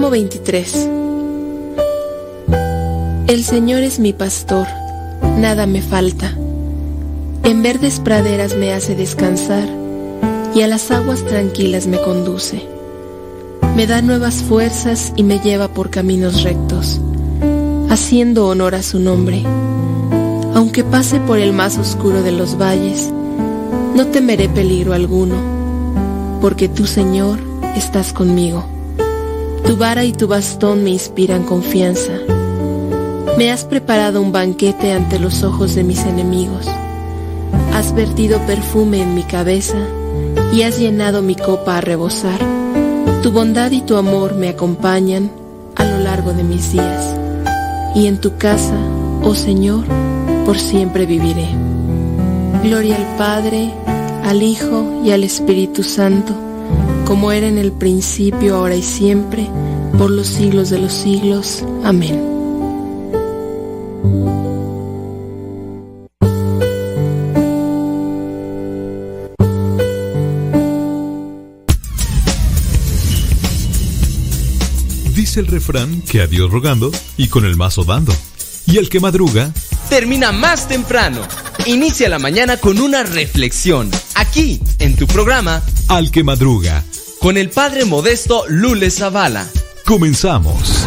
Salmo 23 El Señor es mi pastor, nada me falta. En verdes praderas me hace descansar y a las aguas tranquilas me conduce. Me da nuevas fuerzas y me lleva por caminos rectos, haciendo honor a su nombre. Aunque pase por el más oscuro de los valles, no temeré peligro alguno, porque tú, Señor, estás conmigo. Tu vara y tu bastón me inspiran confianza. Me has preparado un banquete ante los ojos de mis enemigos. Has vertido perfume en mi cabeza y has llenado mi copa a rebosar. Tu bondad y tu amor me acompañan a lo largo de mis días. Y en tu casa, oh Señor, por siempre viviré. Gloria al Padre, al Hijo y al Espíritu Santo como era en el principio, ahora y siempre, por los siglos de los siglos. Amén. Dice el refrán que a Dios rogando y con el mazo dando. Y el que madruga, termina más temprano. Inicia la mañana con una reflexión, aquí, en tu programa, al que madruga. Con el padre modesto Lule Zavala. Comenzamos.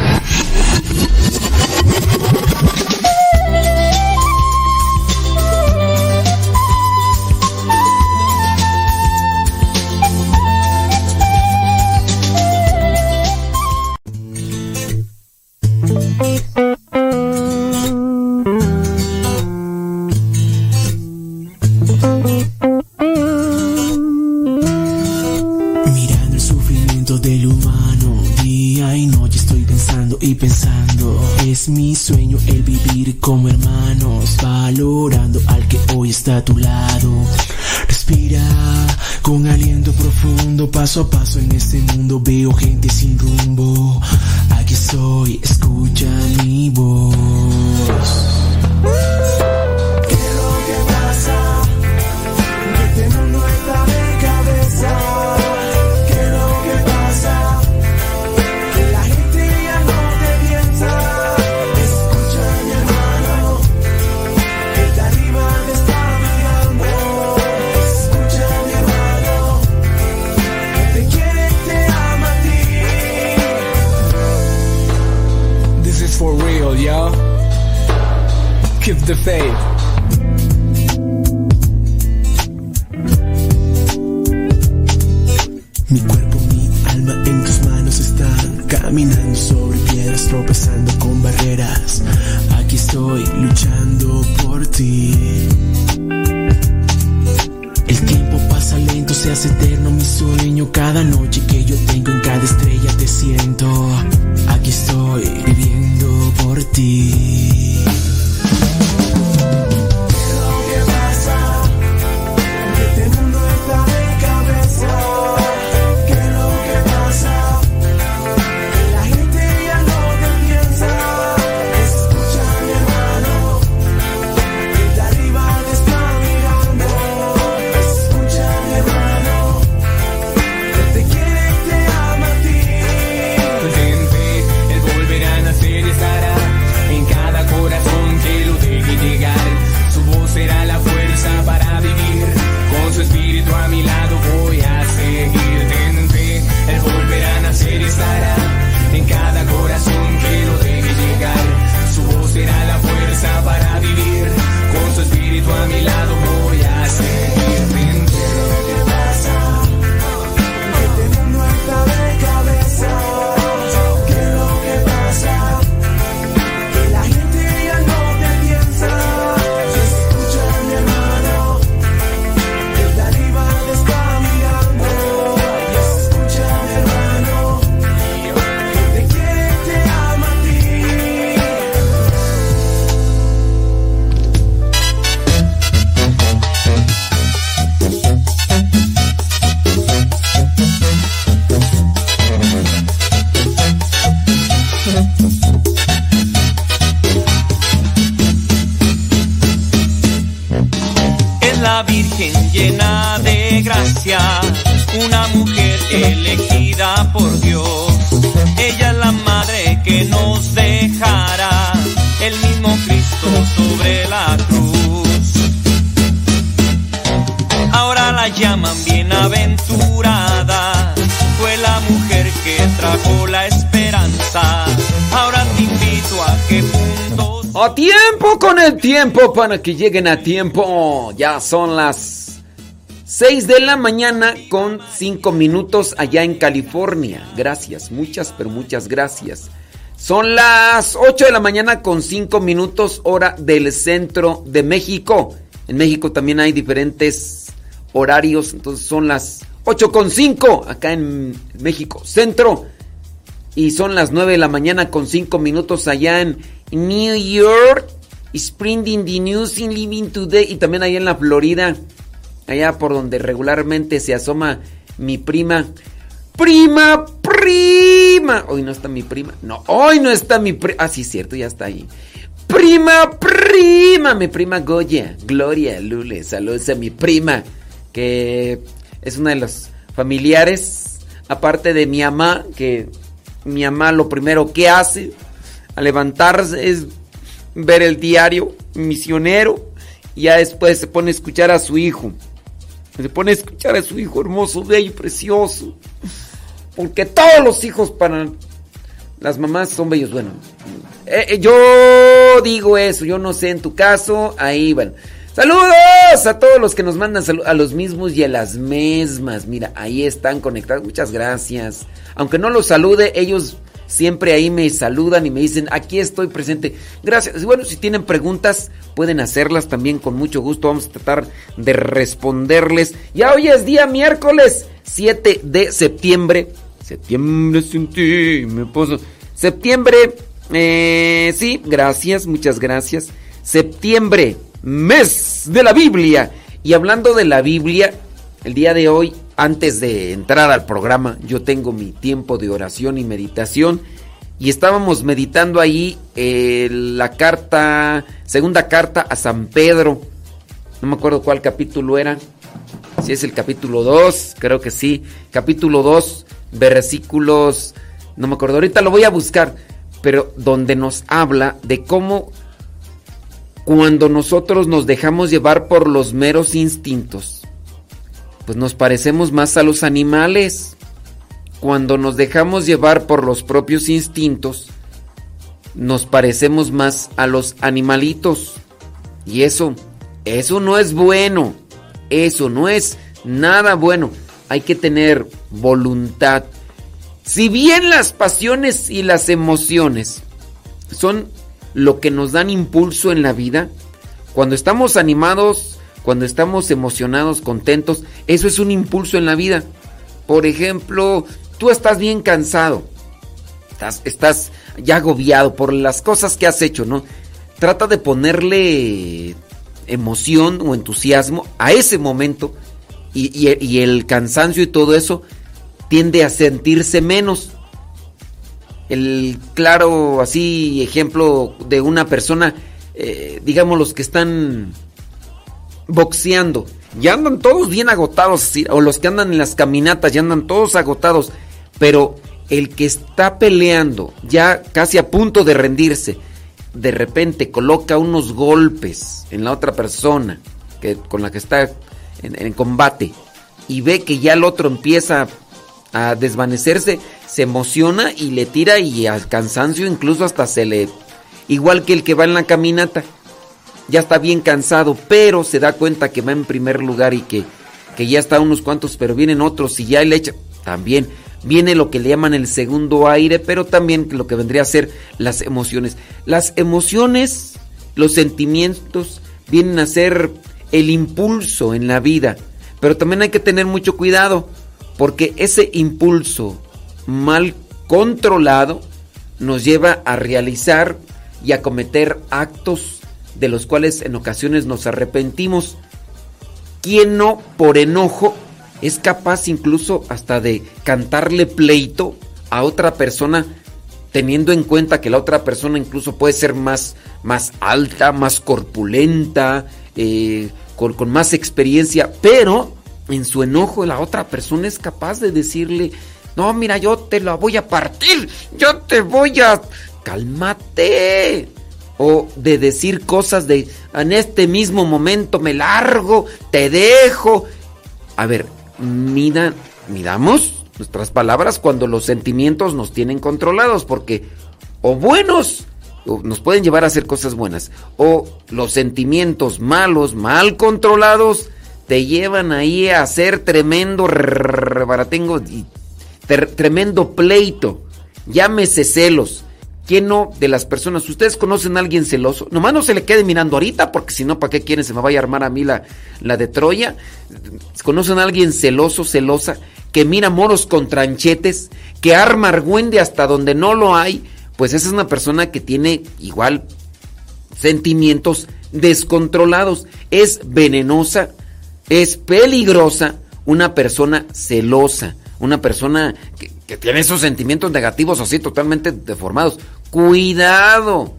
del humano. Día y noche estoy pensando y pensando. Es mi sueño el vivir como hermanos, valorando al que hoy está a tu lado. Respira con aliento profundo, paso a paso en este mundo veo gente sin rumbo. Aquí soy, escucha mi voz. Mi cuerpo, mi alma en tus manos están caminando sobre piedras, tropezando con barreras. Aquí estoy luchando por ti. El tiempo pasa lento, se hace eterno mi sueño. Cada noche para que lleguen a tiempo. Ya son las 6 de la mañana con 5 minutos allá en California. Gracias, muchas, pero muchas gracias. Son las 8 de la mañana con 5 minutos hora del centro de México. En México también hay diferentes horarios, entonces son las 8 con 5 acá en México centro. Y son las 9 de la mañana con 5 minutos allá en New York. Sprinting the News in Living Today. Y también ahí en la Florida, allá por donde regularmente se asoma mi prima. Prima, prima. Hoy no está mi prima. No, hoy no está mi prima. Ah, sí, cierto, ya está ahí. Prima, prima. Mi prima Goya. Gloria Lule. Saludos a mi prima. Que es una de los familiares. Aparte de mi mamá. Que mi mamá lo primero que hace al levantarse es ver el diario misionero y ya después se pone a escuchar a su hijo. Se pone a escuchar a su hijo hermoso, bello precioso. Porque todos los hijos para las mamás son bellos. Bueno, eh, eh, yo digo eso, yo no sé en tu caso, ahí van. Saludos a todos los que nos mandan a los mismos y a las mismas. Mira, ahí están conectados. Muchas gracias. Aunque no los salude, ellos Siempre ahí me saludan y me dicen, aquí estoy presente. Gracias. Bueno, si tienen preguntas, pueden hacerlas también con mucho gusto. Vamos a tratar de responderles. Ya hoy es día miércoles 7 de septiembre. Septiembre sin ti, me puso. Septiembre Eh, sí, gracias, muchas gracias. Septiembre, mes de la Biblia. Y hablando de la Biblia, el día de hoy, antes de entrar al programa, yo tengo mi tiempo de oración y meditación. Y estábamos meditando ahí eh, la carta, segunda carta a San Pedro. No me acuerdo cuál capítulo era. Si es el capítulo 2, creo que sí. Capítulo 2, versículos... No me acuerdo, ahorita lo voy a buscar. Pero donde nos habla de cómo cuando nosotros nos dejamos llevar por los meros instintos, pues nos parecemos más a los animales. Cuando nos dejamos llevar por los propios instintos, nos parecemos más a los animalitos. Y eso, eso no es bueno. Eso no es nada bueno. Hay que tener voluntad. Si bien las pasiones y las emociones son lo que nos dan impulso en la vida. Cuando estamos animados, cuando estamos emocionados, contentos, eso es un impulso en la vida. Por ejemplo, tú estás bien cansado, estás, estás ya agobiado por las cosas que has hecho, ¿no? Trata de ponerle emoción o entusiasmo a ese momento y, el cansancio y todo eso tiende a sentirse menos el claro así ejemplo de una persona, eh, digamos los que están boxeando, ya andan todos bien agotados, o los que andan en las caminatas, ya andan todos agotados, pero el que está peleando, ya casi a punto de rendirse, de repente coloca unos golpes en la otra persona que, con la que está en, en combate y ve que ya el otro empieza a desvanecerse, se emociona y le tira y al cansancio incluso hasta se le... Igual que el que va en la caminata, ya está bien cansado, pero se da cuenta que va en primer lugar y que, que ya está unos cuantos, pero vienen otros y ya le echa... También viene lo que le llaman el segundo aire, pero también lo que vendría a ser las emociones. Las emociones, los sentimientos, vienen a ser el impulso en la vida, pero también hay que tener mucho cuidado porque ese impulso mal controlado nos lleva a realizar y a cometer actos de los cuales en ocasiones nos arrepentimos. ¿Quién no por enojo es capaz incluso hasta de cantarle pleito a otra persona teniendo en cuenta que la otra persona incluso puede ser más, más alta, más corpulenta, eh, con, con más experiencia, pero en su enojo la otra persona es capaz de decirle, no, mira, yo te la voy a partir, yo te voy a... Cálmate. O de decir cosas de, en este mismo momento me largo, te dejo. A ver, mida, midamos nuestras palabras cuando los sentimientos nos tienen controlados, porque o buenos nos pueden llevar a hacer cosas buenas, o los sentimientos malos, mal controlados, te llevan ahí a hacer tremendo rebaratengo y tremendo pleito. Llámese celos. ¿Quién no de las personas? ¿Ustedes conocen a alguien celoso? Nomás no se le quede mirando ahorita, porque si no, ¿para qué quieren? Se me vaya a armar a mí la, la de Troya. ¿Conocen a alguien celoso, celosa, que mira moros con tranchetes, que arma argüende hasta donde no lo hay? Pues esa es una persona que tiene igual sentimientos descontrolados. Es venenosa, es peligrosa una persona celosa, una persona que, tiene esos sentimientos negativos así totalmente deformados. Cuidado,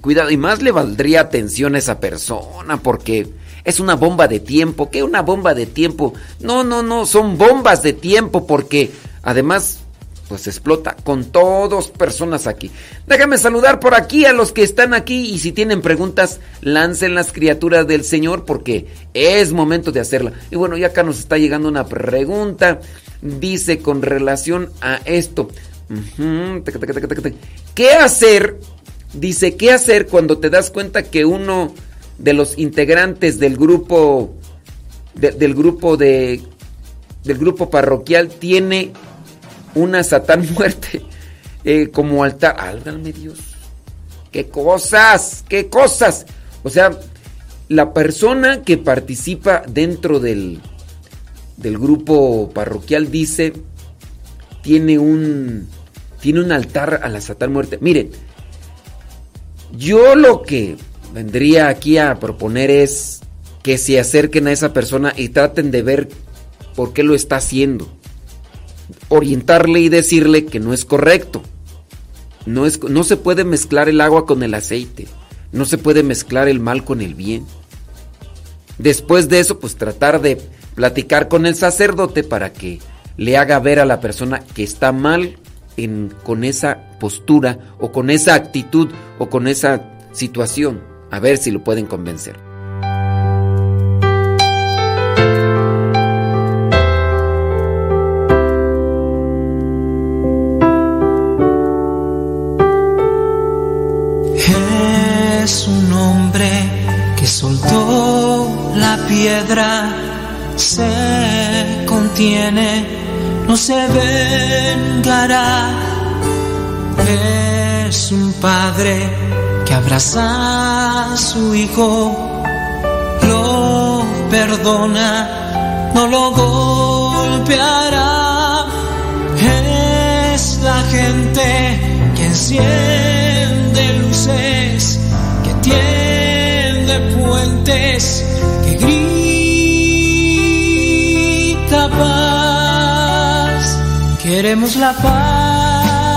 cuidado. Y más le valdría atención a esa persona porque es una bomba de tiempo. ¿Qué una bomba de tiempo? No, no, no, son bombas de tiempo porque además pues explota con todos personas aquí. Déjame saludar por aquí a los que están aquí y si tienen preguntas, lancen las criaturas del Señor porque es momento de hacerla. Y bueno, ya acá nos está llegando una pregunta. Dice con relación a esto. ¿Qué hacer? Dice, ¿qué hacer cuando te das cuenta que uno de los integrantes del grupo del grupo de del grupo parroquial tiene una Satán muerte eh, como altar. Álgame Dios. ¡Qué cosas! ¡Qué cosas! O sea, la persona que participa dentro del, del grupo parroquial dice, tiene un, tiene un altar a la Satán muerte. Miren, Yo lo que vendría aquí a proponer es que se acerquen a esa persona y traten de ver por qué lo está haciendo. Orientarle y decirle que no es correcto. No, es, no se puede mezclar el agua con el aceite. No se puede mezclar el mal con el bien. Después de eso, pues tratar de platicar con el sacerdote para que le haga ver a la persona que está mal en, con esa postura o con esa actitud o con esa situación. A ver si lo pueden convencer. Es un hombre que soltó la piedra, se contiene, no se vengará. Es un padre que abraza a su hijo, lo perdona, no lo golpeará. Es la gente que enciende luces, que tiende puentes, que grita paz. Queremos la paz,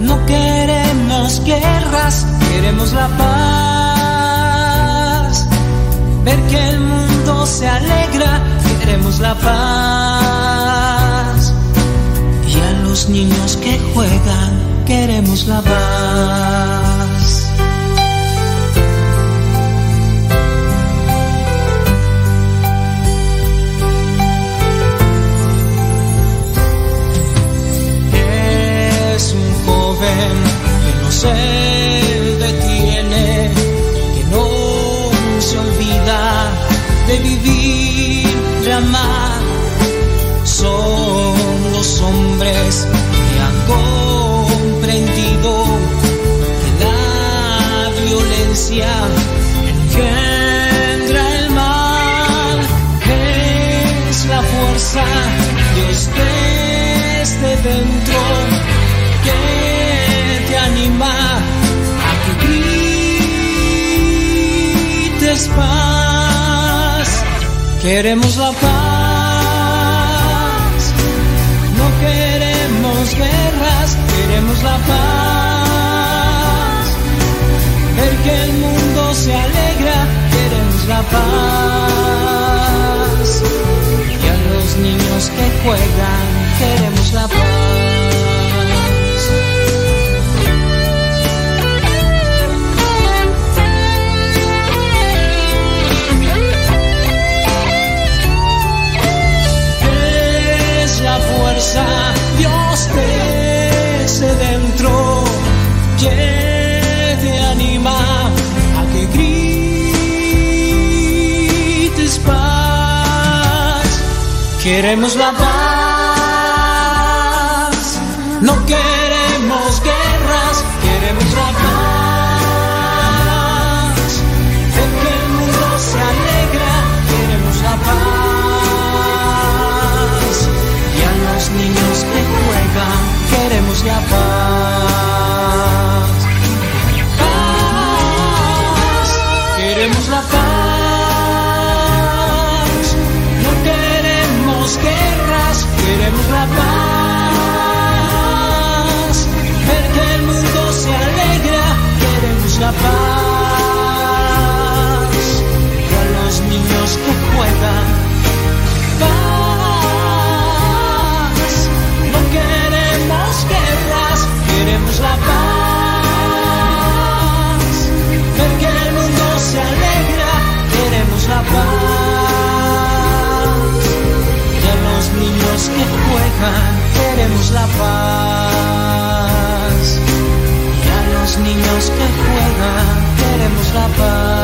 no queremos guerras, queremos la paz. Ver que el mundo se alegra, queremos la paz. Y a los niños que juegan, queremos la paz. Que no se detiene, que no se olvida de vivir, de amar. Son los hombres que han comprendido que la violencia engendra el mal. Es la fuerza Dios desde dentro paz. Queremos la paz, no queremos guerras, queremos la paz. Ver que el mundo se alegra, queremos la paz. Y a los niños que juegan, queremos la paz. Queremos la paz, no queremos guerras, queremos la paz. Ver que el mundo se alegra, queremos la paz. Y a los niños que juegan, queremos la paz. La paz. Y a los niños que juegan, paz. No queremos guerras, queremos la paz. Ver que el mundo se alegra, queremos la paz. Y a los niños que juegan, queremos la paz. Niños que queremos la paz.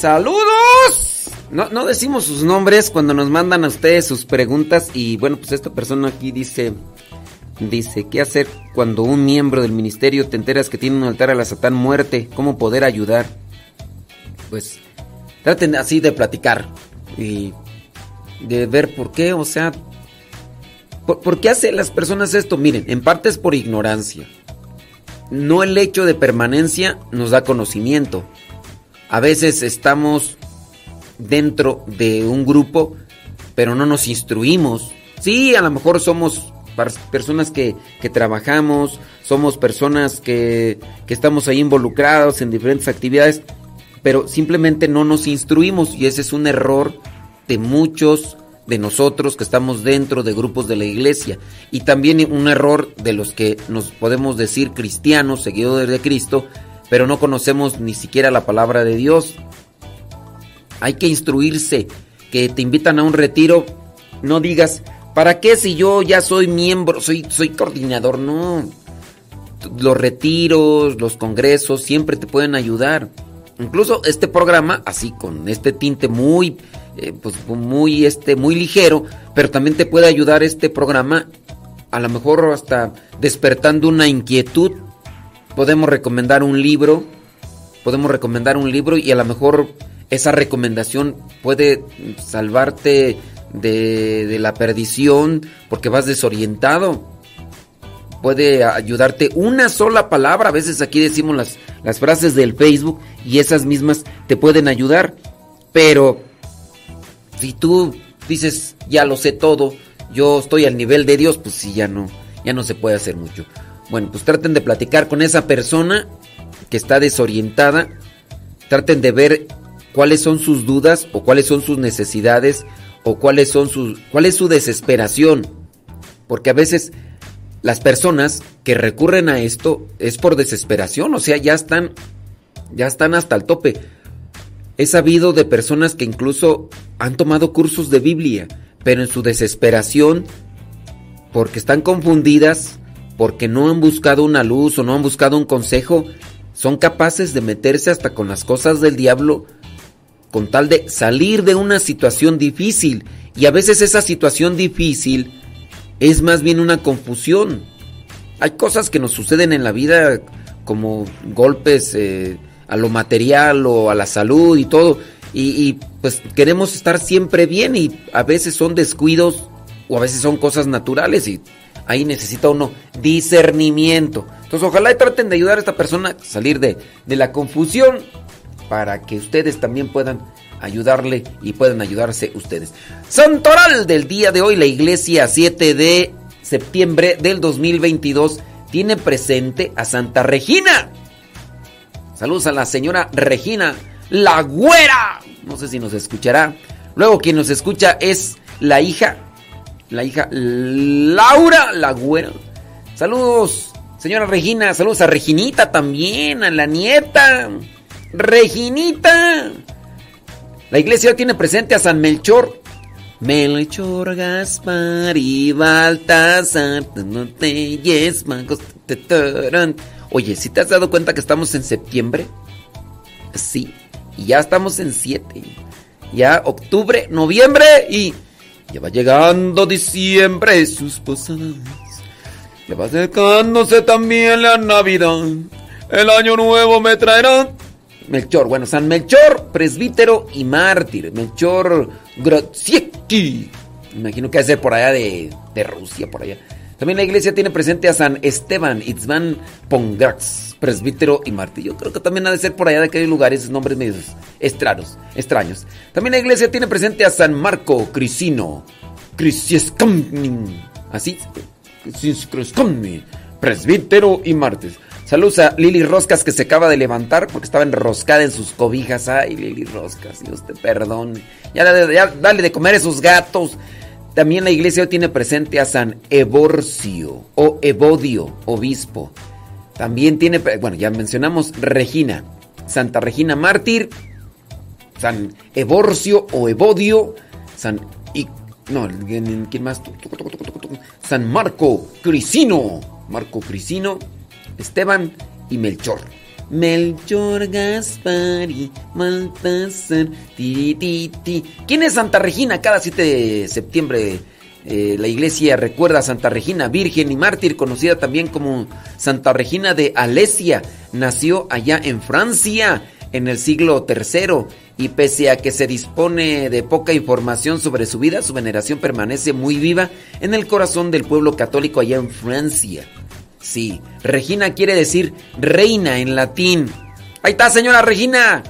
¡Saludos! No, decimos sus nombres cuando nos mandan a ustedes sus preguntas y bueno, pues esta persona aquí dice, dice, ¿qué hacer cuando un miembro del ministerio te enteras que tiene un altar a la Satán muerte? ¿Cómo poder ayudar? Pues traten así de platicar y de ver por qué, o sea, ¿por, ¿por qué hacen las personas esto? Miren, en parte es por ignorancia. No el hecho de permanencia nos da conocimiento. A veces estamos dentro de un grupo, pero no nos instruimos. Sí, a lo mejor somos personas que, que trabajamos, somos personas que, que estamos ahí involucrados en diferentes actividades, pero simplemente no nos instruimos y ese es un error de muchos de nosotros que estamos dentro de grupos de la iglesia y también un error de los que nos podemos decir cristianos, seguidores de Cristo, pero no conocemos ni siquiera la palabra de Dios. Hay que instruirse, que te invitan a un retiro, no digas, ¿para qué si yo ya soy miembro, soy, soy coordinador? No. Los retiros, los congresos siempre te pueden ayudar. Incluso este programa, así con este tinte muy, eh, pues muy, este, muy ligero, pero también te puede ayudar este programa, a lo mejor hasta despertando una inquietud podemos recomendar un libro, podemos recomendar un libro y a lo mejor esa recomendación puede salvarte de, la perdición porque vas desorientado. Puede ayudarte una sola palabra. A veces aquí decimos las, las frases del Facebook y esas mismas te pueden ayudar. Pero si tú dices, ya lo sé todo, yo estoy al nivel de Dios, pues sí, ya no, ya no se puede hacer mucho. Bueno, pues traten de platicar con esa persona que está desorientada. Traten de ver cuáles son sus dudas o cuáles son sus necesidades o cuáles son sus cuál es su desesperación. Porque a veces las personas que recurren a esto es por desesperación, o sea, ya están ya están hasta el tope. He sabido de personas que incluso han tomado cursos de Biblia, pero en su desesperación porque están confundidas porque no han buscado una luz o no han buscado un consejo, son capaces de meterse hasta con las cosas del diablo con tal de salir de una situación difícil. Y a veces esa situación difícil es más bien una confusión. Hay cosas que nos suceden en la vida como golpes eh, a lo material o a la salud y todo. Y, y, pues queremos estar siempre bien y a veces son descuidos o a veces son cosas naturales y ahí necesita uno discernimiento. Entonces ojalá y traten de ayudar a esta persona a salir de, de la confusión para que ustedes también puedan ayudarle y puedan ayudarse ustedes. Santoral del día de hoy, la iglesia 7 de septiembre del 2022 tiene presente a Santa Regina. Saludos a la señora Regina, la güera. No sé si nos escuchará. Luego quien nos escucha es la hija la hija Laura Lagüera. Saludos, señora Regina. Saludos a Reginita también, a la nieta. Reginita. La iglesia tiene presente a San Melchor. Melchor, Gaspar y Baltasar. Oye, si te has dado cuenta que estamos en septiembre? Sí, y ya estamos en 7. Ya octubre, noviembre y ya va llegando diciembre, sus posadas. Ya va acercándose también la Navidad. El año nuevo me traerá. Melchor, bueno, San Melchor, presbítero y mártir. Melchor Grodziecki. Imagino que ser por allá de, de Rusia, por allá. También la iglesia tiene presente a San Esteban Itzman Pongrax, presbítero y mártir. Yo creo que también ha de ser por allá de aquellos lugares, nombres medios extraños. También la iglesia tiene presente a San Marco Crisino, así, presbítero y mártir. Saludos a Lili Roscas que se acaba de levantar porque estaba enroscada en sus cobijas. Ay, Lili Roscas, Dios te perdone. Ya, dale de comer a esos gatos. También la iglesia tiene presente a San Evorcio o Evodio, obispo. También tiene, bueno, ya mencionamos Regina, Santa Regina Mártir, San Evorcio o Evodio, San... Y, no, ¿quién más? San Marco Crisino, Marco Crisino Esteban y Melchor. Melchor Gaspari Maltasar. ¿Quién es Santa Regina? Cada 7 de septiembre eh, la iglesia recuerda a Santa Regina, virgen y mártir, conocida también como Santa Regina de Alesia. Nació allá en Francia en el siglo III y pese a que se dispone de poca información sobre su vida, su veneración permanece muy viva en el corazón del pueblo católico allá en Francia. Sí, Regina quiere decir reina en latín. Ahí está, señora Regina.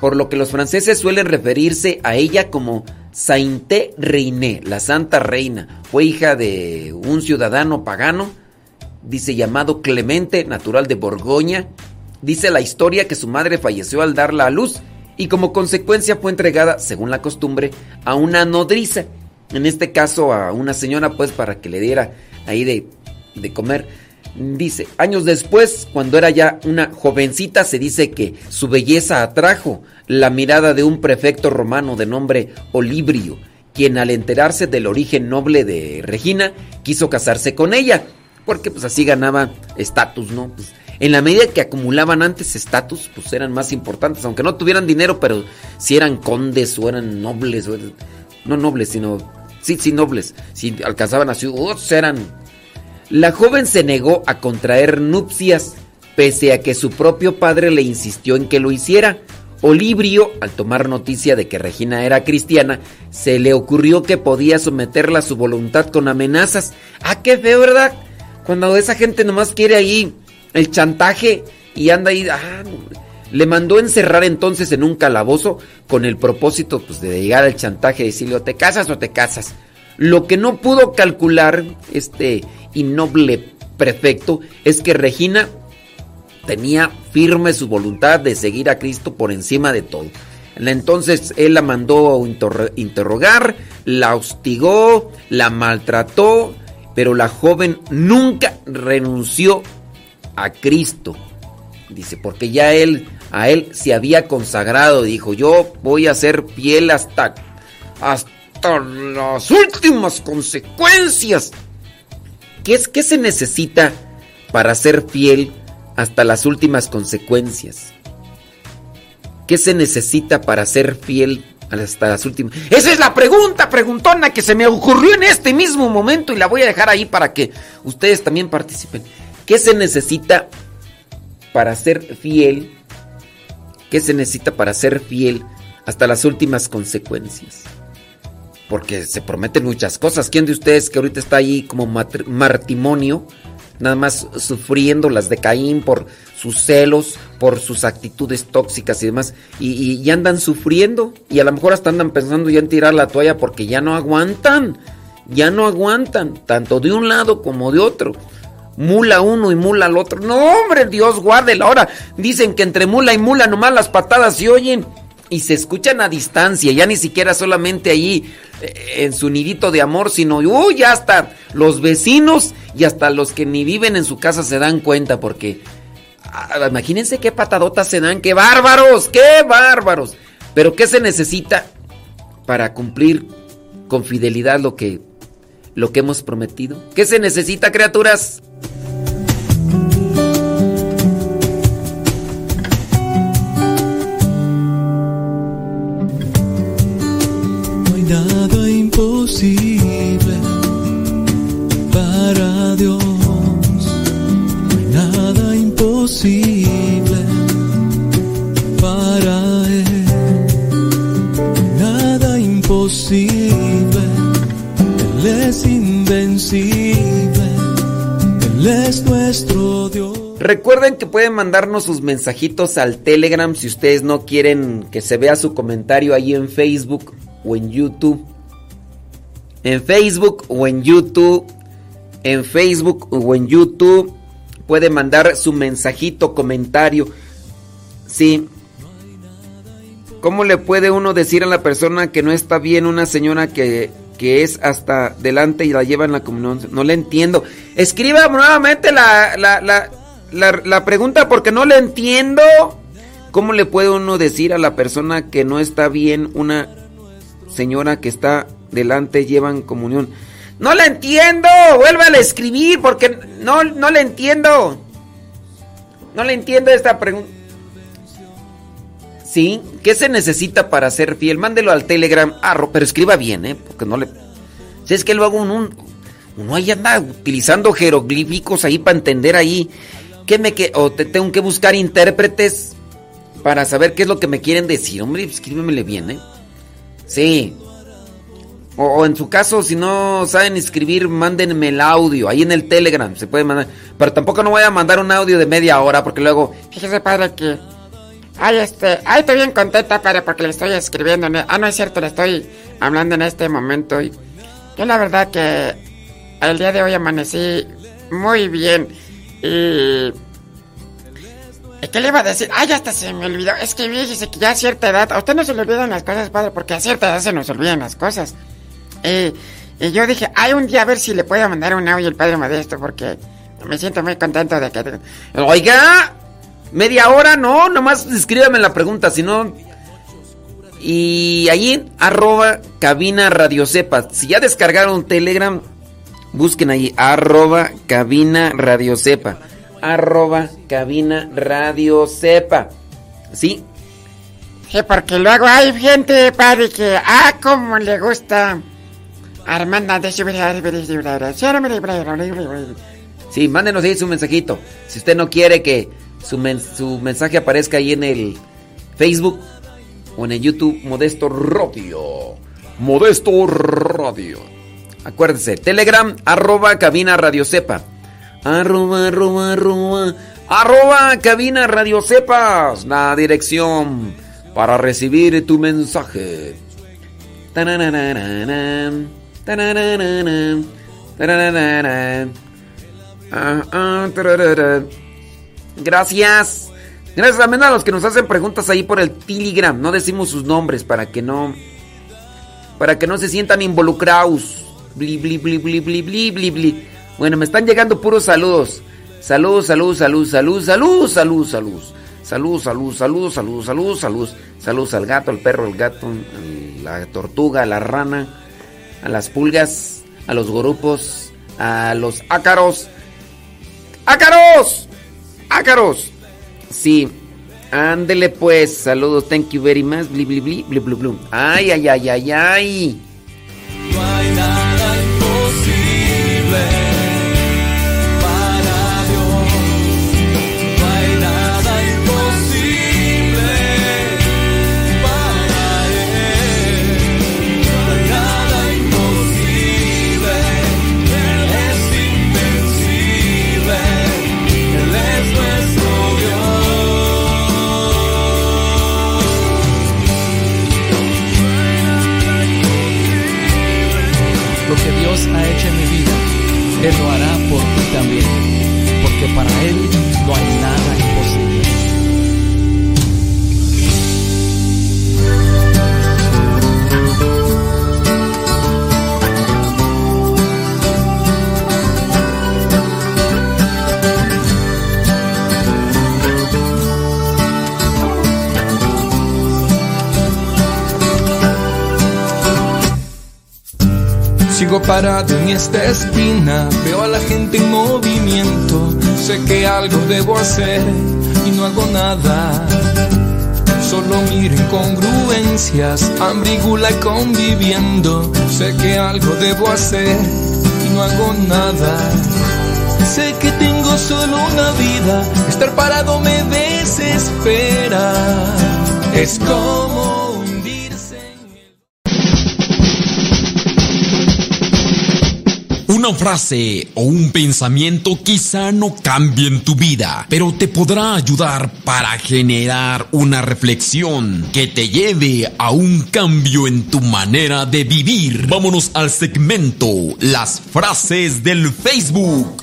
Por lo que los franceses suelen referirse a ella como Sainte Reine, la Santa Reina. Fue hija de un ciudadano pagano, dice llamado Clemente, natural de Borgoña. Dice la historia que su madre falleció al darla a luz y como consecuencia fue entregada, según la costumbre, a una nodriza. En este caso a una señora, pues para que le diera ahí de, de comer. Dice, años después, cuando era ya una jovencita, se dice que su belleza atrajo la mirada de un prefecto romano de nombre Olibrio, quien al enterarse del origen noble de Regina, quiso casarse con ella, porque pues así ganaba estatus, ¿no? Pues, en la medida que acumulaban antes estatus, pues eran más importantes, aunque no tuvieran dinero, pero si eran condes o eran nobles, o no nobles, sino, sí, sí, nobles, si alcanzaban a ciudadanos, eran la joven se negó a contraer nupcias, pese a que su propio padre le insistió en que lo hiciera. Olibrio, al tomar noticia de que Regina era cristiana, se le ocurrió que podía someterla a su voluntad con amenazas. Ah, qué feo, ¿verdad? Cuando esa gente nomás quiere ahí el chantaje y anda ahí. Ah, le mandó encerrar entonces en un calabozo con el propósito pues, de llegar al chantaje y decirle o te casas o te casas. Lo que no pudo calcular este y noble prefecto es que Regina tenía firme su voluntad de seguir a Cristo por encima de todo. Entonces él la mandó a interrogar, la hostigó, la maltrató, pero la joven nunca renunció a Cristo. Dice, porque ya él a él se había consagrado, dijo, yo voy a ser fiel hasta hasta las últimas consecuencias. ¿Qué, es, ¿Qué se necesita para ser fiel hasta las últimas consecuencias? ¿Qué se necesita para ser fiel hasta las últimas? Esa es la pregunta, preguntona, que se me ocurrió en este mismo momento y la voy a dejar ahí para que ustedes también participen. ¿Qué se necesita para ser fiel? ¿Qué se necesita para ser fiel hasta las últimas consecuencias? Porque se prometen muchas cosas. ¿Quién de ustedes que ahorita está ahí como matrimonio, nada más sufriendo las de Caín por sus celos, por sus actitudes tóxicas y demás, y, andan sufriendo y a lo mejor hasta andan pensando ya en tirar la toalla porque ya no aguantan, ya no aguantan, tanto de un lado como de otro. Mula uno y mula al otro. No, hombre, Dios guarde la hora. Dicen que entre mula y mula nomás las patadas se oyen y se escuchan a distancia, ya ni siquiera solamente ahí eh, en su nidito de amor, sino uy, ya hasta los vecinos y hasta los que ni viven en su casa se dan cuenta porque ah, imagínense qué patadotas se dan, qué bárbaros, qué bárbaros. Pero ¿qué se necesita para cumplir con fidelidad lo que lo que hemos prometido? ¿Qué se necesita, criaturas? Imposible para Dios. No hay nada imposible para Él. Nada imposible. Él es invencible. nuestro Dios. Recuerden que pueden mandarnos sus mensajitos al Telegram si ustedes no quieren que se vea su comentario ahí en Facebook o en YouTube. En Facebook o en YouTube. En Facebook o en YouTube. Puede mandar su mensajito, comentario. Sí. ¿Cómo le puede uno decir a la persona que no está bien una señora que, que es hasta delante y la lleva en la comunión? No le entiendo. Escriba nuevamente la, la, la la, pregunta porque no le entiendo. ¿Cómo le puede uno decir a la persona que no está bien una señora que está delante llevan comunión? No le entiendo. Vuélvale a escribir porque no, no le entiendo. No le entiendo esta pregunta. ¿Sí? ¿Qué se necesita para ser fiel? Mándelo al Telegram. Ah, pero escriba bien, ¿eh? Porque no le... Si es que luego uno, uno ahí anda utilizando jeroglíficos ahí para entender ahí ¿Qué me que o te tengo que buscar intérpretes para saber qué es lo que me quieren decir? Hombre, escríbemele bien, ¿eh? Sí. O, en su caso, si no saben escribir, mándenme el audio. Ahí en el Telegram se puede mandar. Pero tampoco no voy a mandar un audio de media hora porque luego. Fíjese, padre, que. Ay, este. Ay, estoy bien contenta, padre, porque le estoy escribiendo. ah, no es cierto, le estoy hablando en este momento. Y yo, la verdad, que el día de hoy amanecí muy bien. Y... ¿Qué le iba a decir? Ay, hasta se me olvidó. Es que fíjese que ya a cierta edad... A usted no se le olvidan las cosas, padre, porque a cierta edad se nos olvidan las cosas. Y yo dije, ay, un día a ver si le puedo mandar un audio al padre Modesto, porque me siento muy contento de que... Oiga, media hora, no, nomás escríbeme la pregunta, si no... Y allí, arroba cabina radio sepa. Si ya descargaron Telegram, Busquen ahí, arroba cabina radio. Arroba cabina radio sepa. ¿Sí? Sí, porque luego hay gente, padre, que, ah, como le gusta. Armanda de Sí, mándenos ahí su mensajito. Si usted no quiere que su, mensaje aparezca ahí en el Facebook o en el YouTube, Modesto Radio. Modesto Radio. Acuérdese, Telegram, arroba cabina radio sepa. Arroba, arroba, arroba. Arroba cabina radio sepas. La dirección para recibir tu mensaje. Gracias. Gracias también a los que nos hacen preguntas ahí por el Telegram. No decimos sus nombres para que no. Para que no se sientan involucrados. Bli, bli, bli, bli, bli, bli, bli, bli. Bueno, me están llegando puros saludos. Salud, salud, salud, salud, salud, salud, salud. Salud, salud, salud, salud, salud, salud. Salud al gato, al perro, al gato, la tortuga, la rana, a las pulgas, a los grupos, a los ácaros. ¡Ácaros! ¡Ácaros! Sí. Ándele pues. Saludos, thank you very much. Bli, bli, bli, bli. Ay, ay, ay, ay, ay. Parado en esta esquina, veo a la gente en movimiento, sé que algo debo hacer y no hago nada. Solo miro incongruencias, hambrigula y conviviendo, sé que algo debo hacer y no hago nada. Sé que tengo solo una vida, estar parado me desespera. Es como Una frase o un pensamiento quizá no cambien tu vida, pero te podrá ayudar para generar una reflexión que te lleve a un cambio en tu manera de vivir. Vámonos al segmento Las frases del Facebook.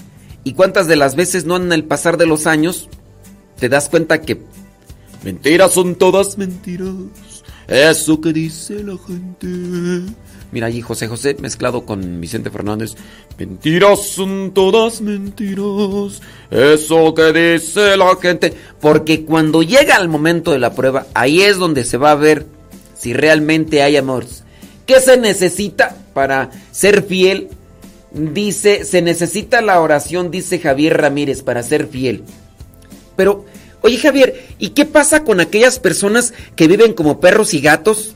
¿Y cuántas de las veces no en el pasar de los años te das cuenta que mentiras son todas mentiras? Eso que dice la gente. Mira allí José José mezclado con Vicente Fernández. Mentiras son todas mentiras. Eso que dice la gente. Porque cuando llega el momento de la prueba, ahí es donde se va a ver si realmente hay amor. ¿Qué se necesita para ser fiel Dice, se necesita la oración, dice Javier Ramírez, para ser fiel. Pero, oye Javier, ¿y qué pasa con aquellas personas que viven como perros y gatos?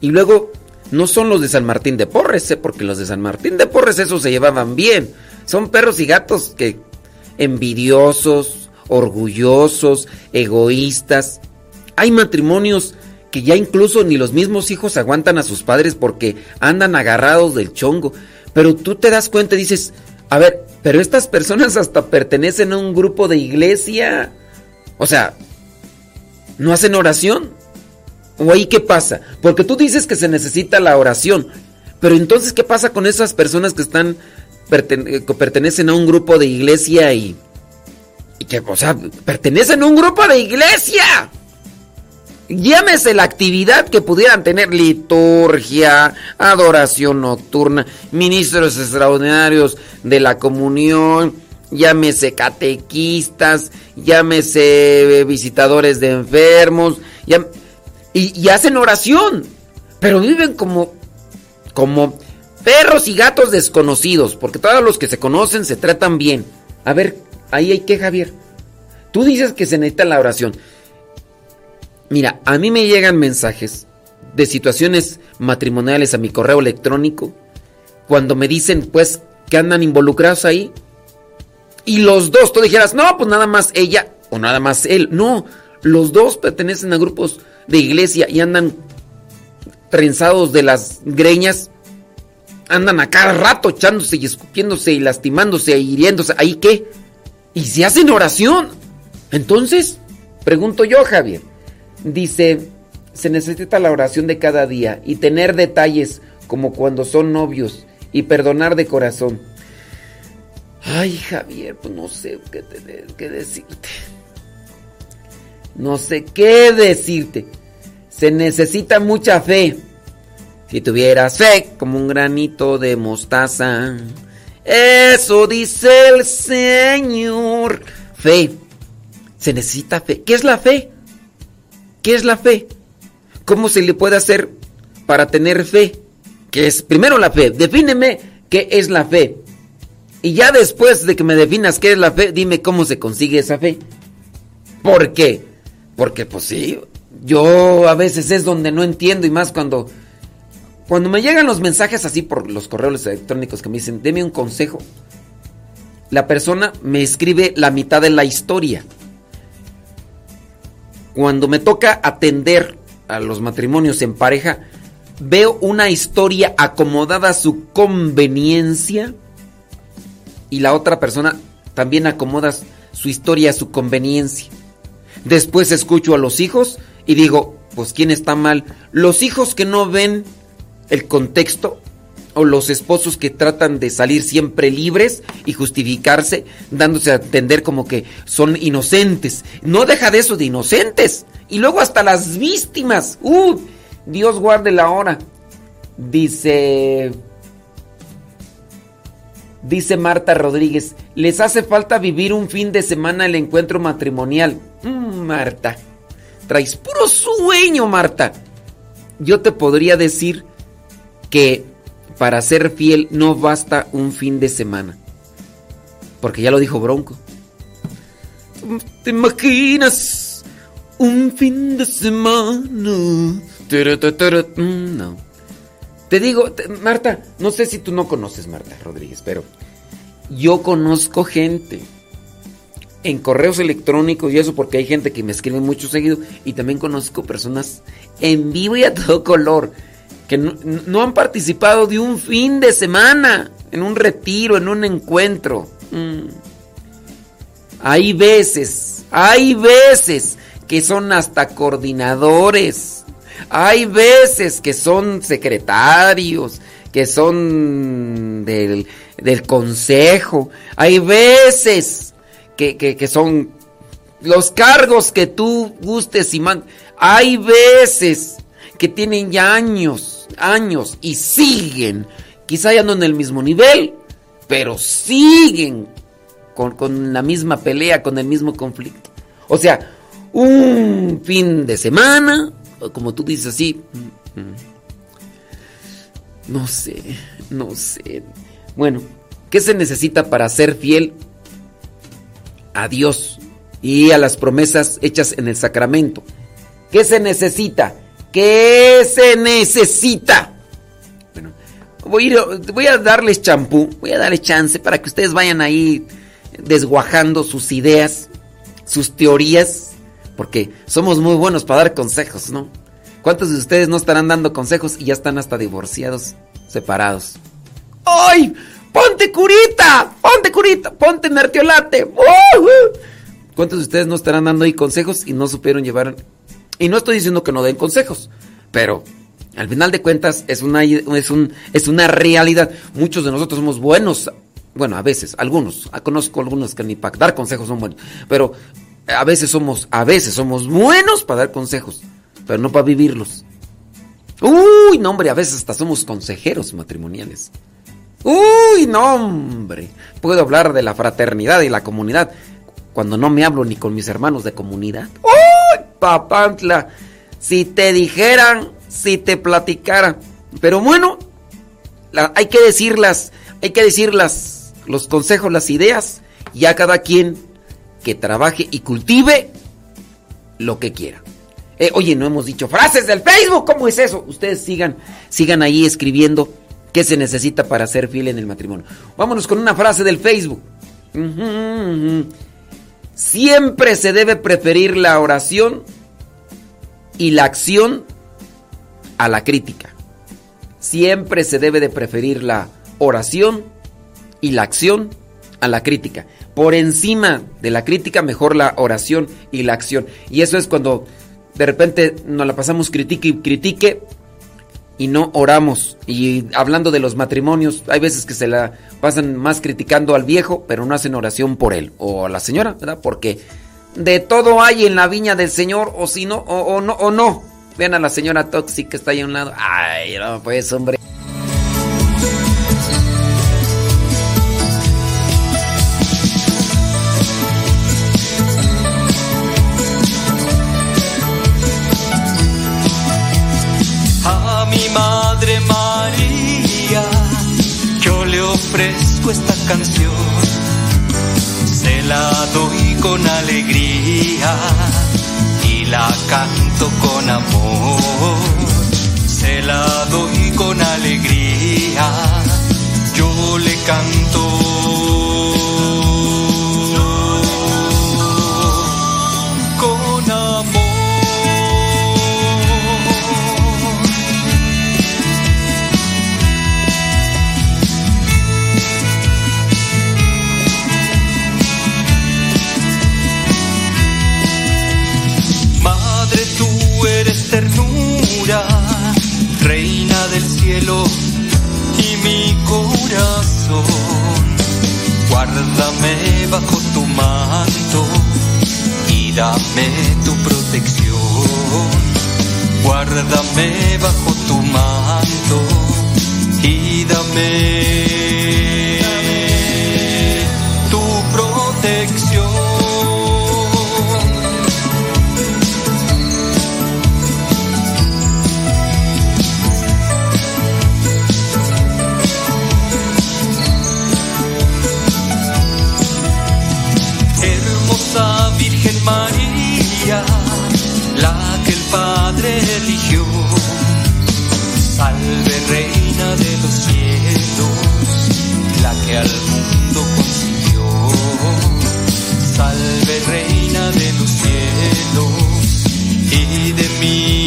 Y luego, no son los de San Martín de Porres, ¿eh? porque los de San Martín de Porres esos se llevaban bien. Son perros y gatos que envidiosos, orgullosos, egoístas. Hay matrimonios que ya incluso ni los mismos hijos aguantan a sus padres porque andan agarrados del chongo. Pero tú te das cuenta y dices, a ver, pero estas personas hasta pertenecen a un grupo de iglesia. O sea, ¿no hacen oración? ¿O ahí qué pasa? Porque tú dices que se necesita la oración. Pero entonces, ¿qué pasa con esas personas que están eh, pertenecen a un grupo de iglesia y, y que, o sea, pertenecen a un grupo de iglesia? Llámese la actividad que pudieran tener liturgia, adoración nocturna, ministros extraordinarios de la comunión, llámese catequistas, llámese visitadores de enfermos, y, y, hacen oración, pero viven como, como perros y gatos desconocidos, porque todos los que se conocen se tratan bien. A ver, ahí hay que, Javier. Tú dices que se necesita la oración. Mira, a mí me llegan mensajes de situaciones matrimoniales a mi correo electrónico cuando me dicen pues que andan involucrados ahí. Y los dos, tú dijeras, no, pues nada más ella o nada más él. No, los dos pertenecen a grupos de iglesia y andan trenzados de las greñas. Andan a cada rato echándose y escupiéndose y lastimándose y hiriéndose. ¿Ahí qué? Y se hacen oración. Entonces, pregunto yo, Javier, Dice, se necesita la oración de cada día y tener detalles como cuando son novios y perdonar de corazón. Ay, Javier, pues no sé qué, qué decirte. No sé qué decirte. Se necesita mucha fe. Si tuvieras fe como un granito de mostaza. Eso dice el Señor. Fe. Se necesita fe. ¿Qué es la fe? ¿Qué es la fe? ¿Cómo se le puede hacer para tener fe? ¿Qué es primero la fe? Defíneme qué es la fe. Y ya después de que me definas qué es la fe, dime cómo se consigue esa fe. ¿Por qué? Porque pues sí, yo a veces es donde no entiendo y más cuando cuando me llegan los mensajes así por los correos electrónicos que me dicen, "Deme un consejo." La persona me escribe la mitad de la historia cuando me toca atender a los matrimonios en pareja, veo una historia acomodada a su conveniencia y la otra persona también acomoda su historia a su conveniencia. Después escucho a los hijos y digo, pues ¿quién está mal? Los hijos que no ven el contexto o los esposos que tratan de salir siempre libres y justificarse, dándose a entender como que son inocentes. No deja de eso de inocentes. Y luego hasta las víctimas. ¡Uh! Dios guarde la hora. Dice... Dice Marta Rodríguez, les hace falta vivir un fin de semana el encuentro matrimonial. Mm, Marta, traes puro sueño, Marta. Yo te podría decir que para ser fiel no basta un fin de semana. Porque ya lo dijo Bronco. ¿Te imaginas un fin de semana? No. Te digo, Marta, no sé si tú no conoces Marta Rodríguez, pero yo conozco gente en correos electrónicos y eso porque hay gente que me escribe mucho seguido y también conozco personas en vivo y a todo color que no, han participado de un fin de semana, en un retiro, en un encuentro. Mm. Hay veces, hay veces que son hasta coordinadores hay veces que son secretarios, que son del, consejo. Hay veces que, son los cargos que tú gustes y man. Hay veces que tienen ya años, años y siguen. Quizá ya no en el mismo nivel, pero siguen con, con la misma pelea, con el mismo conflicto. O sea, un fin de semana como tú dices así. No sé, no sé. Bueno, ¿qué se necesita para ser fiel a Dios y a las promesas hechas en el sacramento? ¿Qué se necesita? ¿Qué se necesita? Bueno, voy a, darles champú, voy a darles chance para que ustedes vayan ahí desguajando sus ideas, sus teorías porque somos muy buenos para dar consejos, ¿no? ¿Cuántos de ustedes no estarán dando consejos y ya están hasta divorciados, separados? ¡Ay! ¡Ponte curita! ¡Ponte curita! ¡Ponte mertiolate! ¿Cuántos de ustedes no estarán dando ahí consejos y no supieron llevar... Y no estoy diciendo que no den consejos, pero al final de cuentas es una, es, un, es una realidad. Muchos de nosotros somos buenos, bueno, a veces, algunos, conozco algunos que ni para dar consejos son buenos, pero a veces somos, a veces somos buenos para dar consejos, pero no para vivirlos. Uy, no, hombre, a veces hasta somos consejeros matrimoniales. Uy, no, hombre. Puedo hablar de la fraternidad y la comunidad cuando no me hablo ni con mis hermanos de comunidad. Uy, papantla. Si te dijeran, si te platicaran. Pero bueno, hay que decirlas, hay que decirlas, los consejos, las ideas, y a cada quien que trabaje y cultive lo que quiera. Eh, oye, no hemos dicho frases del Facebook, ¿cómo es eso? Ustedes sigan, sigan ahí escribiendo qué se necesita para ser fiel en el matrimonio. Vámonos con una frase del Facebook. Siempre se debe preferir la oración y la acción a la crítica. Siempre se debe de preferir la oración y la acción a la crítica por encima de la crítica, mejor la oración y la acción. Y eso es cuando de repente nos la pasamos critique y critique y no oramos. Y hablando de los matrimonios, hay veces que se la pasan más criticando al viejo, pero no hacen oración por él o a la señora, ¿verdad? Porque de todo hay en la viña del Señor, o si no, o, no, o no. Vean a la señora tóxica que está ahí a un lado. Ay, no, pues, hombre. Canción, se la doy con alegría y la canto con amor, se la doy con alegría, yo le canto Guárdame bajo tu manto y dame tu protección. Guárdame bajo tu manto y dame María, la que el Padre eligió. Salve Reina de los cielos, la que al mundo consiguió. Salve Reina de los cielos y de mí.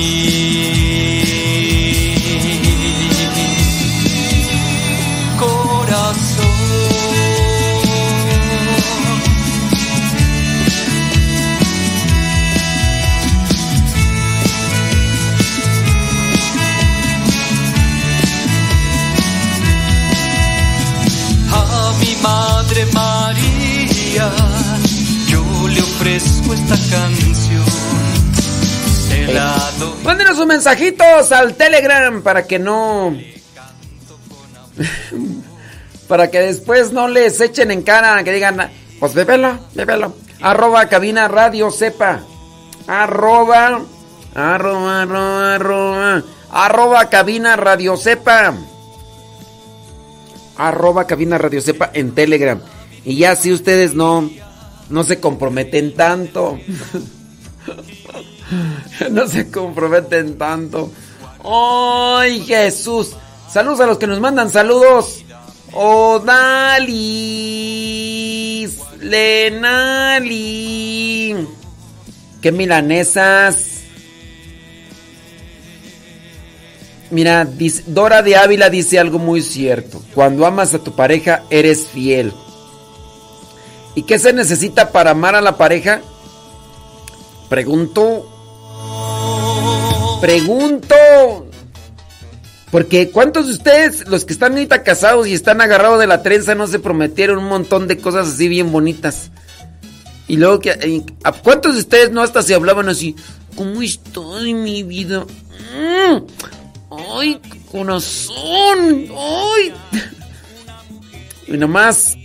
Esta canción. Se la doy. Mándenos sus mensajitos al Telegram para que no. para que después no les echen en cara, que digan, pues bébelo, bébelo. Arroba cabina radio sepa. Arroba. Arroba, arroba, arroba. Arroba cabina radio sepa. Arroba cabina radio sepa en Telegram. Y ya si ustedes no, no se comprometen tanto. no se comprometen tanto. ¡Ay, Jesús! Saludos a los que nos mandan saludos. Odalis. Lenali. ¿Qué milanesas? Mira, Dora de Ávila dice algo muy cierto. Cuando amas a tu pareja, eres fiel. ¿Y qué se necesita para amar a la pareja? Pregunto. Pregunto. Porque ¿cuántos de ustedes, los que están ahorita casados y están agarrados de la trenza, no se prometieron un montón de cosas así bien bonitas? Y luego que... ¿A cuántos de ustedes no hasta se hablaban así? ¿Cómo estoy, mi vida? Mm, ¡Ay, corazón! ¡Ay! Y nomás...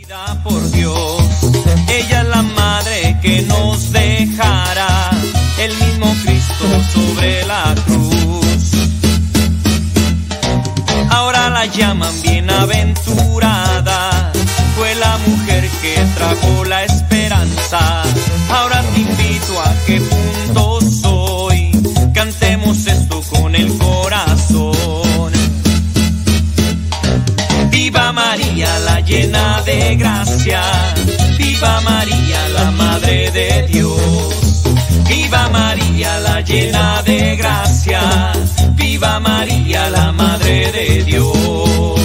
por Dios. Ella es la madre que nos dejará el mismo Cristo sobre la cruz. Ahora la llaman bienaventurada, fue la mujer que trajo la esperanza. De gracia. Viva María, la Madre de Dios. Viva María, la llena de gracia. Viva María, la Madre de Dios.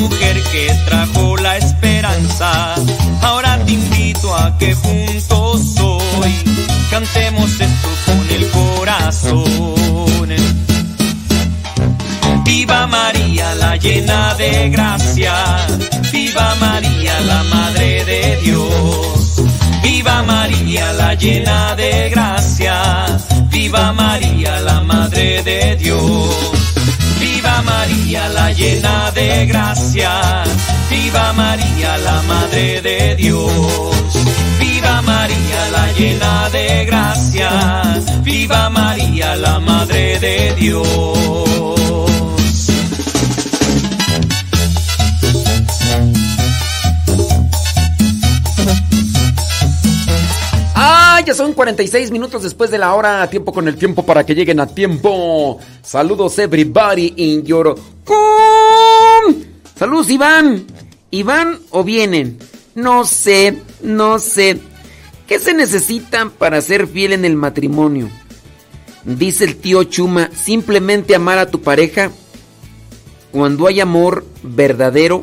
Mujer que trajo la esperanza. Ahora te invito a que juntos hoy cantemos esto con el corazón. Viva María, la llena de gracia. Viva María, la Madre de Dios. Viva María, la llena de gracia. Viva María, la Madre de Dios. Viva María, la llena de gracia. Viva María, la Madre de Dios. Viva María, la llena de gracia. Viva María, la Madre de Dios. Ya son 46 minutos después de la hora. Tiempo con el tiempo para que lleguen a tiempo. Saludos, everybody in your. Saludos, Iván. ¿Iván o vienen? No sé, no sé. ¿Qué se necesita para ser fiel en el matrimonio? Dice el tío Chuma, simplemente amar a tu pareja. Cuando hay amor verdadero,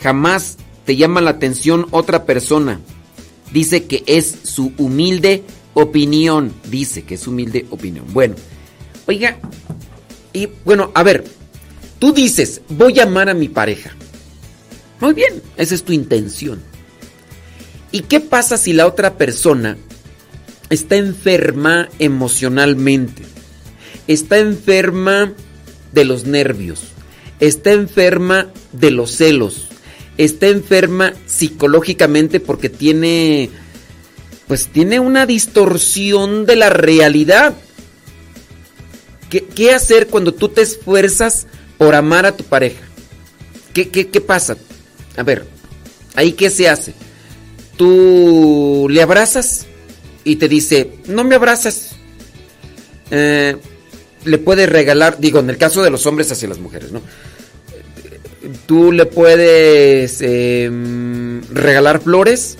jamás te llama la atención otra persona. Dice que es su humilde opinión. Dice que es humilde opinión. Bueno, oiga, y bueno, a ver, tú dices, voy a amar a mi pareja. Muy bien, esa es tu intención. ¿Y qué pasa si la otra persona está enferma emocionalmente? Está enferma de los nervios. Está enferma de los celos. Está enferma psicológicamente porque tiene pues tiene una distorsión de la realidad. ¿Qué, qué hacer cuando tú te esfuerzas por amar a tu pareja? ¿Qué, qué, qué pasa? A ver, ahí qué se hace. Tú le abrazas y te dice, no me abrazas. Eh, le puedes regalar, digo, en el caso de los hombres hacia las mujeres, ¿no? Tú le puedes em, regalar flores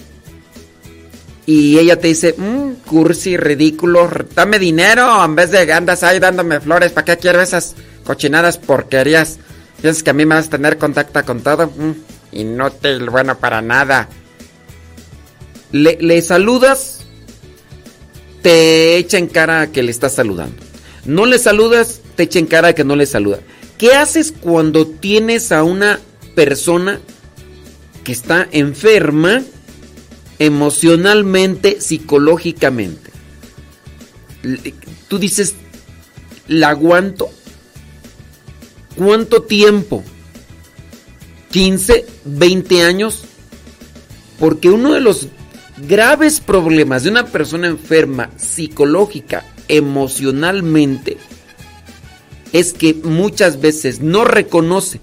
y ella te dice, mmm, cursi, ridículo, dame dinero en vez de andas ahí dándome flores, ¿para qué quiero esas cochinadas porquerías? Piensas que a mí me vas a tener contacto con todo, mm, inútil, bueno para nada. Le, le saludas, te echa en cara que le estás saludando. No le saludas, te echa en cara que no le saluda. ¿Qué haces cuando tienes a una persona que está enferma emocionalmente, psicológicamente? Tú dices, ¿la aguanto? ¿Cuánto tiempo? ¿15? ¿20 años? Porque uno de los graves problemas de una persona enferma psicológica, emocionalmente, es que muchas veces no reconoce,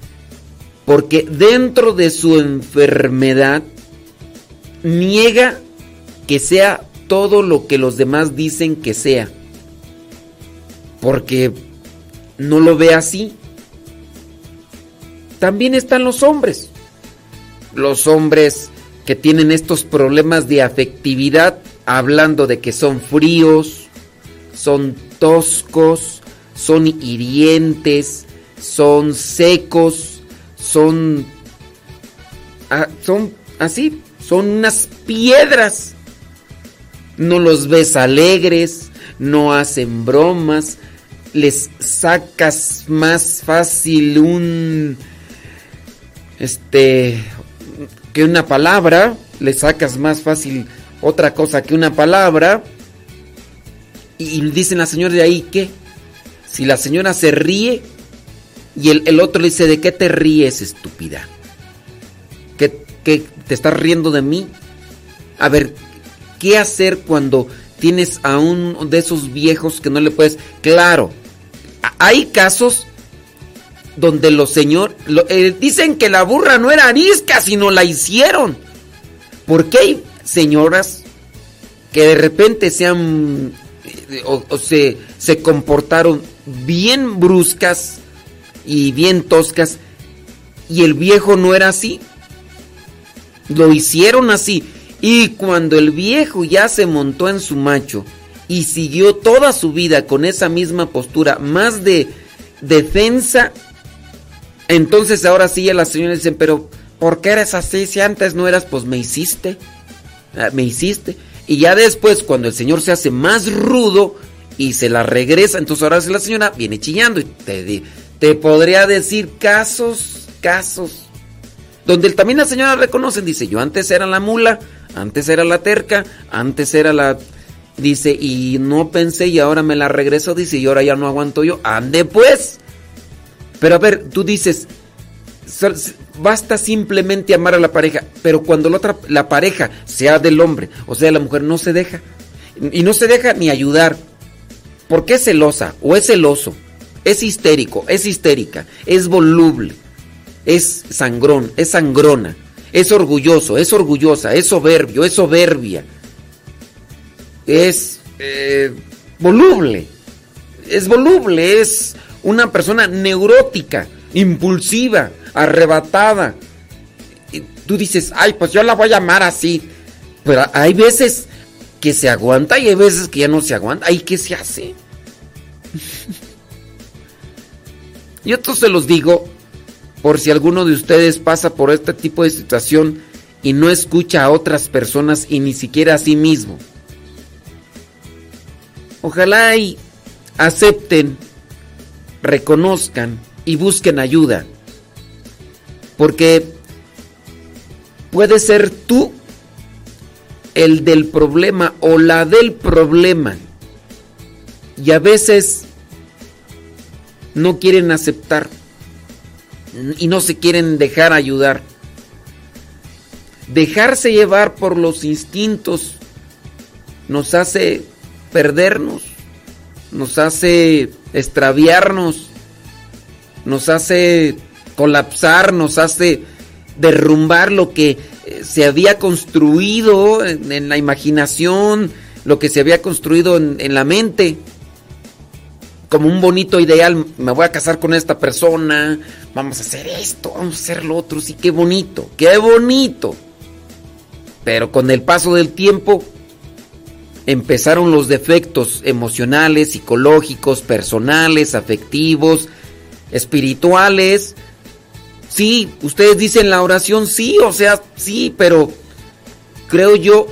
porque dentro de su enfermedad niega que sea todo lo que los demás dicen que sea, porque no lo ve así. También están los hombres, los hombres que tienen estos problemas de afectividad, hablando de que son fríos, son toscos, son hirientes, son secos, son, ah, son así, son unas piedras. No los ves alegres, no hacen bromas, les sacas más fácil un, este, que una palabra, le sacas más fácil otra cosa que una palabra. Y dicen la señora de ahí, ¿qué? Si la señora se ríe y el, otro le dice, ¿de qué te ríes, estúpida? ¿Qué, te estás riendo de mí? A ver, ¿qué hacer cuando tienes a uno de esos viejos que no le puedes... Claro, hay casos donde los señores eh, dicen que la burra no era arisca, sino la hicieron. ¿Por qué hay señoras que de repente se han eh, o, se, se comportaron bien bruscas y bien toscas y el viejo no era así? Lo hicieron así. Y cuando el viejo ya se montó en su macho y siguió toda su vida con esa misma postura, más de defensa entonces ahora sí ya las señoras dicen, pero ¿por qué eres así? Si antes no eras, pues me hiciste. Ah, me hiciste. Y ya después, cuando el señor se hace más rudo y se la regresa, entonces ahora la señora viene chillando y te, te podría decir casos, casos. Donde también la señora reconoce, dice, yo antes era la mula, antes era la terca, antes era la... Dice, y no pensé y ahora me la regreso, dice, y ahora ya no aguanto yo. Ande pues. Pero a ver, tú dices, basta simplemente amar a la pareja, pero cuando la, otra, la pareja sea del hombre, o sea, la mujer no se deja, y no se deja ni ayudar, porque es celosa o es celoso, es histérico, es histérica, es voluble, es sangrón, es sangrona, es orgulloso, es orgullosa, es soberbio, es soberbia, es eh, voluble, es voluble, es una persona neurótica, impulsiva, arrebatada. Tú dices, ay, pues yo la voy a amar así. Pero hay veces que se aguanta y hay veces que ya no se aguanta. ¿Y qué se hace? y esto se los digo por si alguno de ustedes pasa por este tipo de situación y no escucha a otras personas y ni siquiera a sí mismo. Ojalá y acepten reconozcan y busquen ayuda. Porque puede ser tú el del problema o la del problema. Y a veces no quieren aceptar y no se quieren dejar ayudar. Dejarse llevar por los instintos nos hace perdernos, nos hace extraviarnos, nos hace colapsar, nos hace derrumbar lo que eh, se había construido en, la imaginación, lo que se había construido en, en, la mente. Como un bonito ideal, me voy a casar con esta persona, vamos a hacer esto, vamos a hacer lo otro, sí, qué bonito, qué bonito. Pero con el paso del tiempo empezaron los defectos emocionales, psicológicos, personales, afectivos, espirituales. Sí, ustedes dicen la oración, sí, o sea, sí, pero creo yo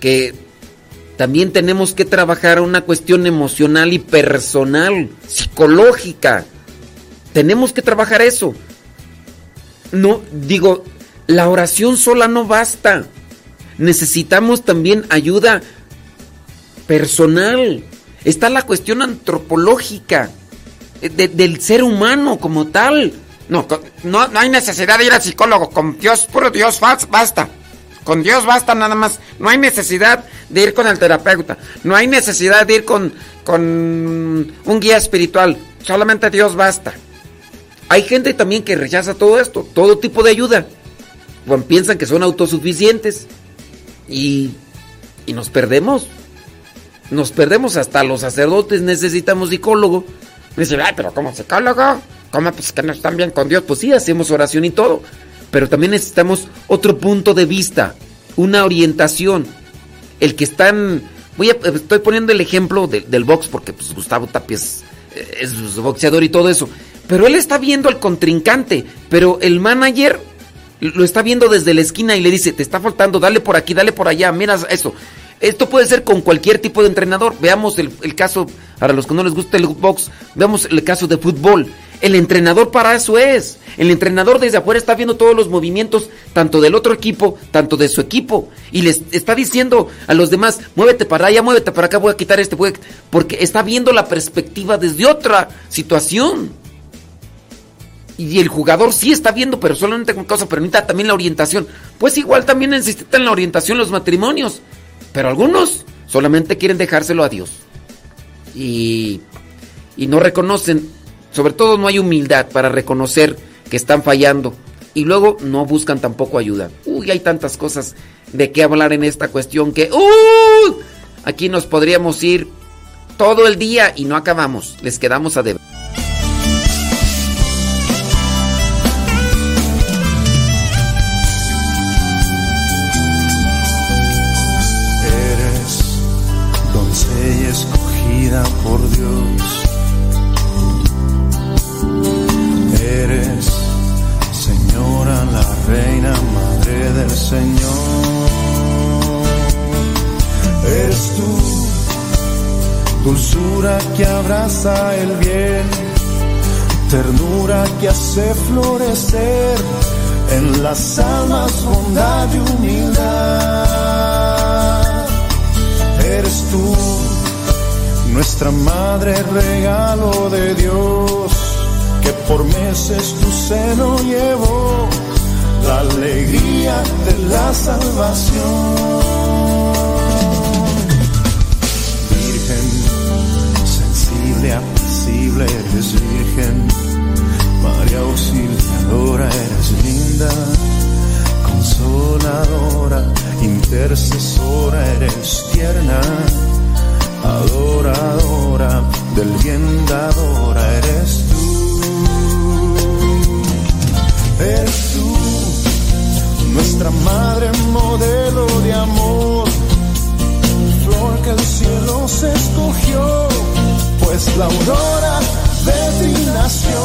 que también tenemos que trabajar una cuestión emocional y personal, psicológica. Tenemos que trabajar eso. No, digo, la oración sola no basta. Necesitamos también ayuda personal. Está la cuestión antropológica del ser humano como tal. No, no, no hay necesidad de ir al psicólogo. Con Dios, puro Dios, basta. Con Dios basta nada más. No hay necesidad de ir con el terapeuta. No hay necesidad de ir con, con un guía espiritual. Solamente Dios basta. Hay gente también que rechaza todo esto, todo tipo de ayuda. Bueno, piensan que son autosuficientes. Y, y nos perdemos. Nos perdemos hasta los sacerdotes necesitamos psicólogo. Dice, ay, pero como psicólogo, ¿cómo pues que no están bien con Dios? Pues sí, hacemos oración y todo. Pero también necesitamos otro punto de vista, una orientación. El que están. Voy a, estoy poniendo el ejemplo del box porque pues, Gustavo Tapia es, es boxeador y todo eso. Pero él está viendo al contrincante. Pero el manager lo está viendo desde la esquina y le dice: Te está faltando, dale por aquí, dale por allá, mira eso. Esto puede ser con cualquier tipo de entrenador. Veamos el, caso, para los que no les gusta el box, veamos el caso de fútbol. El entrenador para eso es. El entrenador desde afuera está viendo todos los movimientos, tanto del otro equipo, tanto de su equipo. Y les está diciendo a los demás, muévete para allá, muévete para acá, voy a quitar este, porque está viendo la perspectiva desde otra situación. Y el jugador sí está viendo, pero solamente con causa, pero necesita también la orientación. Pues igual también necesitan la orientación los matrimonios. Pero algunos solamente quieren dejárselo a Dios. Y, y no reconocen, sobre todo no hay humildad para reconocer que están fallando. Y luego no buscan tampoco ayuda. Uy, hay tantas cosas de qué hablar en esta cuestión que... ¡Uh! Aquí nos podríamos ir todo el día y no acabamos. Les quedamos a deber. Dulzura que abraza el bien, ternura que hace florecer en las almas bondad y humildad. Eres tú nuestra madre regalo de Dios, que por meses tu seno llevó la alegría de la salvación. Virgen, sensible, apacible, eres virgen, María auxiliadora, eres linda, consoladora, intercesora, eres tierna adoradora, del bien dadora eres tú. Eres tú, nuestra madre modelo de amor, flor que el cielo se escogió, pues la aurora de ti nació.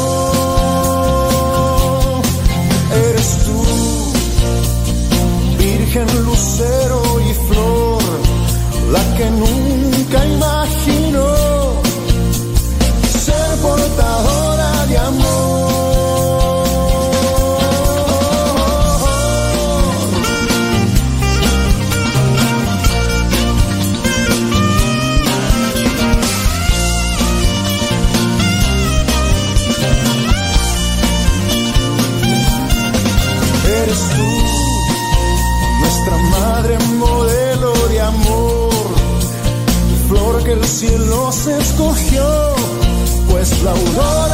Eres tú, virgen lucero y flor, la que nunca imaginó ser portadora de amor. slow roll.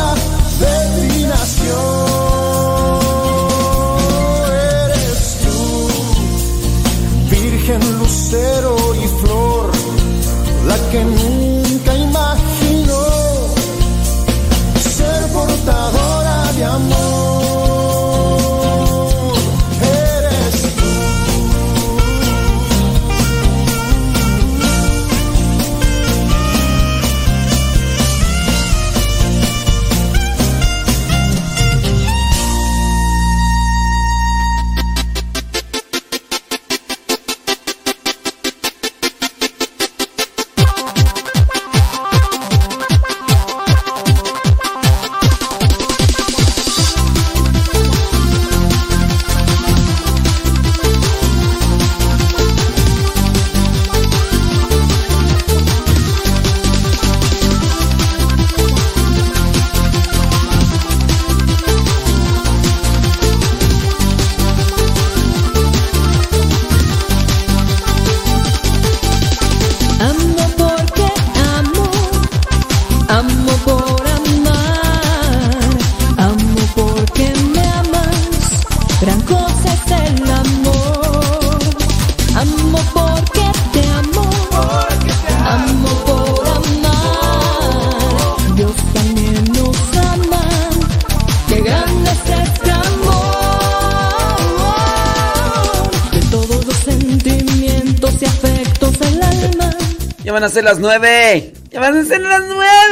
a ser las nueve. Ya van a ser las nueve.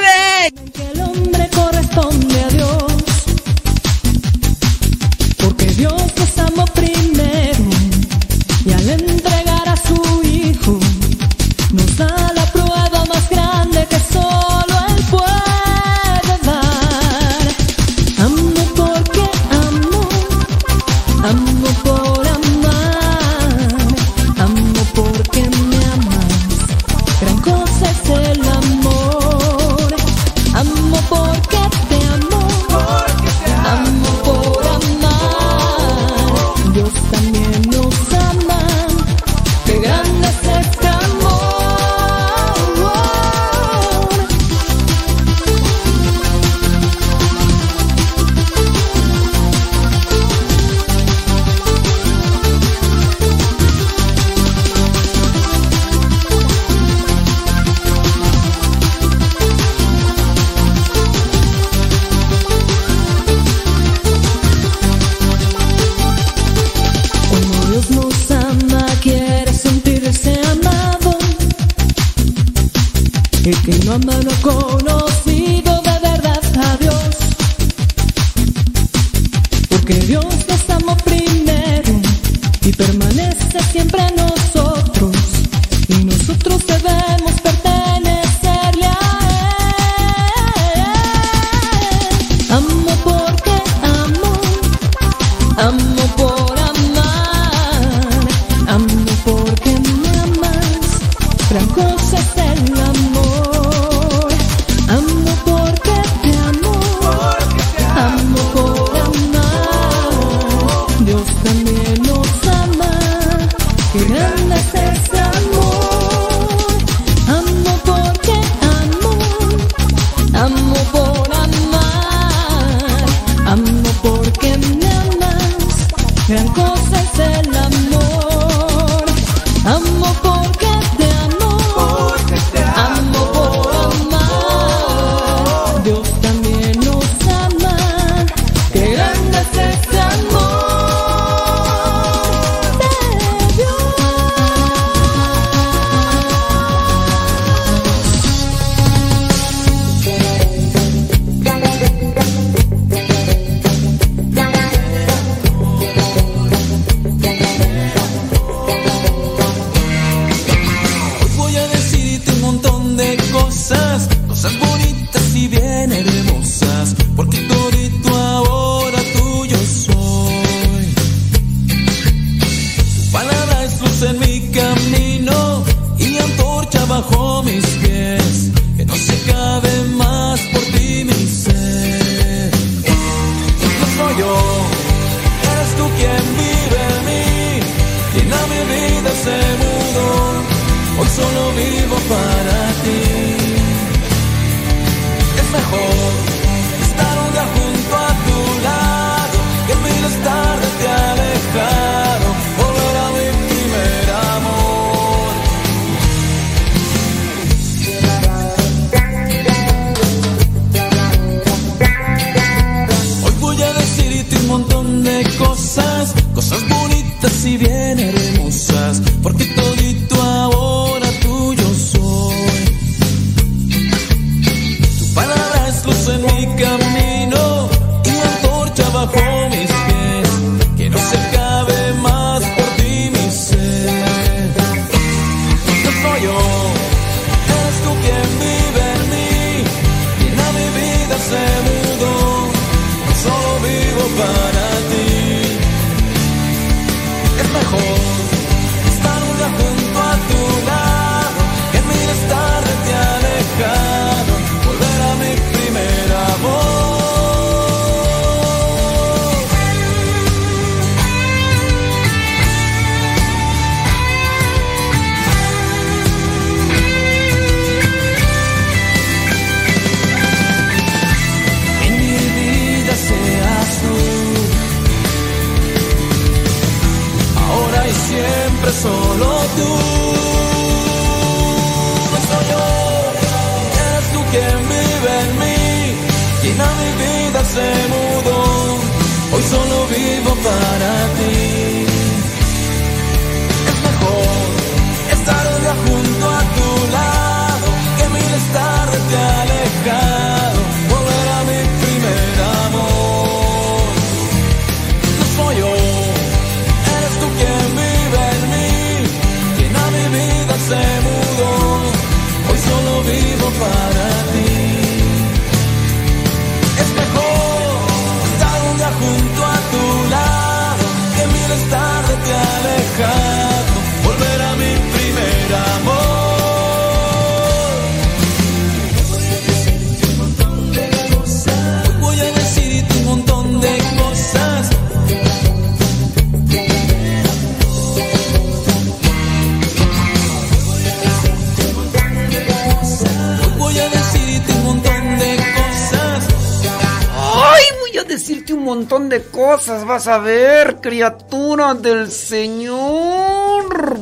Montón de cosas, vas a ver, criatura del Señor.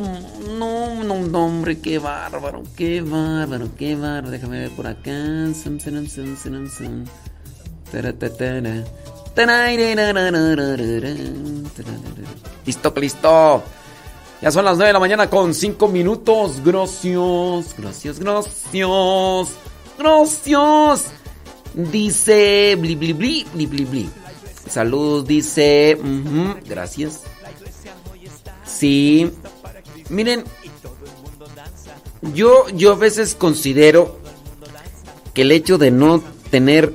No, no, hombre, qué bárbaro, qué bárbaro, qué bárbaro. Déjame ver por acá. Listo, listo. Ya son las 9 de la mañana con 5 minutos. Gracias, gracias, gracias. Gracias. Dice bli bli bli bli bli. Salud, dice. gracias. Sí. Miren. Yo, yo a veces considero que el hecho de no tener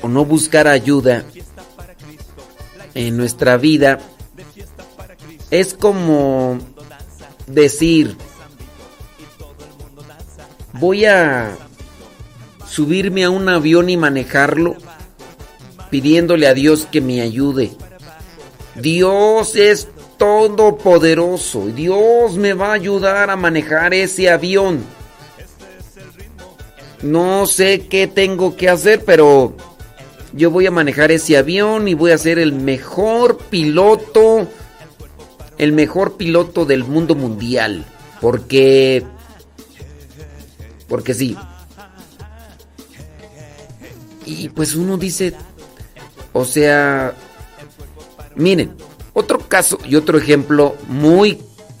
o no buscar ayuda en nuestra vida es como decir, voy a subirme a un avión y manejarlo pidiéndole a Dios que me ayude. Dios es todopoderoso. Dios me va a ayudar a manejar ese avión. No sé qué tengo que hacer, pero yo voy a manejar ese avión y voy a ser el mejor piloto, el mejor piloto del mundo mundial. Porque... Porque sí. Y pues uno dice, o sea, miren, otro caso y otro ejemplo muy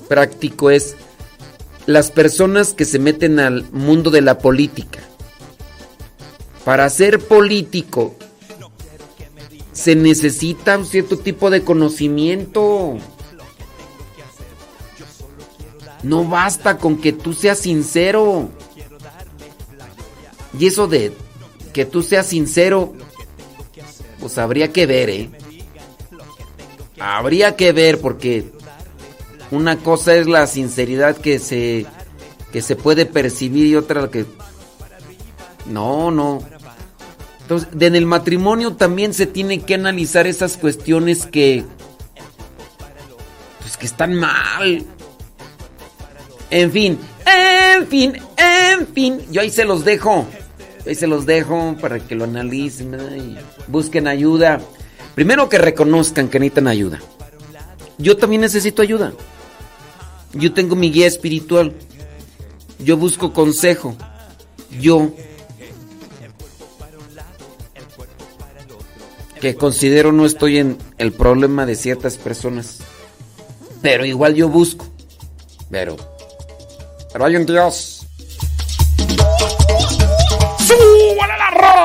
práctico es las personas que se meten al mundo de la política. Para ser político se necesita un cierto tipo de conocimiento. No basta con que tú seas sincero. Y eso de que tú seas sincero, pues habría que ver, ¿eh? Habría que ver porque una cosa es la sinceridad que se que se puede percibir y otra que no, no. Entonces, en el matrimonio también se tiene que analizar esas cuestiones que pues que están mal. En fin, en fin, en fin, yo ahí se los dejo. Ahí se los dejo para que lo analicen y busquen ayuda. Primero que reconozcan que necesitan ayuda. Yo también necesito ayuda. Yo tengo mi guía espiritual. Yo busco consejo. Yo que considero no estoy en el problema de ciertas personas. Pero igual yo busco. Pero pero hay un Dios.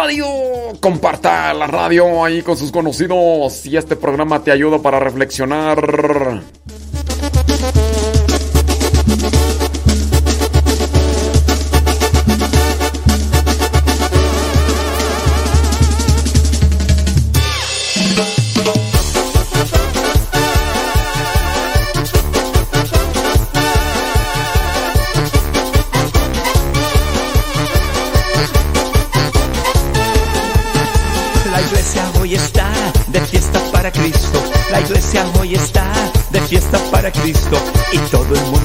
Radio! Comparta la radio ahí con sus conocidos y este programa te ayuda para reflexionar.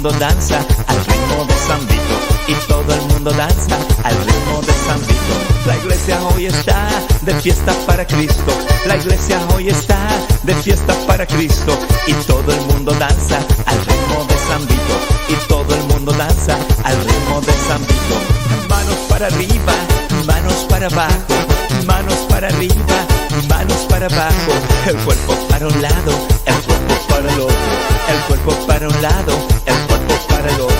Mundo danza al ritmo de San Vito. Y todo el mundo danza al ritmo de San Vito. La iglesia hoy está de fiesta para Cristo. La iglesia hoy está de fiesta para Cristo. Y todo el mundo danza al ritmo de San Vito. Y todo el mundo danza al ritmo de. Hermano, Manos para arriba, manos para abajo, manos para arriba, manos para abajo. El cuerpo para un lado, el cuerpo el. El cuerpo para un lado, el cuerpo para el otro.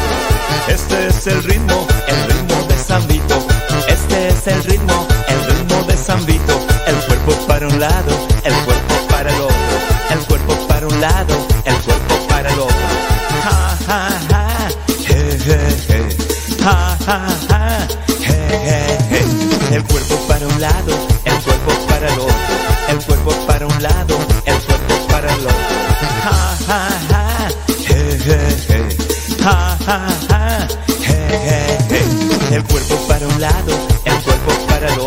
Este es el ritmo, el ritmo de San Vito. Este es el ritmo, el ritmo de San Vito. El cuerpo para un lado, el cuerpo para el otro. El cuerpo para un lado, el cuerpo para el otro. Ja, ja, ja, je, je, je. Ja, ja, El cuerpo para un lado, el cuerpo para el.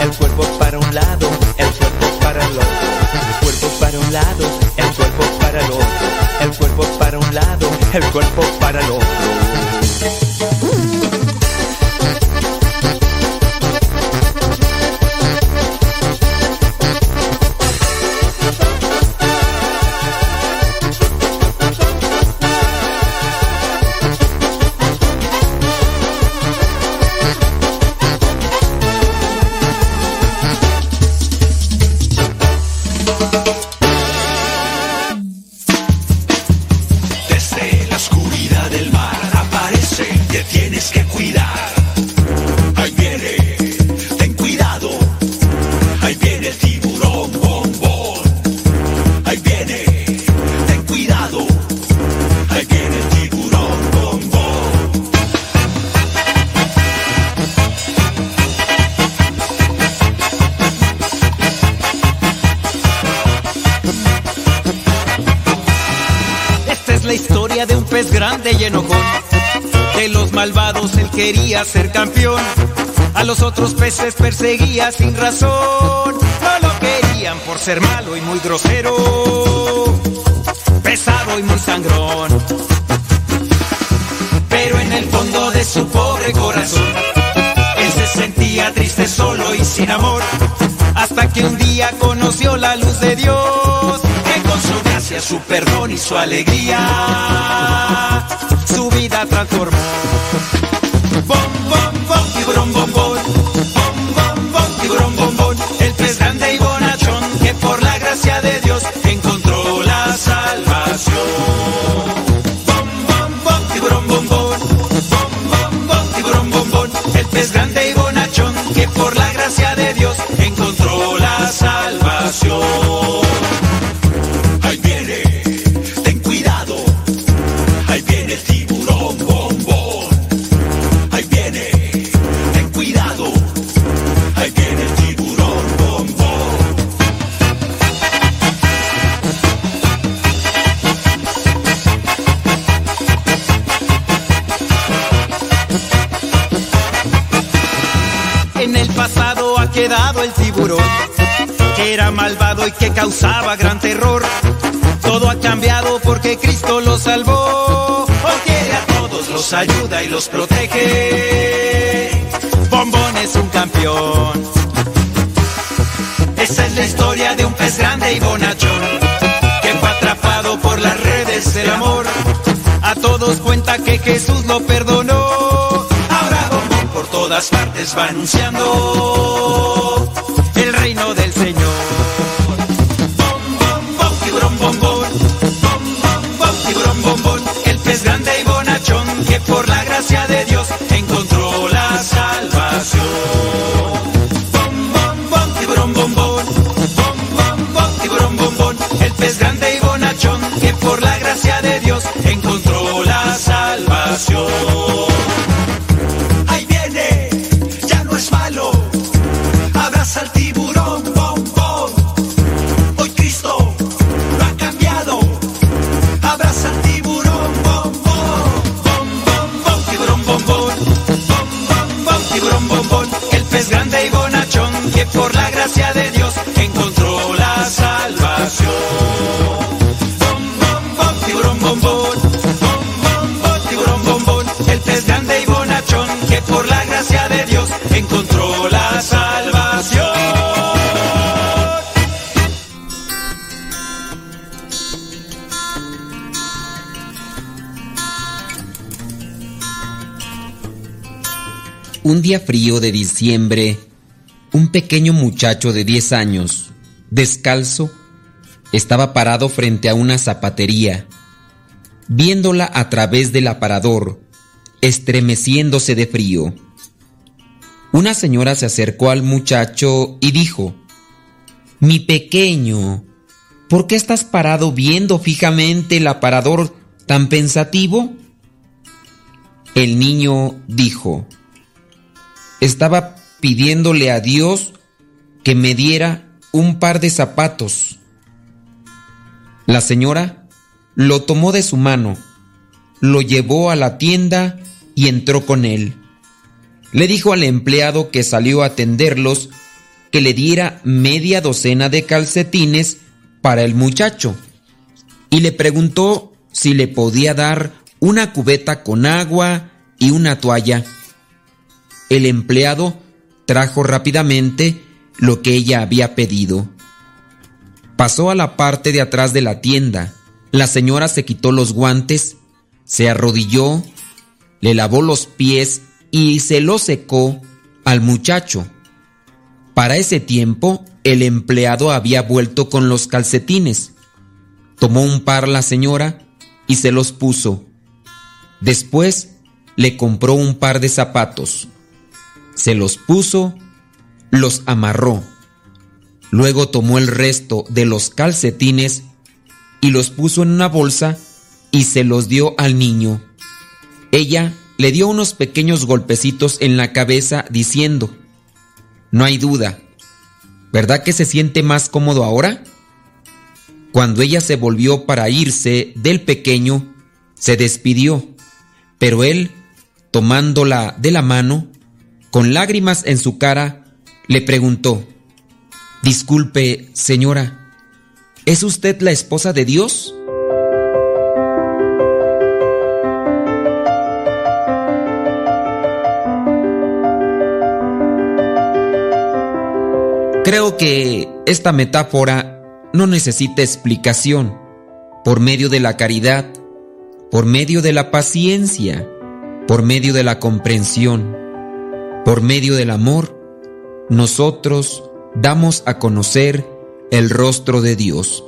El cuerpo para un lado, el cuerpo para el otro. El cuerpo para un lado, el cuerpo para el. El cuerpo para un lado, el cuerpo para el. La historia de un pez grande y enojón. De los malvados él quería ser campeón. A los otros peces perseguía sin razón. No lo querían por ser malo y muy grosero. Pesado y muy sangrón. Pero en el fondo de su pobre corazón, él se sentía triste, solo y sin amor. Hasta que un día conoció la luz de Dios, gracia, su perdón y su alegría, su vida transformó. Bom, bom, bom, tiburón, bom, bom. Bom, causaba gran terror. Todo ha cambiado porque Cristo lo salvó. Quiere a todos, los ayuda y los protege. Bombón es un campeón. Esa es la historia de un pez grande y bonachón, que fue atrapado por las redes del amor. A todos cuenta que Jesús lo perdonó. Ahora Bombón por todas partes va anunciando de diciembre, un pequeño muchacho de 10 años, descalzo, estaba parado frente a una zapatería, viéndola a través del aparador, estremeciéndose de frío. Una señora se acercó al muchacho y dijo, Mi pequeño, ¿por qué estás parado viendo fijamente el aparador tan pensativo? El niño dijo, estaba pidiéndole a Dios que me diera un par de zapatos. La señora lo tomó de su mano, lo llevó a la tienda y entró con él. Le dijo al empleado que salió a atenderlos que le diera media docena de calcetines para el muchacho y le preguntó si le podía dar una cubeta con agua y una toalla. El empleado trajo rápidamente lo que ella había pedido. Pasó a la parte de atrás de la tienda. La señora se quitó los guantes, se arrodilló, le lavó los pies y se los secó al muchacho. Para ese tiempo, el empleado había vuelto con los calcetines. Tomó un par la señora y se los puso. Después le compró un par de zapatos. Se los puso, los amarró. Luego tomó el resto de los calcetines y los puso en una bolsa y se los dio al niño. Ella le dio unos pequeños golpecitos en la cabeza diciendo, No hay duda, ¿verdad que se siente más cómodo ahora? Cuando ella se volvió para irse del pequeño, se despidió, pero él, tomándola de la mano, con lágrimas en su cara, le preguntó, Disculpe, señora, ¿es usted la esposa de Dios? Creo que esta metáfora no necesita explicación. Por medio de la caridad, por medio de la paciencia, por medio de la comprensión, por medio del amor, nosotros damos a conocer el rostro de Dios.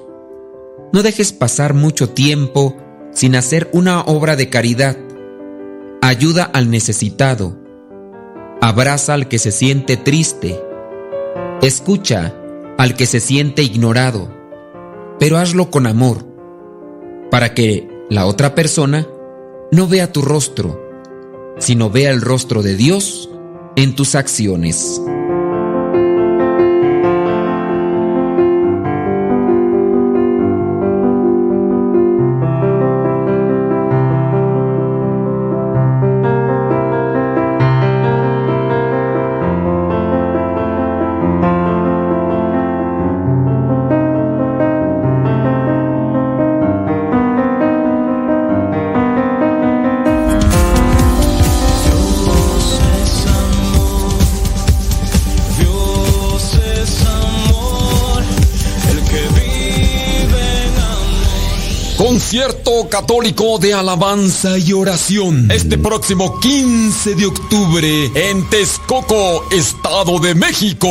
No dejes pasar mucho tiempo sin hacer una obra de caridad. Ayuda al necesitado. Abraza al que se siente triste. Escucha al que se siente ignorado pero hazlo con amor, para que la otra persona no vea tu rostro, sino vea el rostro de Dios en tus acciones. Católico de alabanza y oración. Este próximo 15 de octubre en Texcoco, Estado de México.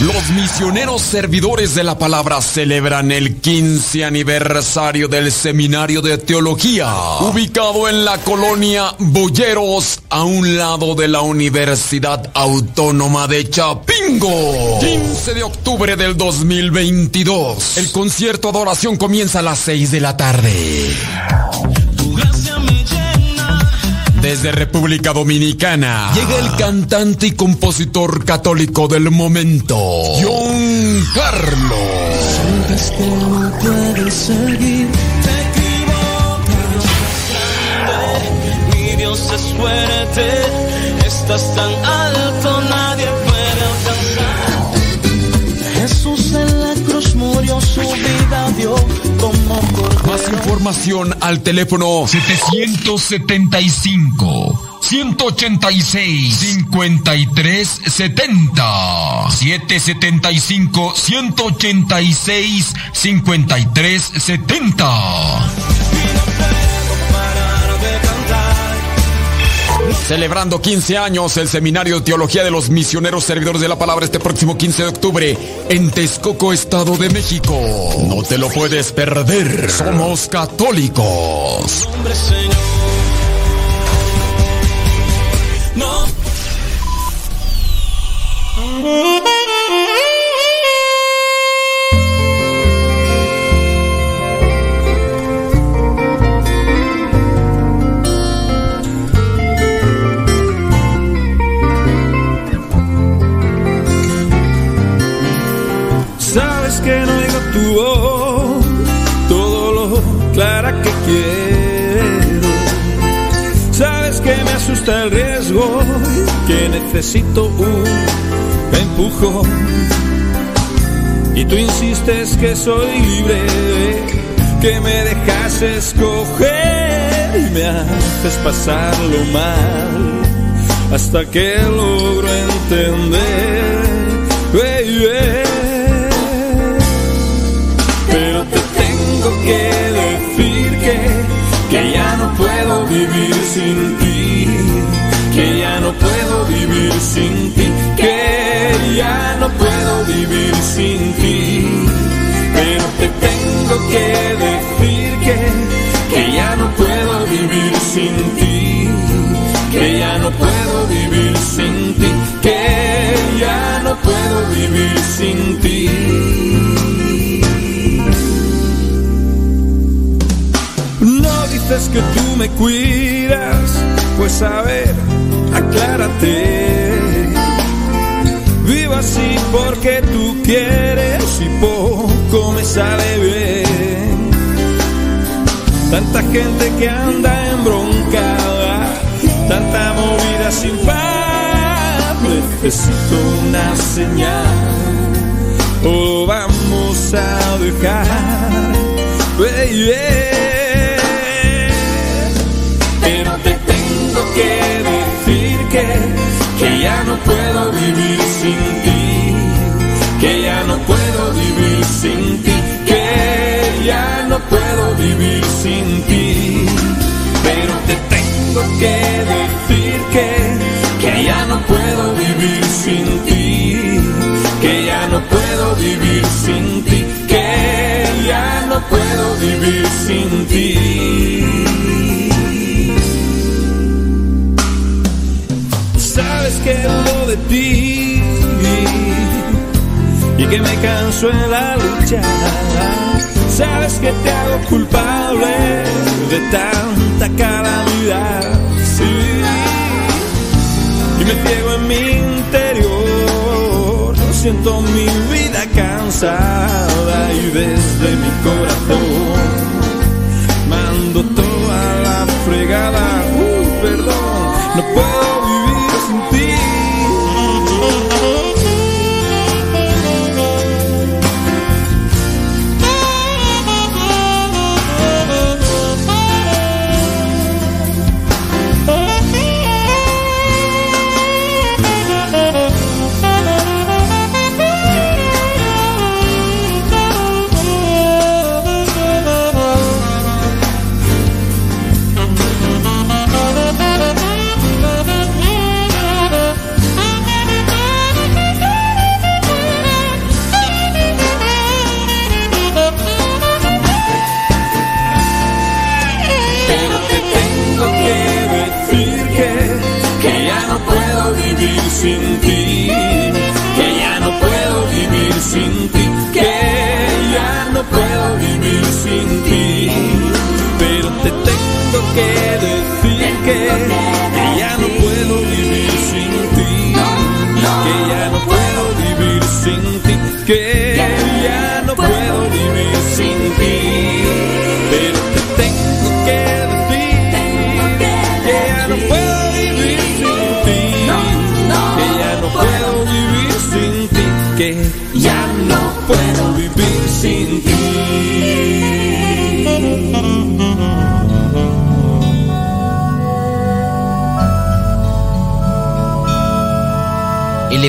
Los misioneros servidores de la palabra celebran el 15 aniversario del Seminario de Teología, ubicado en la colonia Boyeros, a un lado de la Universidad Autónoma de Chapingo. 15 de octubre del 2022. El concierto de adoración comienza a las 6 de la tarde. Desde República Dominicana llega el cantante y compositor católico del momento, John Carlos. Que no puedes seguir, te equivocas. Mi Dios es fuerte, estás tan alto, nadie puede alcanzar. Jesús en la cruz murió, su vida dio información al teléfono 775 186 53 70 775 186 53 70 Celebrando 15 años el Seminario de Teología de los Misioneros Servidores de la Palabra este próximo 15 de octubre en Texcoco, Estado de México. No te lo puedes perder. Somos católicos. Asusta el riesgo, que necesito un empujón. Y tú insistes que soy libre, que me dejas escoger y me haces pasarlo mal hasta que logro entender. baby. Pero te tengo que decir que, que ya no puedo vivir sin ti, no puedo vivir sin ti, que ya no puedo vivir sin ti. Pero te tengo que decir que, que ya no puedo vivir sin ti, que ya no puedo vivir sin ti, que ya no puedo vivir sin ti. No dices que tú me cuidas, pues a ver, aclárate. Vivo así porque tú quieres y poco me sale bien. Tanta gente que anda embroncada, tanta movida sin paz. Necesito una señal, o vamos a dejar, baby. Pero te tengo que ya no puedo vivir sin ti, que ya no puedo vivir sin ti, que ya no puedo vivir sin ti. Pero te tengo que decir que, que ya no puedo vivir sin ti, que ya no puedo vivir sin ti, que ya no puedo vivir sin ti. Que de ti y que me canso en la lucha. Sabes que te hago culpable de tanta calamidad. Sí. Y me ciego en mi interior. Siento mi vida cansada y desde mi corazón mando toda la fregada. Uh, perdón, no puedo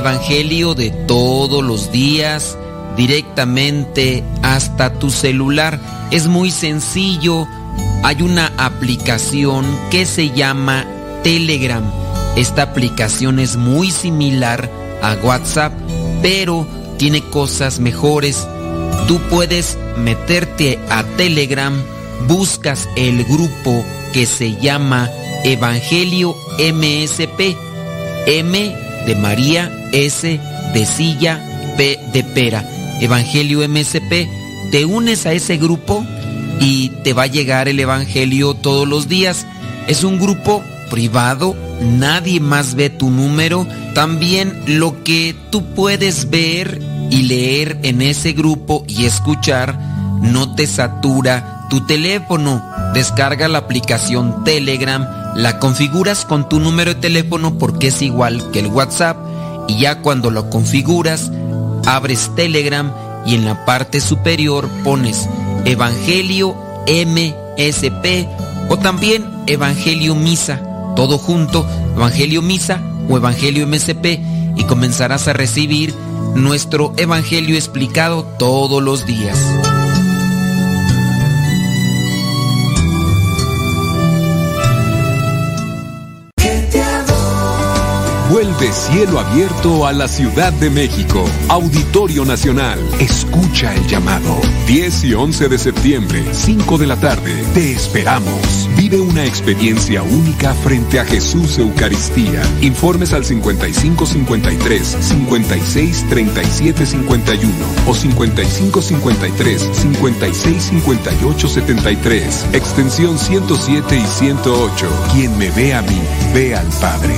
Evangelio de todos los días directamente hasta tu celular. Es muy sencillo. Hay una aplicación que se llama Telegram. Esta aplicación es muy similar a WhatsApp, pero tiene cosas mejores. Tú puedes meterte a Telegram, buscas el grupo que se llama Evangelio MSP. M de María S. de Silla P. de Pera. Evangelio MSP. Te unes a ese grupo y te va a llegar el Evangelio todos los días. Es un grupo privado, nadie más ve tu número. También lo que tú puedes ver y leer en ese grupo y escuchar no te satura tu teléfono. Descarga la aplicación Telegram la configuras con tu número de teléfono porque es igual que el WhatsApp y ya cuando lo configuras abres Telegram y en la parte superior pones Evangelio MSP o también Evangelio Misa, todo junto, Evangelio Misa o Evangelio MSP y comenzarás a recibir nuestro Evangelio explicado todos los días. De cielo abierto a la Ciudad de México. Auditorio Nacional. Escucha el llamado. 10 y 11 de septiembre, 5 de la tarde. Te esperamos. Vive una experiencia única frente a Jesús Eucaristía. Informes al 5553 56 37 51 o 5553 56 58 73. Extensión 107 y 108. Quien me ve a mí, ve al Padre.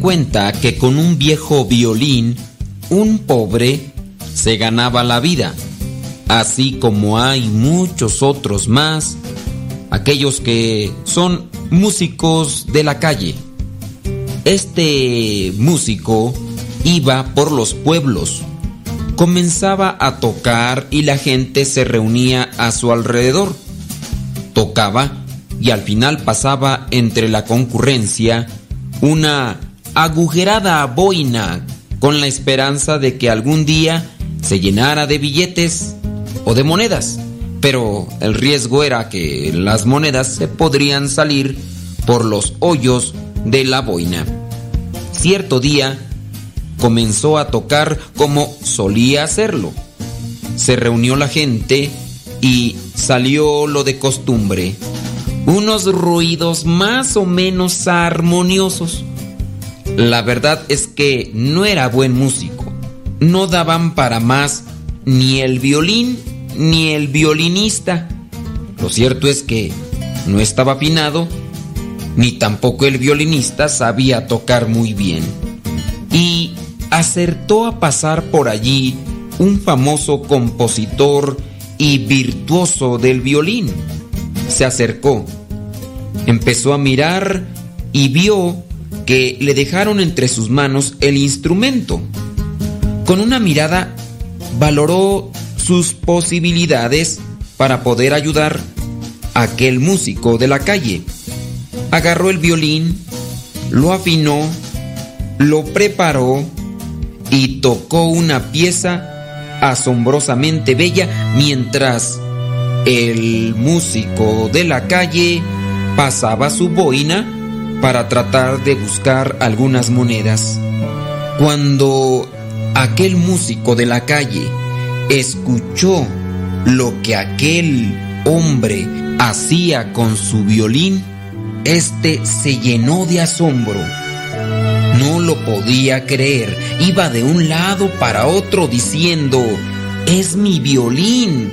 Cuenta que con un viejo violín, un pobre se ganaba la vida, así como hay muchos otros más, aquellos que son músicos de la calle. Este músico iba por los pueblos, comenzaba a tocar y la gente se reunía a su alrededor. Tocaba y al final pasaba entre la concurrencia una agujerada boina con la esperanza de que algún día se llenara de billetes o de monedas, pero el riesgo era que las monedas se podrían salir por los hoyos de la boina. Cierto día comenzó a tocar como solía hacerlo. Se reunió la gente y salió lo de costumbre. Unos ruidos más o menos armoniosos la verdad es que no era buen músico. No daban para más ni el violín ni el violinista. Lo cierto es que no estaba afinado, ni tampoco el violinista sabía tocar muy bien. Y acertó a pasar por allí un famoso compositor y virtuoso del violín. Se acercó, empezó a mirar y vio que le dejaron entre sus manos el instrumento. Con una mirada valoró sus posibilidades para poder ayudar a aquel músico de la calle. Agarró el violín, lo afinó, lo preparó y tocó una pieza asombrosamente bella mientras el músico de la calle pasaba su boina para tratar de buscar algunas monedas. Cuando aquel músico de la calle escuchó lo que aquel hombre hacía con su violín, este se llenó de asombro. No lo podía creer. Iba de un lado para otro diciendo, es mi violín,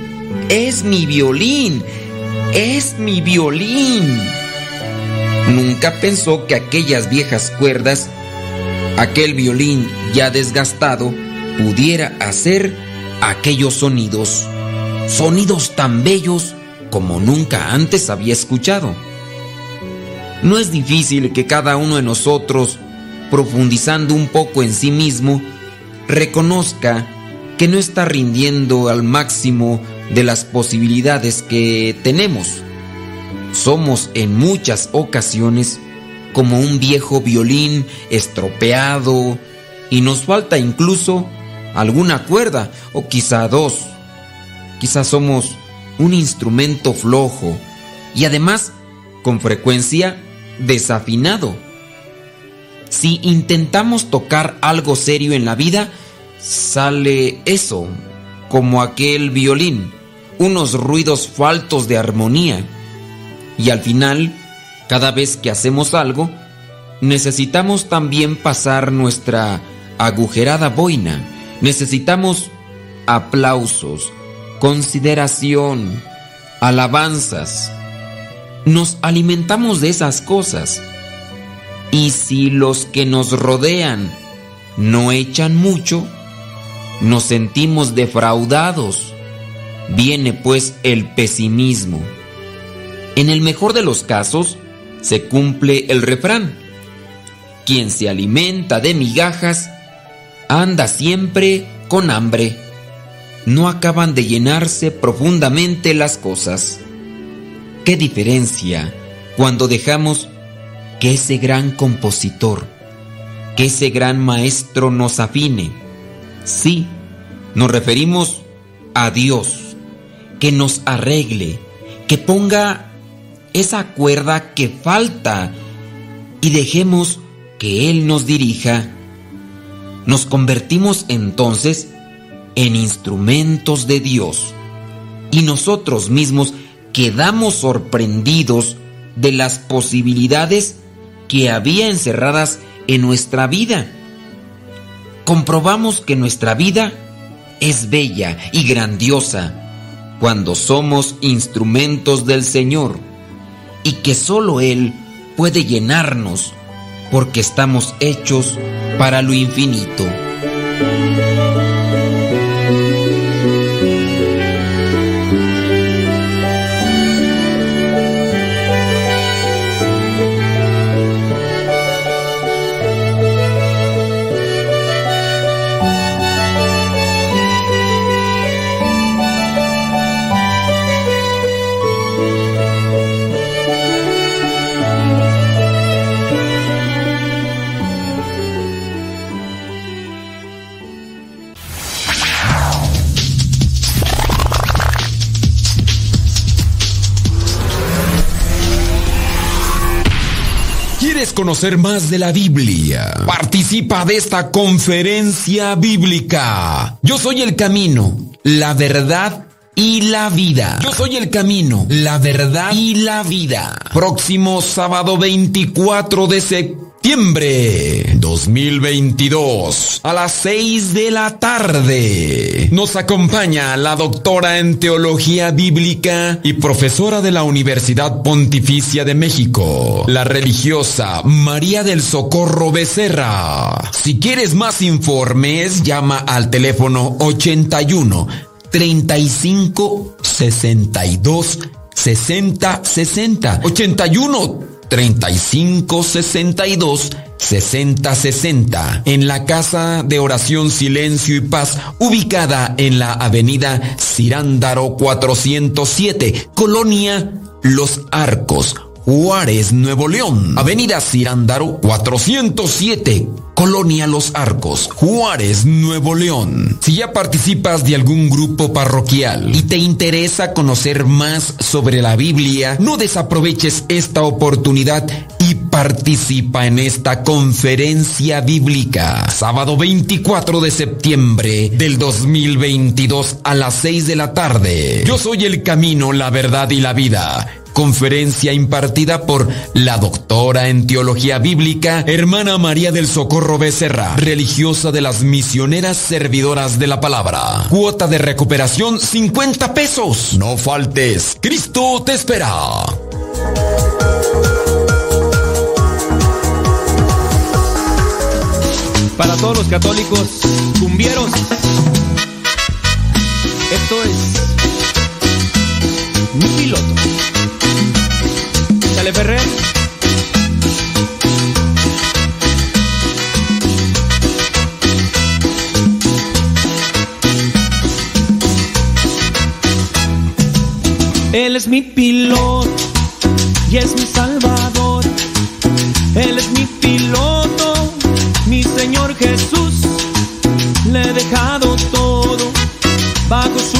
es mi violín, es mi violín. Nunca pensó que aquellas viejas cuerdas, aquel violín ya desgastado, pudiera hacer aquellos sonidos. Sonidos tan bellos como nunca antes había escuchado. No es difícil que cada uno de nosotros, profundizando un poco en sí mismo, reconozca que no está rindiendo al máximo de las posibilidades que tenemos somos en muchas ocasiones como un viejo violín estropeado y nos falta incluso alguna cuerda o quizá dos. Quizás somos un instrumento flojo y además con frecuencia desafinado. Si intentamos tocar algo serio en la vida, sale eso, como aquel violín, unos ruidos faltos de armonía y al final, cada vez que hacemos algo, necesitamos también pasar nuestra agujerada boina. Necesitamos aplausos, consideración, alabanzas. Nos alimentamos de esas cosas. Y si los que nos rodean no echan mucho, nos sentimos defraudados. Viene pues el pesimismo. En el mejor de los casos, se cumple el refrán. Quien se alimenta de migajas, anda siempre con hambre. No acaban de llenarse profundamente las cosas. ¿Qué diferencia cuando dejamos que ese gran compositor, que ese gran maestro nos afine? Sí, nos referimos a Dios, que nos arregle, que ponga esa cuerda que falta y dejemos que Él nos dirija, nos convertimos entonces en instrumentos de Dios y nosotros mismos quedamos sorprendidos de las posibilidades que había encerradas en nuestra vida. Comprobamos que nuestra vida es bella y grandiosa cuando somos instrumentos del Señor y que solo Él puede llenarnos porque estamos hechos para lo infinito. Conocer más de la Biblia? Participa de esta conferencia bíblica. Yo soy el camino, la verdad y la vida. Yo soy el camino, la verdad y la vida. Próximo sábado 24 de septiembre. 2022 a las 6 de la tarde. Nos acompaña la doctora en teología bíblica y profesora de la Universidad Pontificia de México, la religiosa María del Socorro Becerra. Si quieres más informes, llama al teléfono 81 35 62 60 60 81 35 62 60 60 en la Casa de Oración Silencio y Paz ubicada en la Avenida Cirándaro 407, Colonia Los Arcos, Juárez, Nuevo León. Avenida Cirándaro 407, Colonia Los Arcos, Juárez, Nuevo León. Si ya participas de algún grupo parroquial y te interesa conocer más sobre la Biblia, no desaproveches esta oportunidad y participa en esta conferencia bíblica. Sábado 24 de septiembre del 2022 a las 6 de la tarde. Yo soy el camino, la verdad y la vida conferencia impartida por la doctora en teología bíblica, hermana María del Socorro Becerra, religiosa de las misioneras servidoras de la palabra. Cuota de recuperación 50 pesos. No faltes, Cristo te espera. Para todos los católicos cumbieros, esto es mi piloto. Dale Ferrer. Él es mi piloto y es mi salvador. Él es mi piloto, mi Señor Jesús. Le he dejado todo bajo su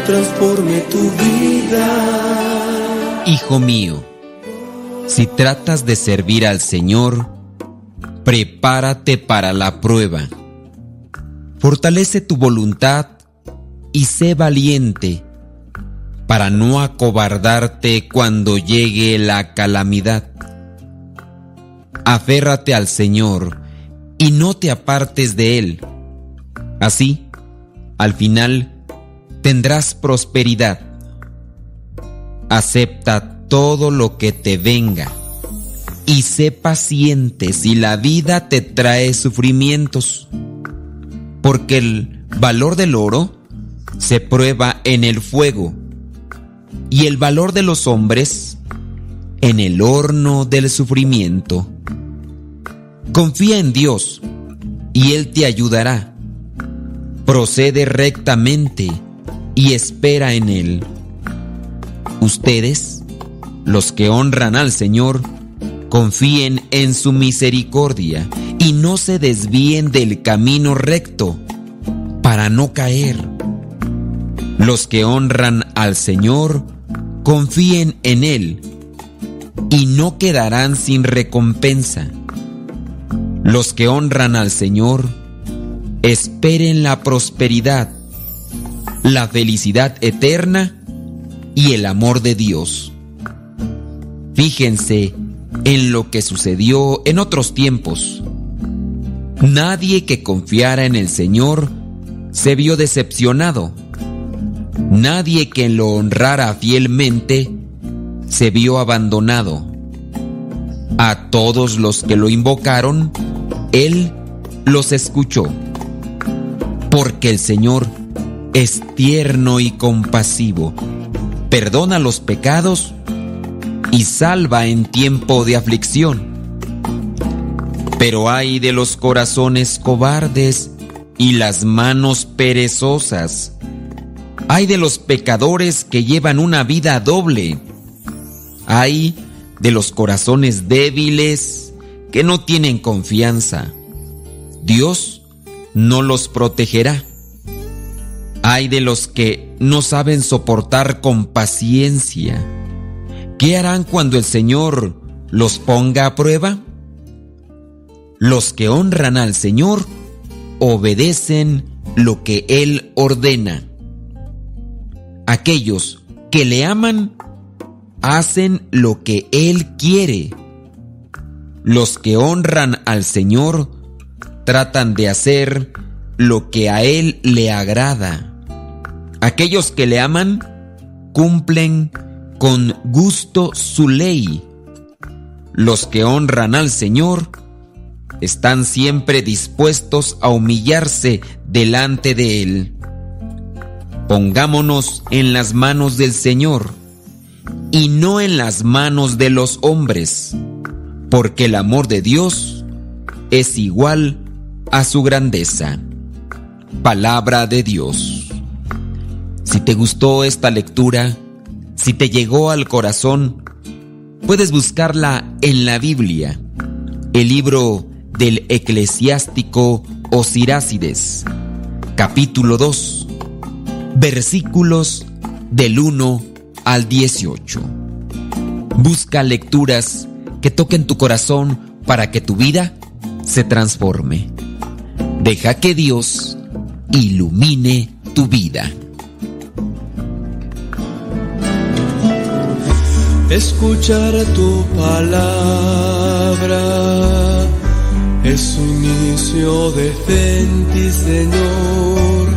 transforme tu vida. Hijo mío, si tratas de servir al Señor, prepárate para la prueba. Fortalece tu voluntad y sé valiente para no acobardarte cuando llegue la calamidad. Aférrate al Señor y no te apartes de Él. Así, al final, tendrás prosperidad. Acepta todo lo que te venga y sé paciente si la vida te trae sufrimientos, porque el valor del oro se prueba en el fuego y el valor de los hombres en el horno del sufrimiento. Confía en Dios y Él te ayudará. Procede rectamente y espera en Él. Ustedes, los que honran al Señor, confíen en su misericordia y no se desvíen del camino recto para no caer. Los que honran al Señor, confíen en Él y no quedarán sin recompensa. Los que honran al Señor, esperen la prosperidad, la felicidad eterna y el amor de Dios. Fíjense en lo que sucedió en otros tiempos. Nadie que confiara en el Señor se vio decepcionado. Nadie que lo honrara fielmente se vio abandonado. A todos los que lo invocaron, Él los escuchó. Porque el Señor es tierno y compasivo, perdona los pecados y salva en tiempo de aflicción. Pero hay de los corazones cobardes y las manos perezosas. Hay de los pecadores que llevan una vida doble. Hay de los corazones débiles que no tienen confianza. Dios no los protegerá. Hay de los que no saben soportar con paciencia. ¿Qué harán cuando el Señor los ponga a prueba? Los que honran al Señor obedecen lo que Él ordena. Aquellos que le aman hacen lo que Él quiere. Los que honran al Señor tratan de hacer lo que a Él le agrada. Aquellos que le aman cumplen con gusto su ley. Los que honran al Señor están siempre dispuestos a humillarse delante de Él. Pongámonos en las manos del Señor y no en las manos de los hombres, porque el amor de Dios es igual a su grandeza. Palabra de Dios. Si te gustó esta lectura, si te llegó al corazón, puedes buscarla en la Biblia, el libro del eclesiástico Osirácides, capítulo 2, versículos del 1 al 18. Busca lecturas que toquen tu corazón para que tu vida se transforme. Deja que Dios ilumine tu vida. Escuchar tu palabra es un inicio de en ti, Señor.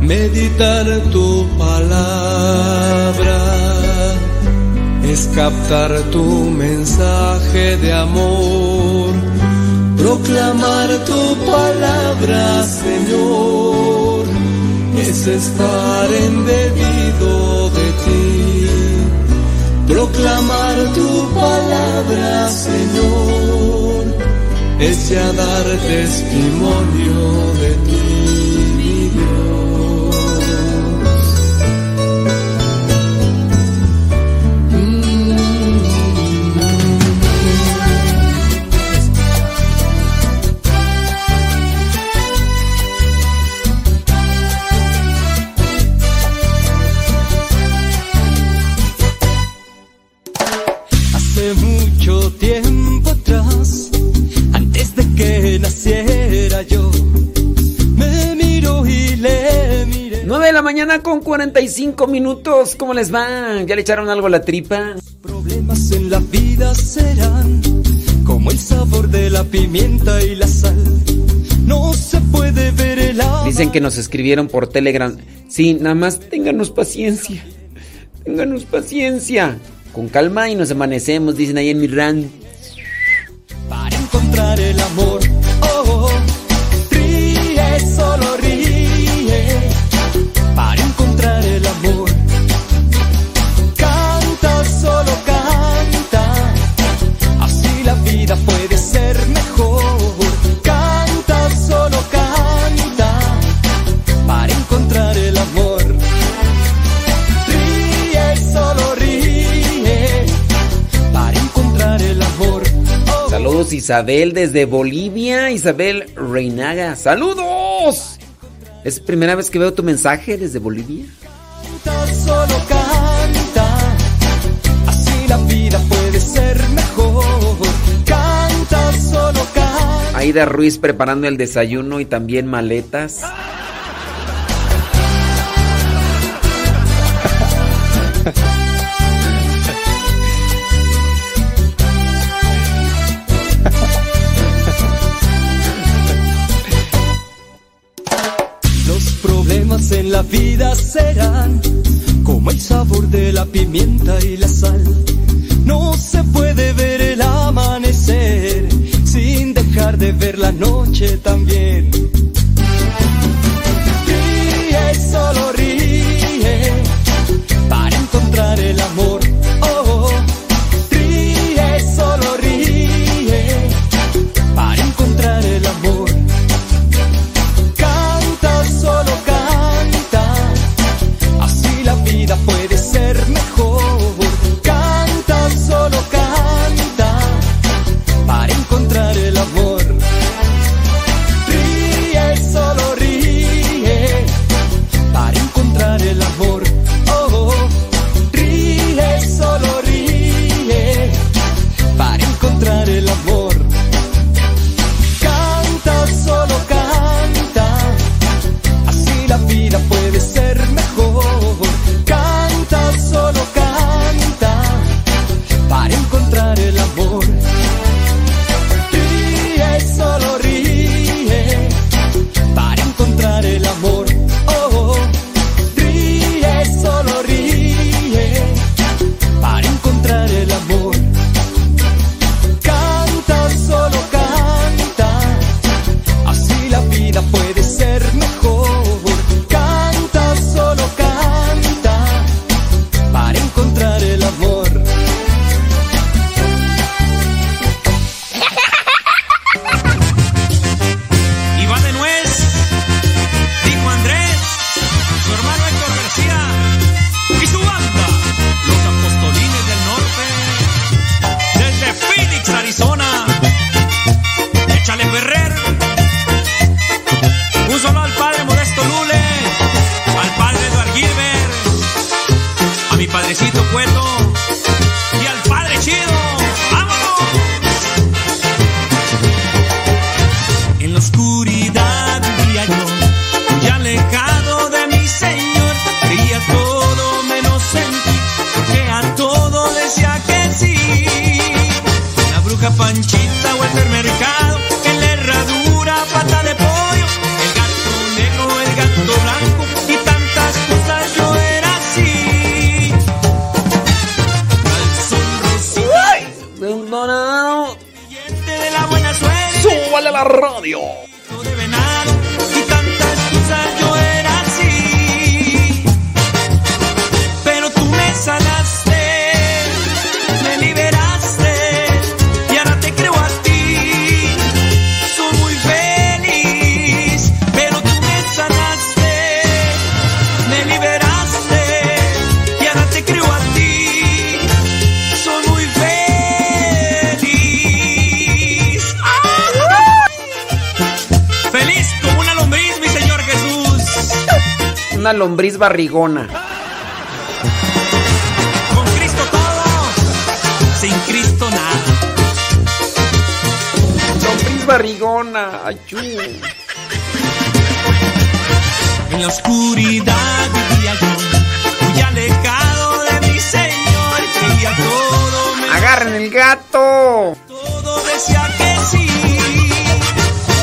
Meditar tu palabra es captar tu mensaje de amor. Proclamar tu palabra, Señor, es estar embebido de. Proclamar tu palabra, Señor, es ya dar testimonio de ti, con 45 minutos. ¿Cómo les va? ¿Ya le echaron algo a la tripa? Problemas en la vida serán como el sabor de la pimienta y la sal. No se puede ver el. Dicen que nos escribieron por Telegram. Sí, nada más ténganos paciencia. Ténganos paciencia. Con calma y nos amanecemos, dicen ahí en mi. Para encontrar el amor Isabel desde Bolivia, Isabel Reinaga. Saludos. Es primera vez que veo tu mensaje desde Bolivia. Canta, solo canta, así la vida puede ser mejor. Canta, solo canta. Aida Ruiz preparando el desayuno y también maletas. en la vida serán como el sabor de la pimienta y la sal. No se puede ver el amanecer sin dejar de ver la noche también. Ríe, solo ríe, para encontrar el amor barrigona. Con Cristo todo, sin Cristo nada. Lombriz barrigona, ayú. En la oscuridad vivía yo, muy alejado de mi Señor, a todo me... ¡Agarren el gato! Todo decía que sí,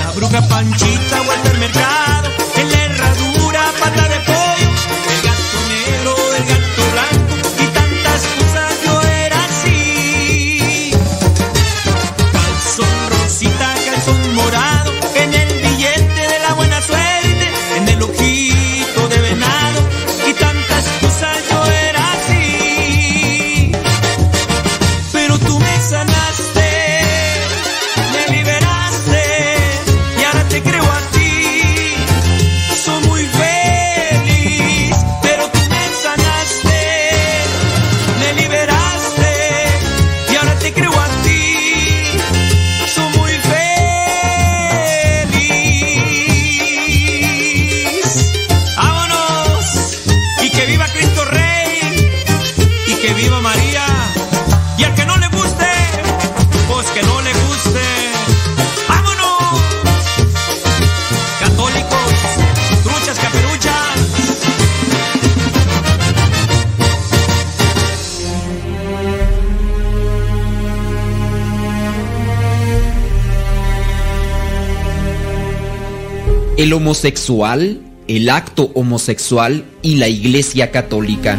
la bruja panchita vuelve al mercado. El homosexual, el acto homosexual y la Iglesia Católica.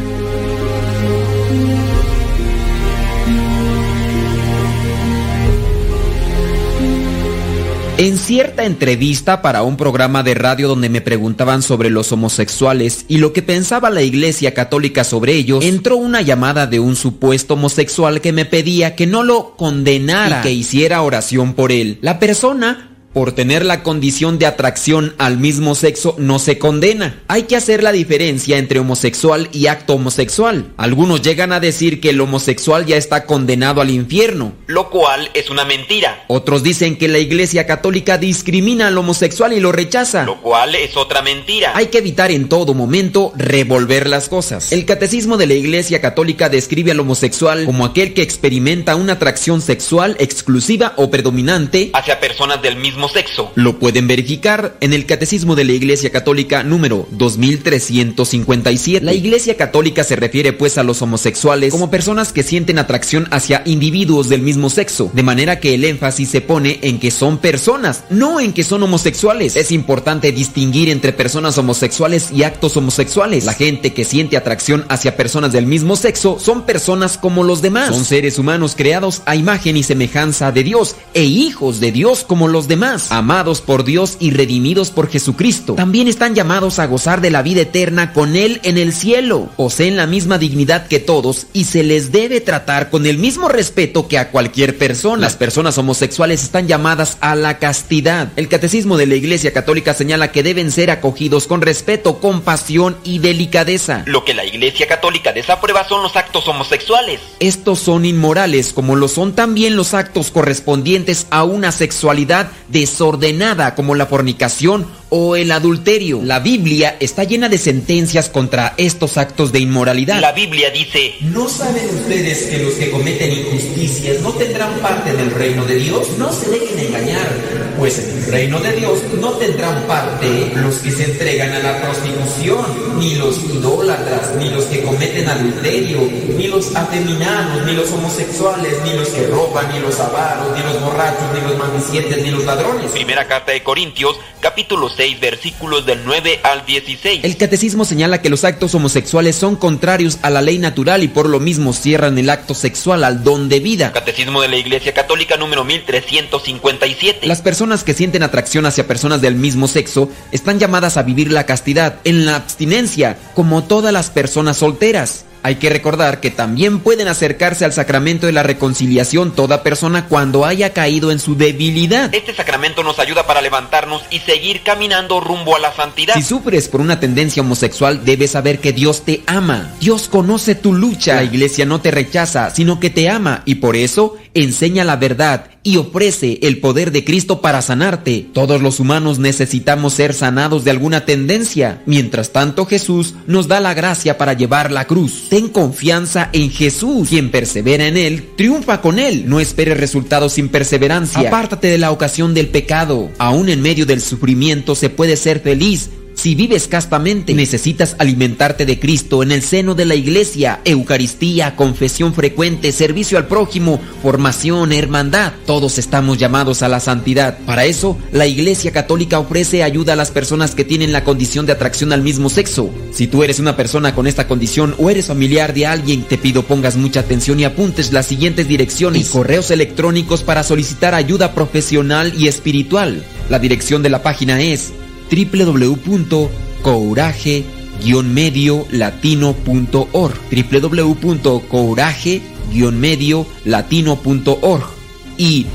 En cierta entrevista para un programa de radio donde me preguntaban sobre los homosexuales y lo que pensaba la Iglesia Católica sobre ellos, entró una llamada de un supuesto homosexual que me pedía que no lo condenara y que hiciera oración por él. La persona por tener la condición de atracción al mismo sexo no se condena. Hay que hacer la diferencia entre homosexual y acto homosexual. Algunos llegan a decir que el homosexual ya está condenado al infierno, lo cual es una mentira. Otros dicen que la Iglesia Católica discrimina al homosexual y lo rechaza, lo cual es otra mentira. Hay que evitar en todo momento revolver las cosas. El Catecismo de la Iglesia Católica describe al homosexual como aquel que experimenta una atracción sexual exclusiva o predominante hacia personas del mismo sexo. Lo pueden verificar en el Catecismo de la Iglesia Católica número 2357. La Iglesia Católica se refiere pues a los homosexuales como personas que sienten atracción hacia individuos del mismo sexo, de manera que el énfasis se pone en que son personas, no en que son homosexuales. Es importante distinguir entre personas homosexuales y actos homosexuales. La gente que siente atracción hacia personas del mismo sexo son personas como los demás. Son seres humanos creados a imagen y semejanza de Dios e hijos de Dios como los demás, amados por Dios y redimidos por Jesucristo. También están llamados a gozar de la vida eterna con Él en el cielo. Poseen la misma dignidad que todos y se les debe tratar con el mismo respeto que a cualquier persona. Las personas homosexuales están llamadas a la castidad. El catecismo de la Iglesia Católica señala que deben ser acogidos con respeto, compasión y delicadeza. Lo que la Iglesia Católica desaprueba son los actos homosexuales. Estos son inmorales, como lo son también los actos correspondientes a una sexualidad desordenada, como la fornicación o el adulterio. La Biblia está llena de sentencias contra estos actos de inmoralidad. La Biblia dice, ¿no saben ustedes que los que cometen injusticias no tendrán parte del reino de Dios? No se dejen engañar, pues en el reino de Dios no tendrán parte los que se entregan a la prostitución, ni los idólatras, ni los que cometen adulterio, ni los afeminados, ni los homosexuales, ni los que roban, ni los avaros, ni los borrachos, ni los maldicientes, ni los ladrones. Primera carta de Corintios, capítulo 6, versículos del 9 al 16. El catecismo señala que los actos homosexuales son contrarios a la ley natural y por lo mismo cierran el acto sexual al don de vida. Catecismo de la Iglesia Católica número 1357. Las personas que sienten atracción hacia personas del mismo sexo están llamadas a vivir la castidad en la abstinencia, como todas las personas solteras. Hay que recordar que también pueden acercarse al sacramento de la reconciliación toda persona cuando haya caído en su debilidad. Este sacramento nos ayuda para levantarnos y seguir caminando rumbo a la santidad. Si sufres por una tendencia homosexual, debes saber que Dios te ama. Dios conoce tu lucha. La iglesia no te rechaza, sino que te ama y por eso enseña la verdad y ofrece el poder de Cristo para sanarte. Todos los humanos necesitamos ser sanados de alguna tendencia. Mientras tanto, Jesús nos da la gracia para llevar la cruz. Ten confianza en Jesús. Quien persevera en Él, triunfa con Él. No esperes resultados sin perseverancia. Apártate de la ocasión del pecado. Aún en medio del sufrimiento se puede ser feliz Si vives castamente, necesitas alimentarte de Cristo en el seno de la iglesia, Eucaristía, confesión frecuente, servicio al prójimo, formación, hermandad. Todos estamos llamados a la santidad. Para eso, la Iglesia Católica ofrece ayuda a las personas que tienen la condición de atracción al mismo sexo. Si tú eres una persona con esta condición o eres familiar de alguien, te pido pongas mucha atención y apuntes las siguientes direcciones y correos electrónicos para solicitar ayuda profesional y espiritual. La dirección de la página es www.courage-mediolatino.org www.courage-mediolatino.org y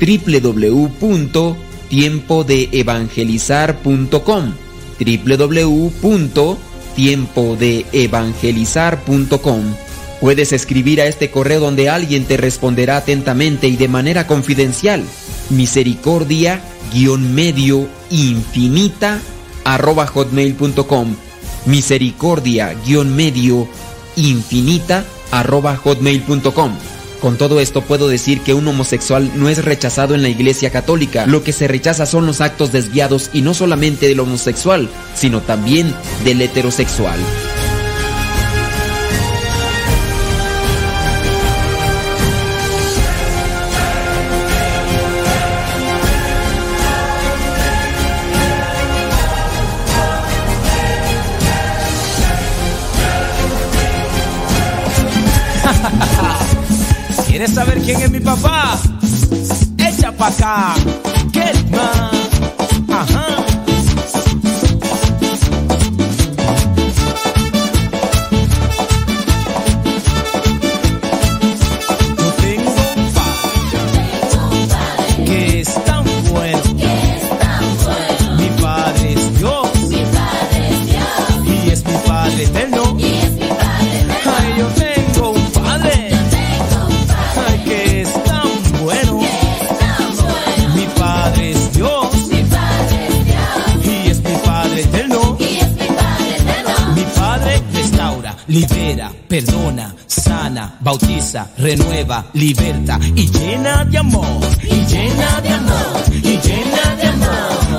www.tiempodeevangelizar.com www.tiempodeevangelizar.com Puedes escribir a este correo donde alguien te responderá atentamente y de manera confidencial. Misericordia medio infinita arroba hotmail.com misericordia medio infinita arroba hotmail.com con todo esto puedo decir que un homosexual no es rechazado en la iglesia católica. Lo que se rechaza son los actos desviados y no solamente del homosexual, sino también del heterosexual. ¿Quieres saber quién es mi papá? Echa pa' acá. Perdona, sana, bautiza, renueva, liberta y llena de amor. Y llena de amor. Y llena de amor.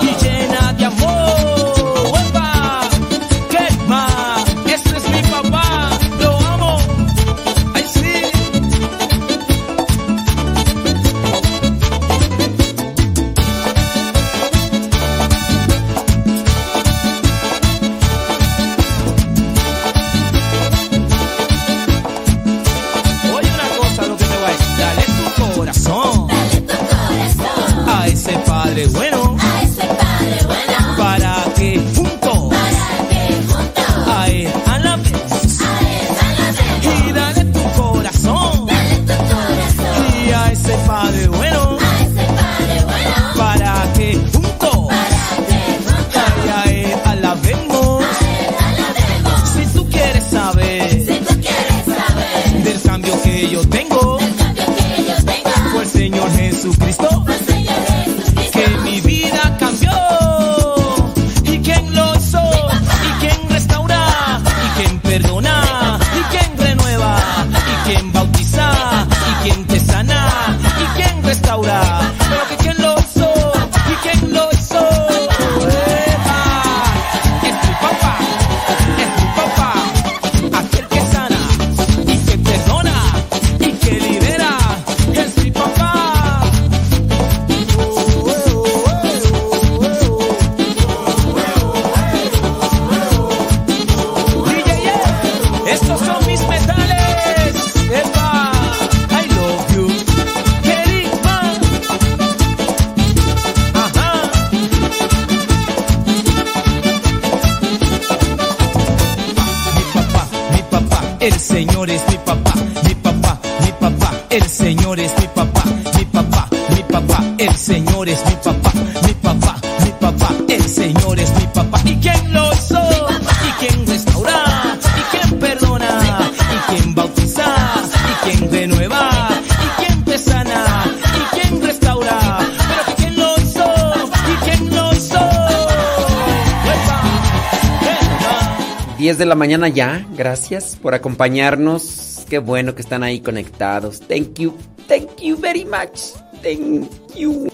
De la mañana ya. Gracias por acompañarnos. Qué bueno que están ahí conectados. Thank you. Thank you very much. Thank you.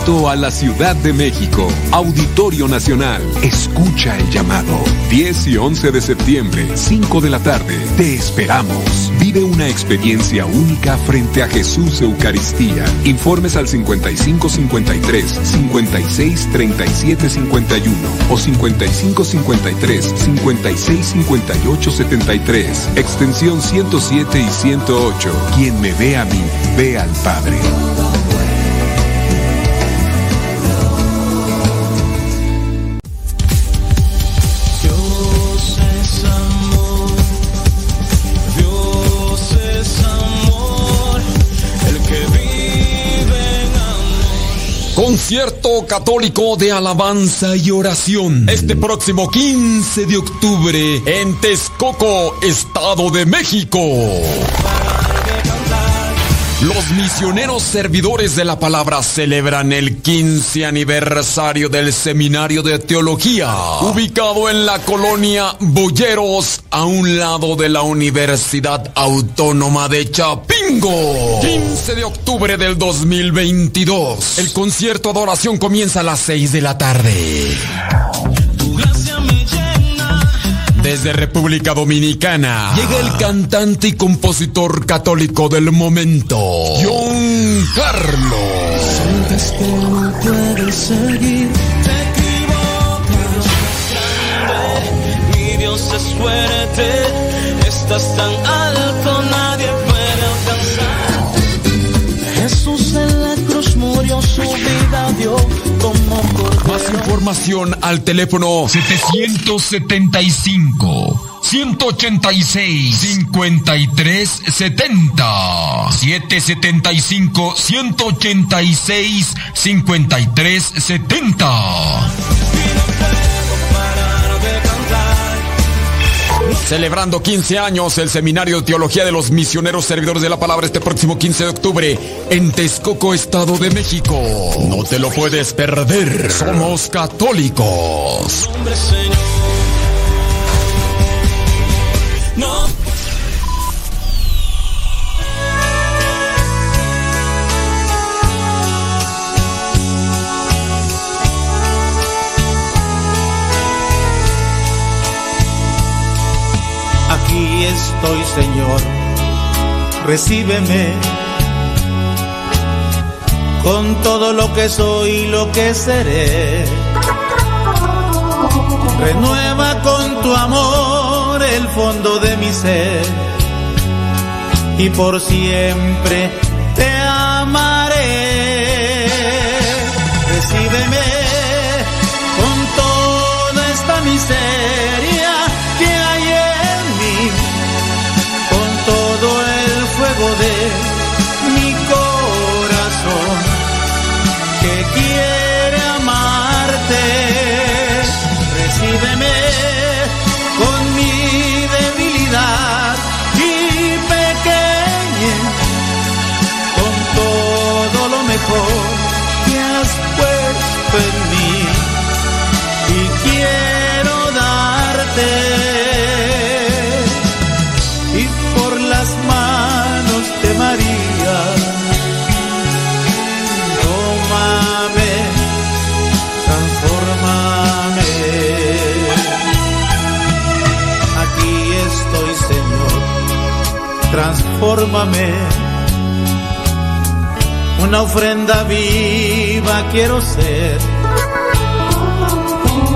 A la Ciudad de México. Auditorio Nacional. Escucha el llamado. 10 y 11 de septiembre, 5 de la tarde. Te esperamos. Vive una experiencia única frente a Jesús Eucaristía. Informes al 5553 56 37 51 o 5553 56 58 73. Extensión 107 y 108. Quien me ve a mí, ve al Padre. Concierto católico de alabanza y oración. Este próximo 15 de octubre en Texcoco, Estado de México. Los misioneros servidores de la palabra celebran el 15 aniversario del Seminario de Teología, ubicado en la colonia Boyeros, a un lado de la Universidad Autónoma de Chapingo. 15 de octubre del 2022. El concierto de oración comienza a las 6 de la tarde. Desde República Dominicana llega el cantante y compositor católico del momento, John Carlos. Sientes que no puedes seguir, te equivocas. Grande, Mi Dios es fuerte, estás tan alto, información al teléfono 775 186 53 70 775 186 53 70 Celebrando 15 años el Seminario de Teología de los Misioneros Servidores de la Palabra este próximo 15 de octubre en Texcoco, Estado de México. No te lo puedes perder. Somos católicos. Estoy, Señor, recíbeme con todo lo que soy y lo que seré. Renueva con tu amor el fondo de mi ser y por siempre te amaré. Recíbeme con toda esta miseria mejor que has puesto en mí y quiero darte. Y por las manos de María, tómame, transformame. Aquí estoy, Señor, transfórmame. Una ofrenda viva quiero ser.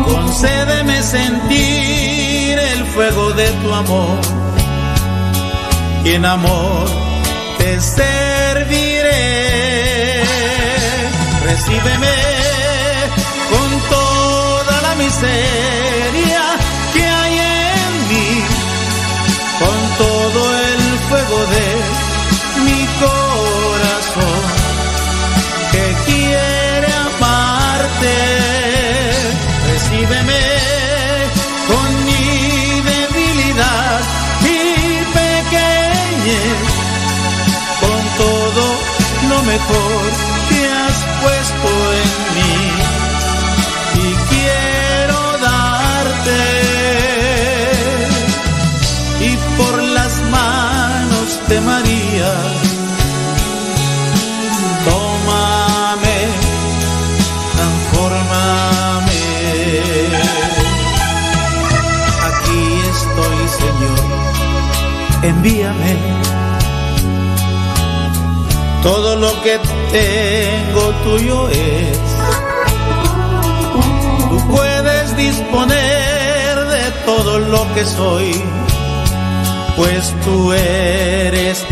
Concédeme sentir el fuego de tu amor. Y en amor te serviré. Recíbeme con toda la miseria que hay en mí, con todo el fuego de mi corazón mejor Todo lo que tengo tuyo es. Tú puedes disponer de todo lo que soy, pues tú eres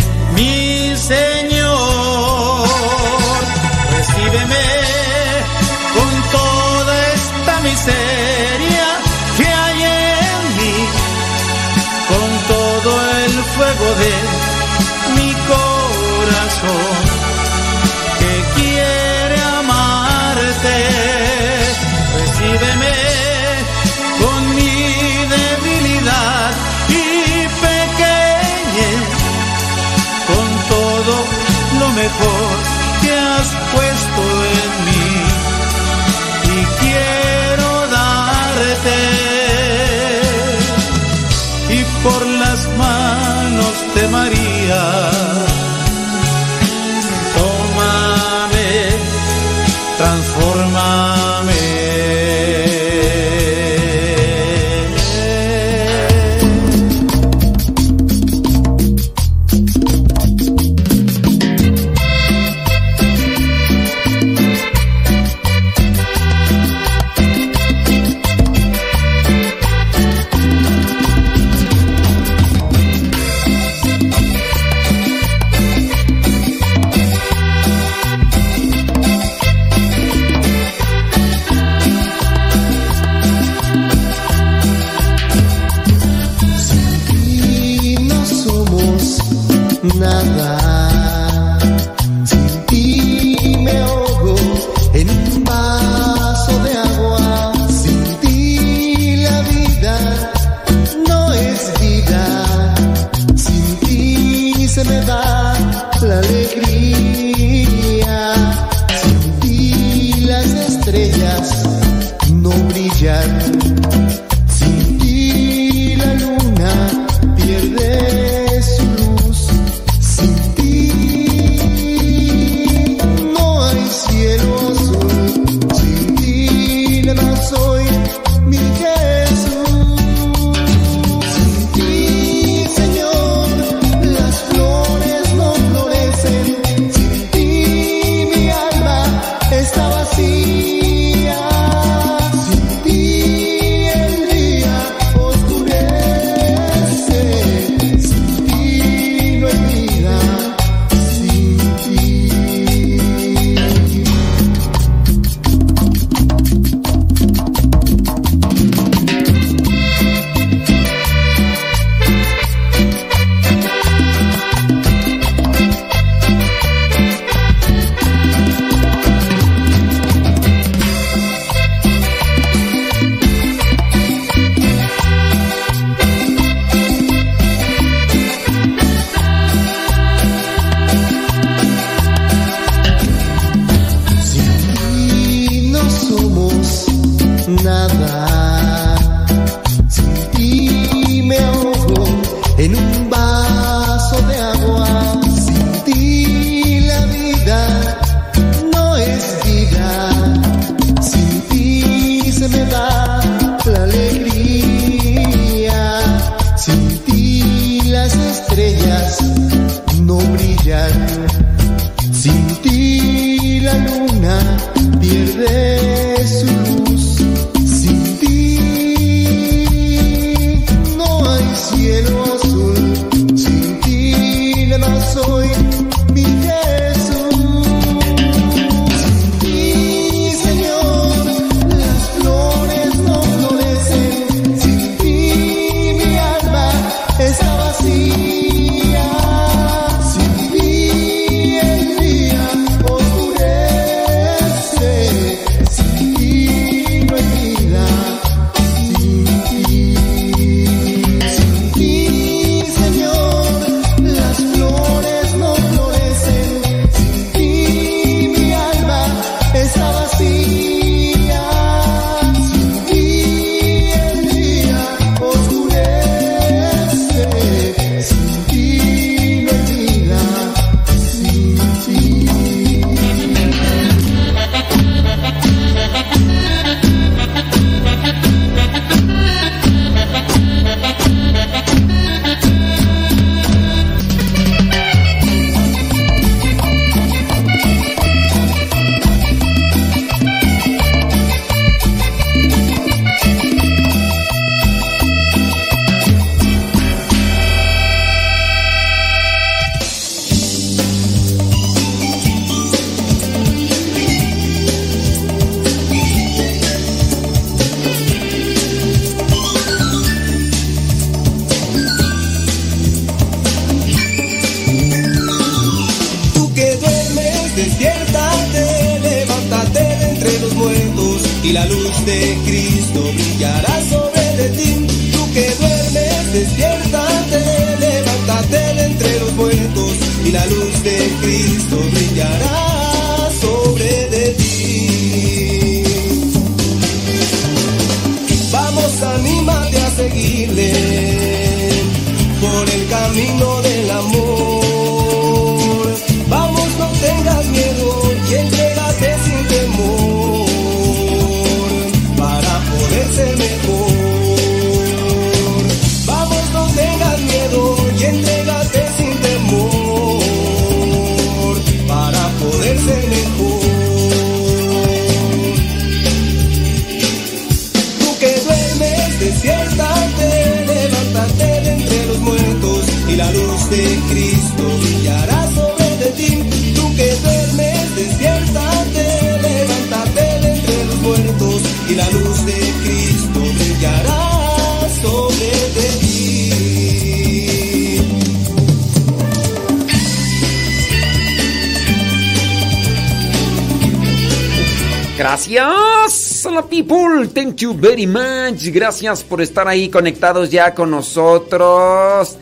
very much. Gracias por estar ahí conectados ya con nosotros.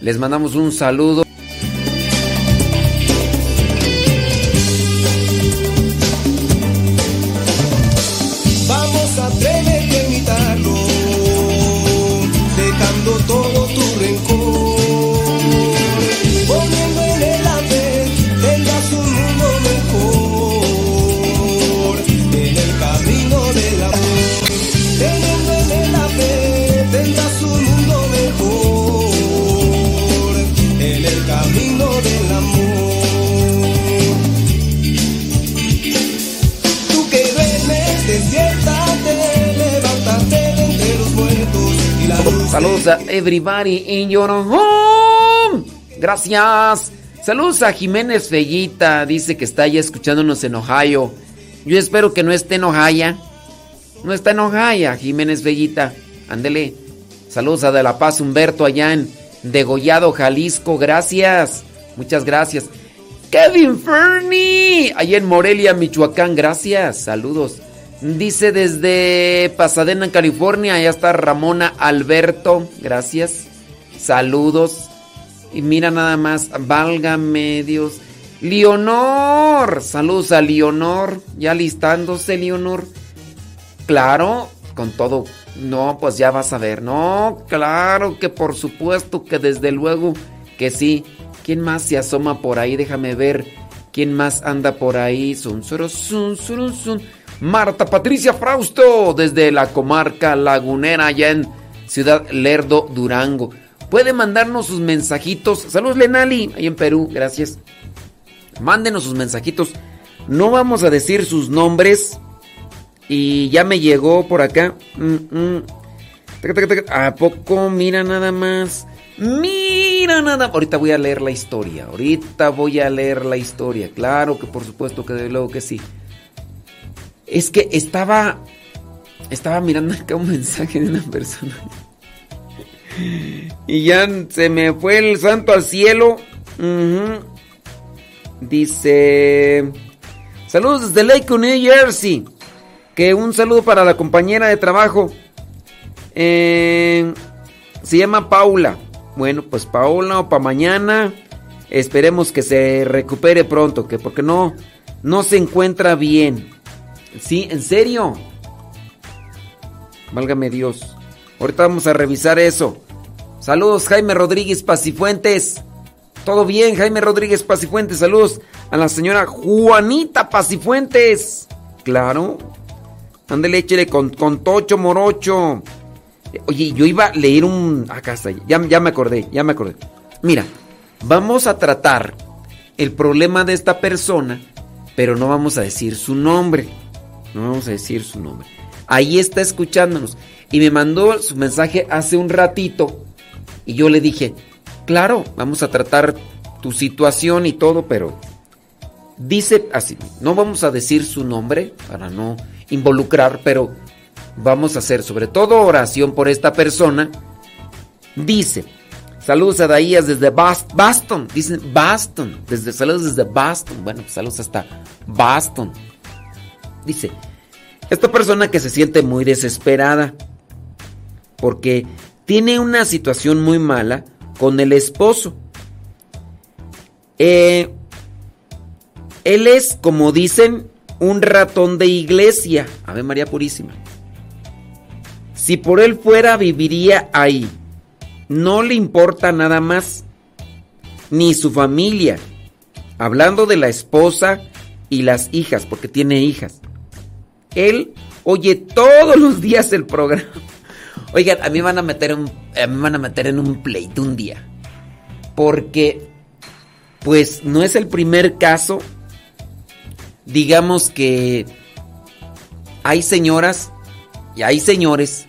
Les mandamos un saludo. Saludos a everybody in your home. Gracias. Saludos a Jiménez Fellita. Dice que está ya escuchándonos en Ohio. Yo espero que no esté en Ohio. No está en Ohio, Jiménez Fellita. Ándele. Saludos a De La Paz Humberto allá en Degollado, Jalisco. Gracias. Muchas gracias. Kevin Fernie. Allá en Morelia, Michoacán. Gracias. Saludos. Dice desde Pasadena, California. Allá está Ramona Alberto. Gracias. Saludos. Y mira nada más. Válgame Dios. Leonor. Saludos a Leonor. Ya listándose, Leonor. Claro, con todo. No, pues ya vas a ver. No, claro que por supuesto que desde luego que sí. ¿Quién más se asoma por ahí? Déjame ver. ¿Quién más anda por ahí? Sun, sun. Marta Patricia Frausto, desde la comarca lagunera, allá en Ciudad Lerdo, Durango. Puede mandarnos sus mensajitos. Saludos, Lenali, ahí en Perú, gracias. Mándenos sus mensajitos. No vamos a decir sus nombres. Y ya me llegó por acá. Mm, mm. ¿A poco? Mira nada más. Mira nada. Ahorita voy a leer la historia. Ahorita voy a leer la historia. Claro que por supuesto que de luego que sí. Es que estaba. Estaba mirando acá un mensaje de una persona. Y ya se me fue el santo al cielo. Dice. Saludos desde Lake, New Jersey. Que un saludo para la compañera de trabajo. Eh, se llama Paula. Bueno, pues Paula o para mañana. Esperemos que se recupere pronto. Que porque no, no se encuentra bien. Sí, en serio. Válgame Dios. Ahorita vamos a revisar eso. Saludos, Jaime Rodríguez Pacifuentes. Todo bien, Jaime Rodríguez Pacifuentes. Saludos a la señora Juanita Pacifuentes. Claro. Ándale, échele con, con Tocho Morocho. Oye, yo iba a leer un. Acá está, ya, ya me acordé, ya me acordé. Mira, vamos a tratar el problema de esta persona, pero no vamos a decir su nombre. No vamos a decir su nombre. Ahí está escuchándonos. Y me mandó su mensaje hace un ratito. Y yo le dije, claro, vamos a tratar tu situación y todo, pero dice así, no vamos a decir su nombre para no involucrar, pero vamos a hacer sobre todo oración por esta persona. Dice, saludos a Daías desde Bas- Boston, dicen Boston, desde, saludos desde Boston, bueno, pues saludos hasta Boston. Dice, Esta persona que se siente muy desesperada porque tiene una situación muy mala con el esposo. Eh, él es, como dicen, un ratón de iglesia. Ave María Purísima. Si por él fuera, viviría ahí. No le importa nada más. Ni su familia. Hablando de la esposa y las hijas, porque tiene hijas. Él oye todos los días el programa. Oigan, a mí van a meter a mí van a meter en un pleito un día. Porque pues no es el primer caso. Digamos que hay señoras y hay señores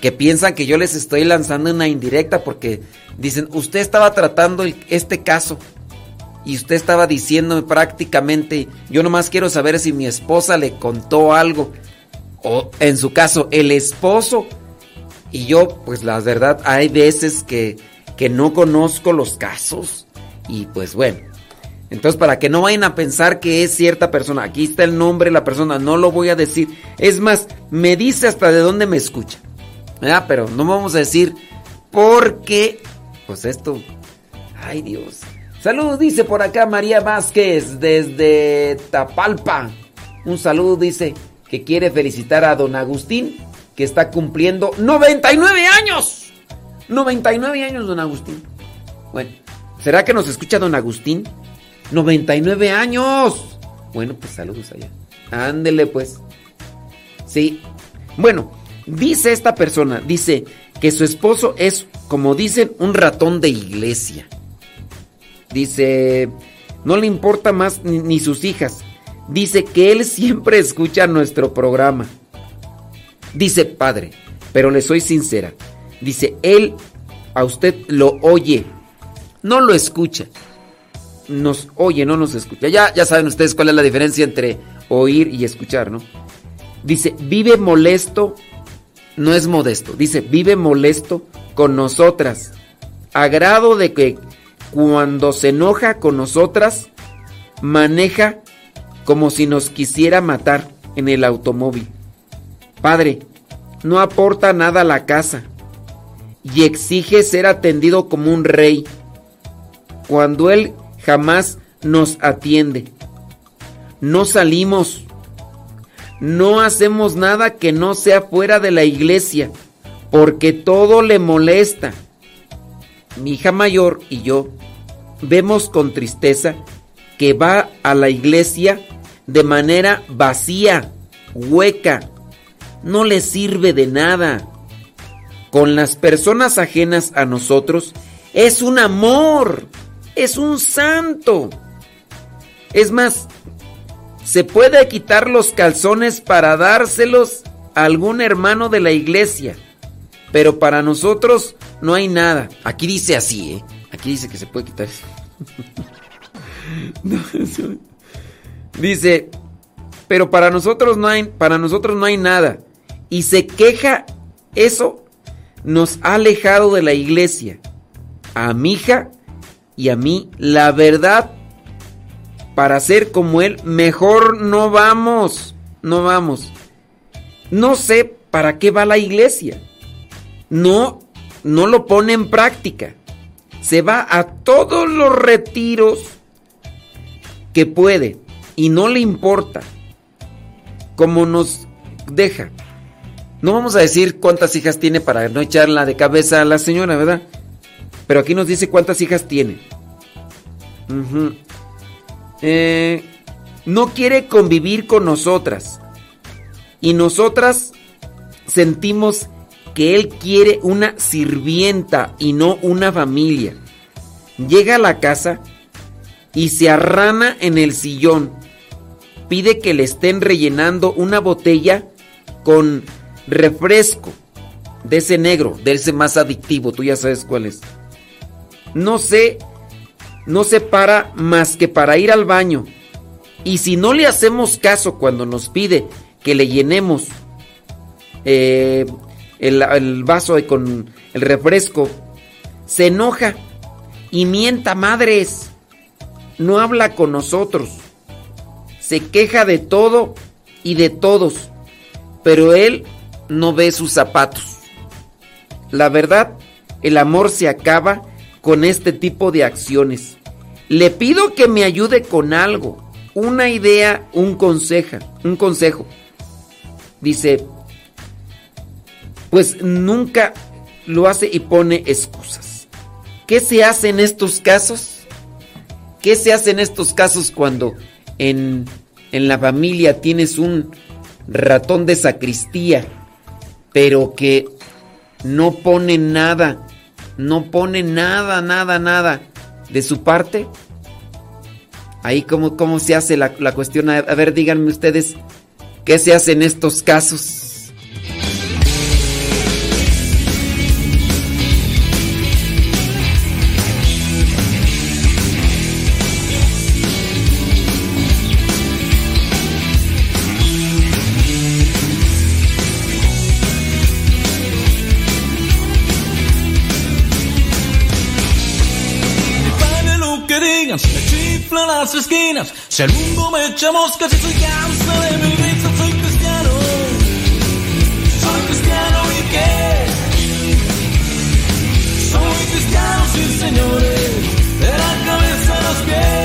que piensan que yo les estoy lanzando una indirecta porque dicen, usted estaba tratando este caso y usted estaba diciéndome prácticamente, yo nomás quiero saber si mi esposa le contó algo, o en su caso, el esposo, y yo, pues la verdad, hay veces que, que no conozco los casos, y pues bueno, entonces para que no vayan a pensar que es cierta persona, aquí está el nombre de la persona, no lo voy a decir, es más, me dice hasta de dónde me escucha, ¿verdad? Pero no vamos a decir porque, pues esto, ay Dios. Saludos, dice por acá María Vázquez desde Tapalpa. Un saludo, dice que quiere felicitar a don Agustín, que está cumpliendo 99 años. 99 años, don Agustín. Bueno, ¿será que nos escucha don Agustín? 99 años. Bueno, pues saludos allá. Ándele pues. Sí. Bueno, dice esta persona, dice que su esposo es, como dicen, un ratón de iglesia. Dice, no le importa más ni, sus hijas. Dice que él siempre escucha nuestro programa. Dice, padre, pero le soy sincera. Dice, él a usted lo oye, no lo escucha. Nos oye, no nos escucha. Ya, ya saben ustedes cuál es la diferencia entre oír y escuchar, ¿no? Dice, vive molesto, no es modesto. Dice, vive molesto con nosotras. A grado de que cuando se enoja con nosotras, maneja como si nos quisiera matar en el automóvil. Padre, no aporta nada a la casa y exige ser atendido como un rey, cuando él jamás nos atiende. No salimos, no hacemos nada que no sea fuera de la iglesia, porque todo le molesta. Mi hija mayor y yo vemos con tristeza que va a la iglesia de manera vacía, hueca, no le sirve de nada. Con las personas ajenas a nosotros es un amor, es un santo. Es más, se puede quitar los calzones para dárselos a algún hermano de la iglesia, pero para nosotros no hay nada. Aquí dice así, ¿eh? Aquí dice que se puede quitar eso. dice, pero para nosotros no hay, para nosotros no hay nada. Y se queja, eso nos ha alejado de la iglesia. A mi hija y a mí, la verdad, para ser como él, mejor no vamos, no vamos. No sé para qué va la iglesia. No, no lo pone en práctica se va a todos los retiros que puede y no le importa cómo nos deja. No vamos a decir cuántas hijas tiene para no echarla de cabeza a la señora, ¿verdad? Pero aquí nos dice cuántas hijas tiene. Eh, no quiere convivir con nosotras. Y nosotras sentimos que él quiere una sirvienta y no una familia. Llega a la casa y se arrana en el sillón. Pide que le estén rellenando una botella con refresco de ese negro, de ese más adictivo, tú ya sabes cuál es. No sé, no se para más que para ir al baño. Y si no le hacemos caso cuando nos pide que le llenemos eh, el, vaso con el refresco, se enoja y mienta madres. No habla con nosotros. Se queja de todo y de todos. pero él no ve sus zapatos. La verdad, el amor se acaba con este tipo de acciones. Le pido que me ayude con algo, una idea, un consejo, un consejo. Dice, pues nunca lo hace y pone excusas. ¿Qué se hace en estos casos? ¿Qué se hace en estos casos cuando en, en la familia tienes un ratón de sacristía, pero que no pone nada, no pone nada, nada, nada de su parte? Ahí cómo, cómo se hace la, la cuestión. A ver, díganme ustedes, ¿qué se hace en estos casos? Esquinas. Si el mundo me echa moscas y soy causa de mi risa, soy cristiano. Soy cristiano y qué? Soy cristiano, sí señores, de la cabeza a los pies.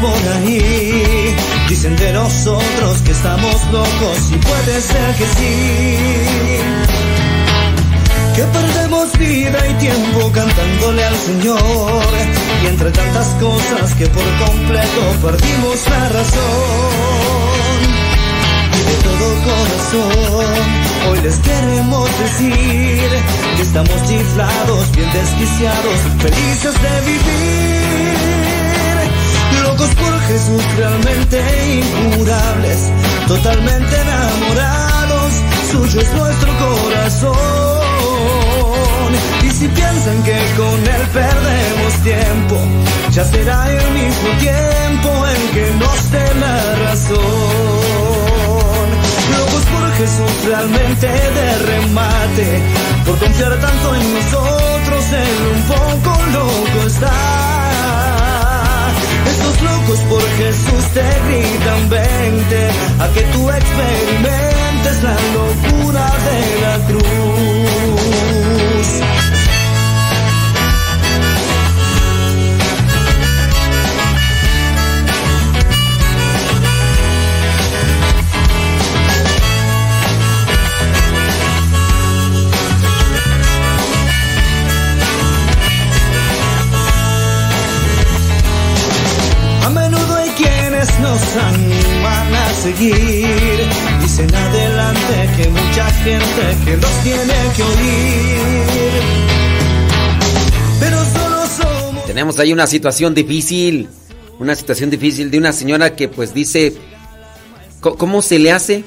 Por ahí. Dicen de nosotros que estamos locos y puede ser que sí. Que perdemos vida y tiempo cantándole al Señor. Y entre tantas cosas que por completo perdimos la razón. Y de todo corazón, hoy les queremos decir que estamos chiflados, bien desquiciados, felices de vivir. Lo Locos por Jesús realmente incurables, totalmente enamorados, suyo es nuestro corazón. Y si piensan que con él perdemos tiempo, ya será el mismo tiempo en que nos dé la razón. Locos por Jesús realmente de remate, por confiar tanto en nosotros, él un poco loco está. Estos locos por Jesús te gritan vente a que tú experimentes la locura de la cruz. Animan a seguir. Dicen adelante que mucha gente los tiene que oír. Pero solo somos. Tenemos ahí una situación difícil, una situación difícil de una señora que pues dice, ¿cómo se le hace?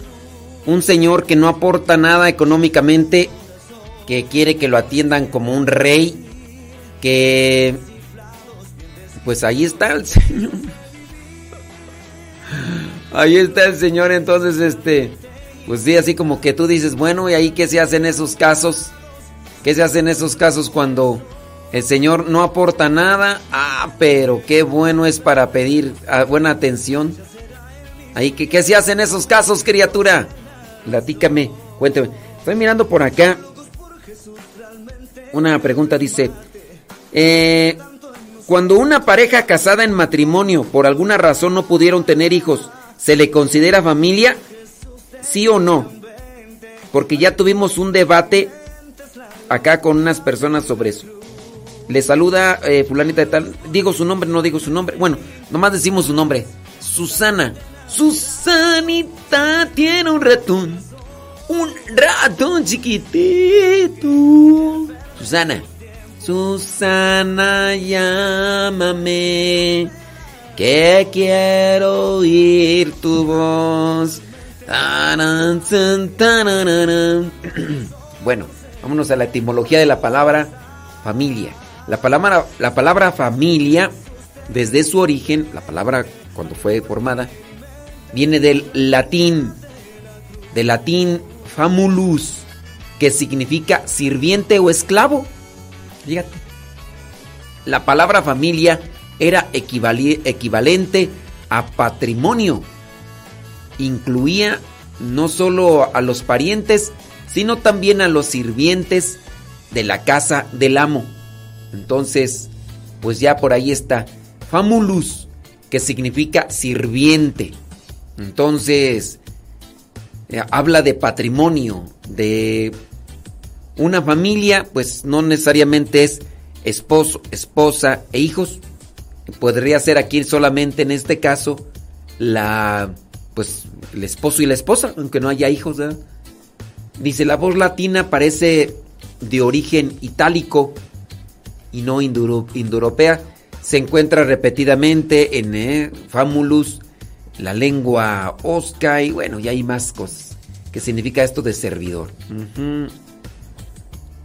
Un señor que no aporta nada económicamente, que quiere que lo atiendan como un rey, que pues ahí está el señor. Ahí está el señor, entonces este, pues sí, así como que tú dices, bueno, ¿y ahí qué se hace en esos casos? ¿Qué se hace en esos casos cuando el señor no aporta nada? Ah, pero qué bueno es para pedir ah, buena atención. Ahí, ¿qué, ¿qué se hace en esos casos, criatura? Platícame, cuéntame. Estoy mirando por acá. Una pregunta dice, eh, cuando una pareja casada en matrimonio por alguna razón no pudieron tener hijos, ¿se le considera familia? ¿Sí o no? Porque ya tuvimos un debate acá con unas personas sobre eso. Le saluda eh, fulanita de tal. Digo su nombre, no digo su nombre. Bueno, nomás decimos su nombre. Susana. Susanita tiene un ratón. Un ratón chiquitito. Susana. Susana, llámame. Que quiero oír tu voz. Bueno, vámonos a la etimología de la palabra familia. La palabra, la palabra familia, desde su origen, la palabra cuando fue formada, viene del latín, del latín famulus, que significa sirviente o esclavo. Fíjate. La palabra familia era equivalente a patrimonio. Incluía no solo a los parientes, sino también a los sirvientes de la casa del amo. Entonces, pues ya por ahí está. Famulus, que significa sirviente. Entonces, eh, habla de patrimonio, de una familia, pues no necesariamente es esposo, esposa e hijos. Podría ser aquí solamente en este caso la pues el esposo y la esposa, aunque no haya hijos. Dice, la voz latina parece de origen itálico y no indoeuropea. Se encuentra repetidamente en eh, Famulus, la lengua osca y bueno, ya hay más cosas. ¿Qué significa esto de servidor?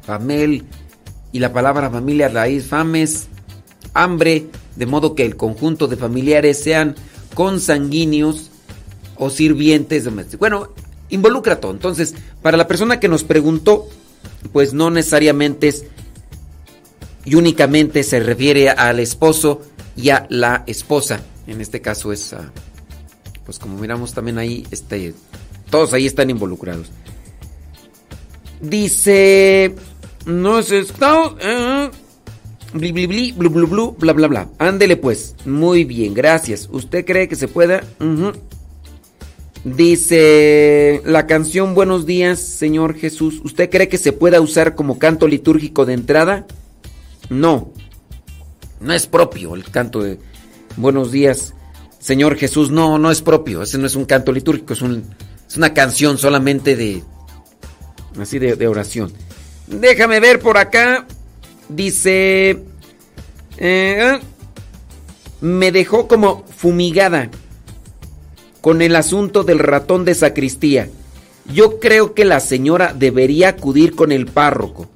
Famel y la palabra familia raíz fames, hambre, de modo que el conjunto de familiares sean consanguíneos o sirvientes domésticos. Bueno, involucra todo. Entonces, para la persona que nos preguntó, pues no necesariamente es y únicamente se refiere al esposo y a la esposa. En este caso es, pues como miramos también ahí, este, todos ahí están involucrados. Dice, no es esto, eh, bli, bli, bli, blu, blu, blu, bla, bla, bla. Ándele pues. Muy bien, gracias. ¿Usted cree que se pueda? Dice la canción Buenos días, Señor Jesús. ¿Usted cree que se pueda usar como canto litúrgico de entrada? No. No es propio el canto de Buenos días, Señor Jesús. No, no es propio. Ese no es un canto litúrgico, es, un, es una canción solamente de... Así de oración. Déjame ver por acá. Dice... eh, me dejó como fumigada con el asunto del ratón de sacristía. Yo creo que la señora debería acudir con el párroco,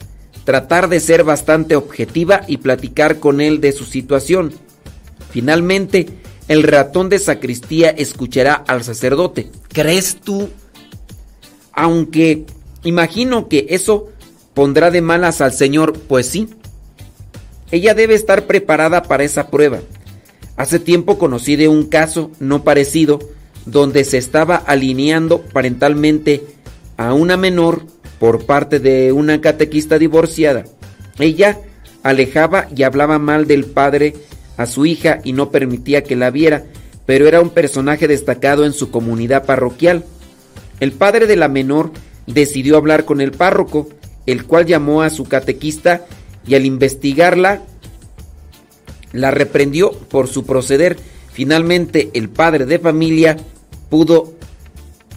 tratar de ser bastante objetiva y platicar con él de su situación. Finalmente, el ratón de sacristía escuchará al sacerdote. ¿Crees tú? Aunque imagino que eso pondrá de malas al Señor, pues sí. Ella debe estar preparada para esa prueba. Hace tiempo conocí de un caso no parecido donde se estaba alineando parentalmente a una menor por parte de una catequista divorciada. Ella alejaba y hablaba mal del padre a su hija y no permitía que la viera, pero era un personaje destacado en su comunidad parroquial. El padre de la menor decidió hablar con el párroco, el cual llamó a su catequista y al investigarla la reprendió por su proceder. Finalmente el padre de familia pudo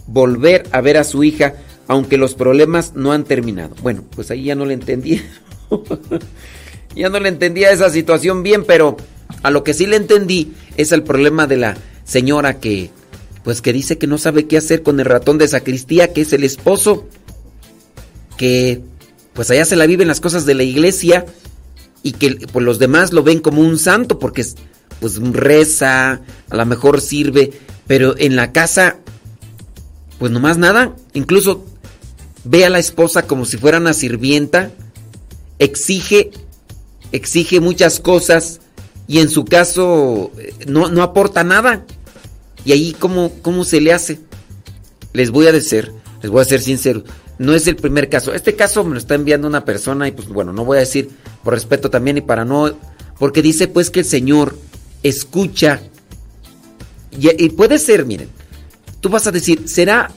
volver a ver a su hija, aunque los problemas no han terminado. Bueno, pues ahí ya no le entendía. ya no le entendía esa situación bien, pero a lo que sí le entendí es el problema de la señora que, pues que dice que no sabe qué hacer con el ratón de sacristía, que es el esposo, que pues allá se la viven las cosas de la iglesia y que pues, los demás lo ven como un santo porque pues reza, a lo mejor sirve, pero en la casa pues nomás nada, incluso ve a la esposa como si fuera una sirvienta, exige exige muchas cosas y en su caso eh, no, no aporta nada. Y ahí cómo, cómo se le hace. Les voy a decir, les voy a ser sincero, no es el primer caso. Este caso me lo está enviando una persona y pues bueno, no voy a decir por respeto también y para no porque dice pues que el Señor escucha y, puede ser, miren. Tú vas a decir, ¿será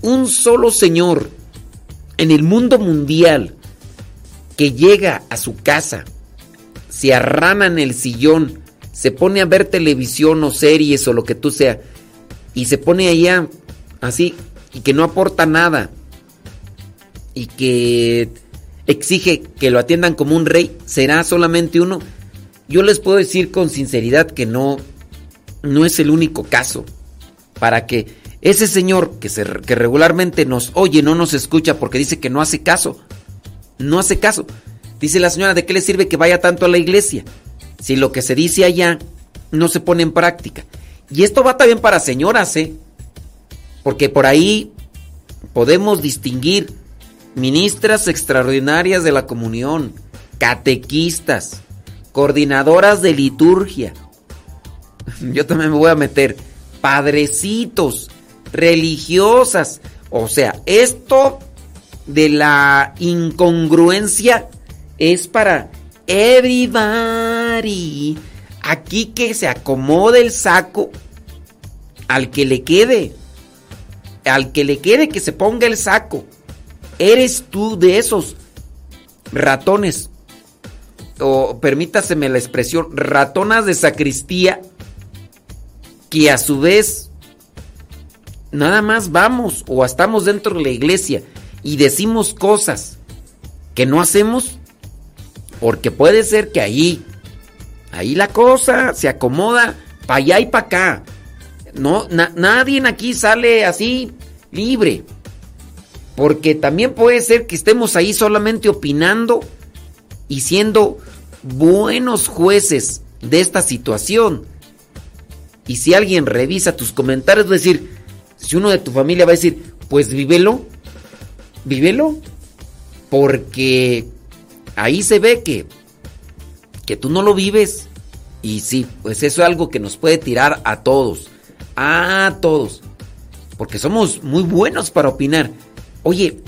un solo Señor en el mundo mundial que llega a su casa, se arrana en el sillón, se pone a ver televisión o series o lo que tú sea, y se pone allá así, y que no aporta nada, y que exige que lo atiendan como un rey, será solamente uno. Yo les puedo decir con sinceridad que no, no es el único caso. Para que ese señor que, se, que regularmente nos oye, no nos escucha porque dice que no hace caso, no hace caso. Dice la señora, ¿de qué le sirve que vaya tanto a la iglesia? Si lo que se dice allá no se pone en práctica. Y esto va también para señoras, ¿eh? Porque por ahí podemos distinguir ministras extraordinarias de la comunión, catequistas, coordinadoras de liturgia. Yo también me voy a meter padrecitos, religiosas. O sea, esto de la incongruencia es para everybody. Aquí que se acomode el saco al que le quede. Al que le quede que se ponga el saco. Eres tú de esos ratones. O permítaseme la expresión, ratonas de sacristía que a su vez nada más vamos o estamos dentro de la iglesia y decimos cosas que no hacemos porque puede ser que ahí, ahí la cosa se acomoda para allá y para acá. No, nadie aquí sale así libre. Porque también puede ser que estemos ahí solamente opinando y siendo buenos jueces de esta situación. Y si alguien revisa tus comentarios, va a decir, si uno de tu familia va a decir, pues vívelo, vívelo, porque ahí se ve que, que tú no lo vives. Y sí, pues eso es algo que nos puede tirar a todos, a todos, porque somos muy buenos para opinar. Oye,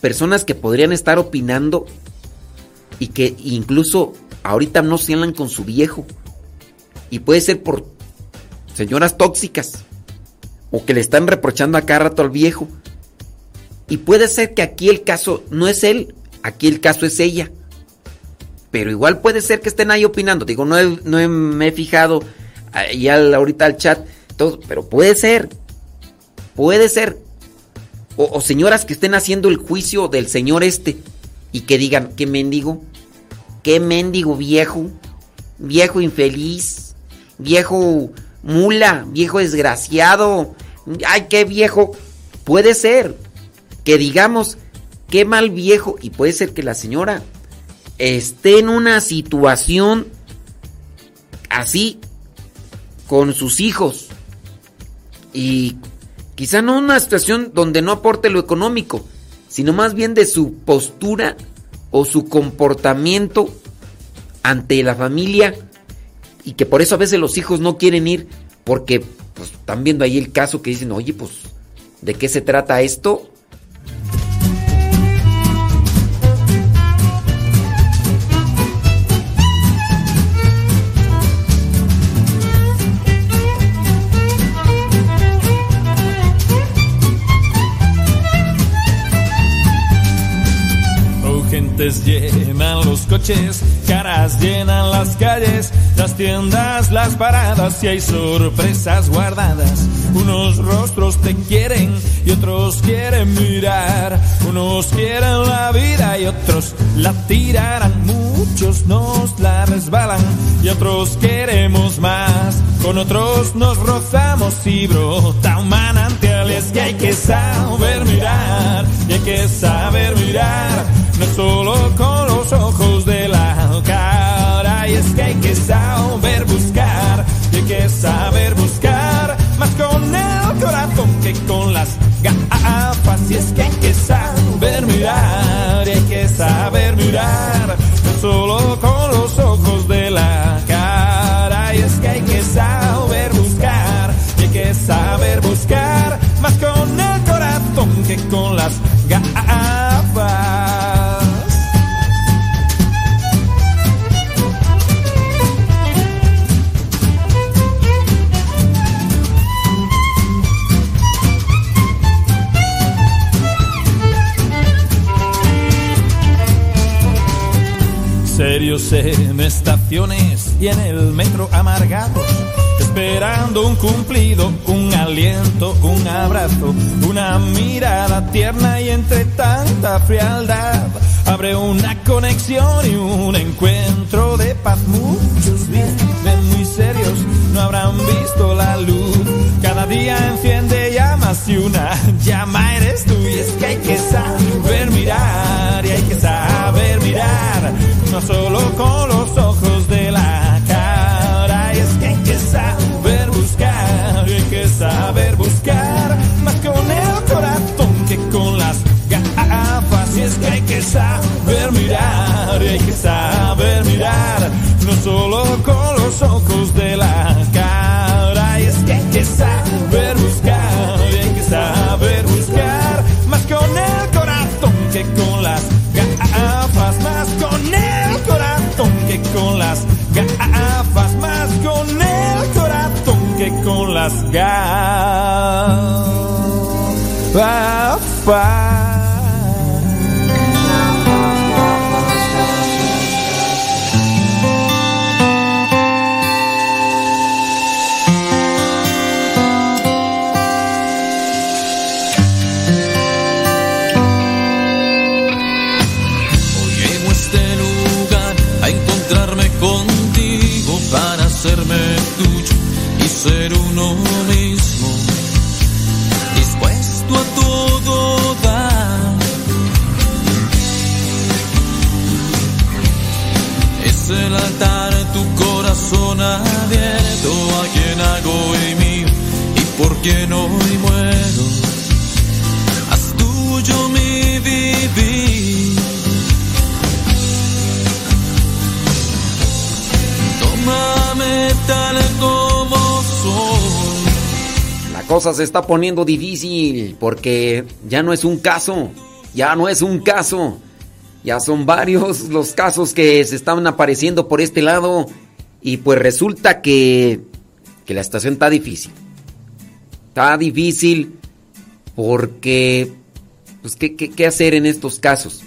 personas que podrían estar opinando y que incluso ahorita no se con su viejo. Y puede ser por señoras tóxicas o que le están reprochando a cada rato al viejo. Y puede ser que aquí el caso no es él, aquí el caso es ella. Pero igual puede ser que estén ahí opinando. Digo, no, no me he fijado ya ahorita al chat, todo, pero puede ser. Puede ser. O, señoras que estén haciendo el juicio del señor este y que digan, qué mendigo, qué mendigo viejo, viejo infeliz, viejo mula, viejo desgraciado, ay, qué viejo. Puede ser que digamos, qué mal viejo, y puede ser que la señora esté en una situación así con sus hijos y quizá no una situación donde no aporte lo económico, sino más bien de su postura o su comportamiento ante la familia y que por eso a veces los hijos no quieren ir porque pues están viendo ahí el caso que dicen, oye, pues, ¿de qué se trata esto? Llenan los coches, caras llenan las calles, las tiendas, las paradas y hay sorpresas guardadas. Unos rostros te quieren y otros quieren mirar. Unos quieren la vida y otros la tirarán. Muchos nos la resbalan y otros queremos más. Con otros nos rozamos y brota un manantial. Es que hay que saber mirar y hay que saber mirar. No solo con los ojos de la cara. Y es que hay que saber que saber buscar más con el corazón que con las gafas. Y es que hay que saber mirar hay que saber mirar solo con los ojos de la cara. Y es que hay que saber buscar hay que saber buscar más con el corazón que con las gafas. Serios en estaciones y en el metro amargados, esperando un cumplido, un aliento, un abrazo, una mirada tierna y entre tanta frialdad abre una conexión y un encuentro de paz. Muchos viven muy serios, no habrán visto la luz. Cada día enciende llamas y una llama eres tú. Y es que hay que saber mirar y hay que saber mirar, no solo con los ojos de la cara. Y es que hay que saber buscar hay que saber buscar más con el corazón que con las gafas. Y es que hay que saber mirar hay que saber mirar, no solo con los ojos de la cara. Y es que hay que saber con las gafas. Ser uno mismo, dispuesto a todo dar. Es el altar, tu corazón abierto, a quien hago y mío, y por quien hoy muero. Haz tuyo mi vivir. Tómame tal cosa se está poniendo difícil porque ya no es un caso, ya no es un caso. Ya son varios los casos que se están apareciendo por este lado y pues resulta que, que la estación está difícil. Está difícil porque, pues, ¿qué, qué, hacer en estos casos?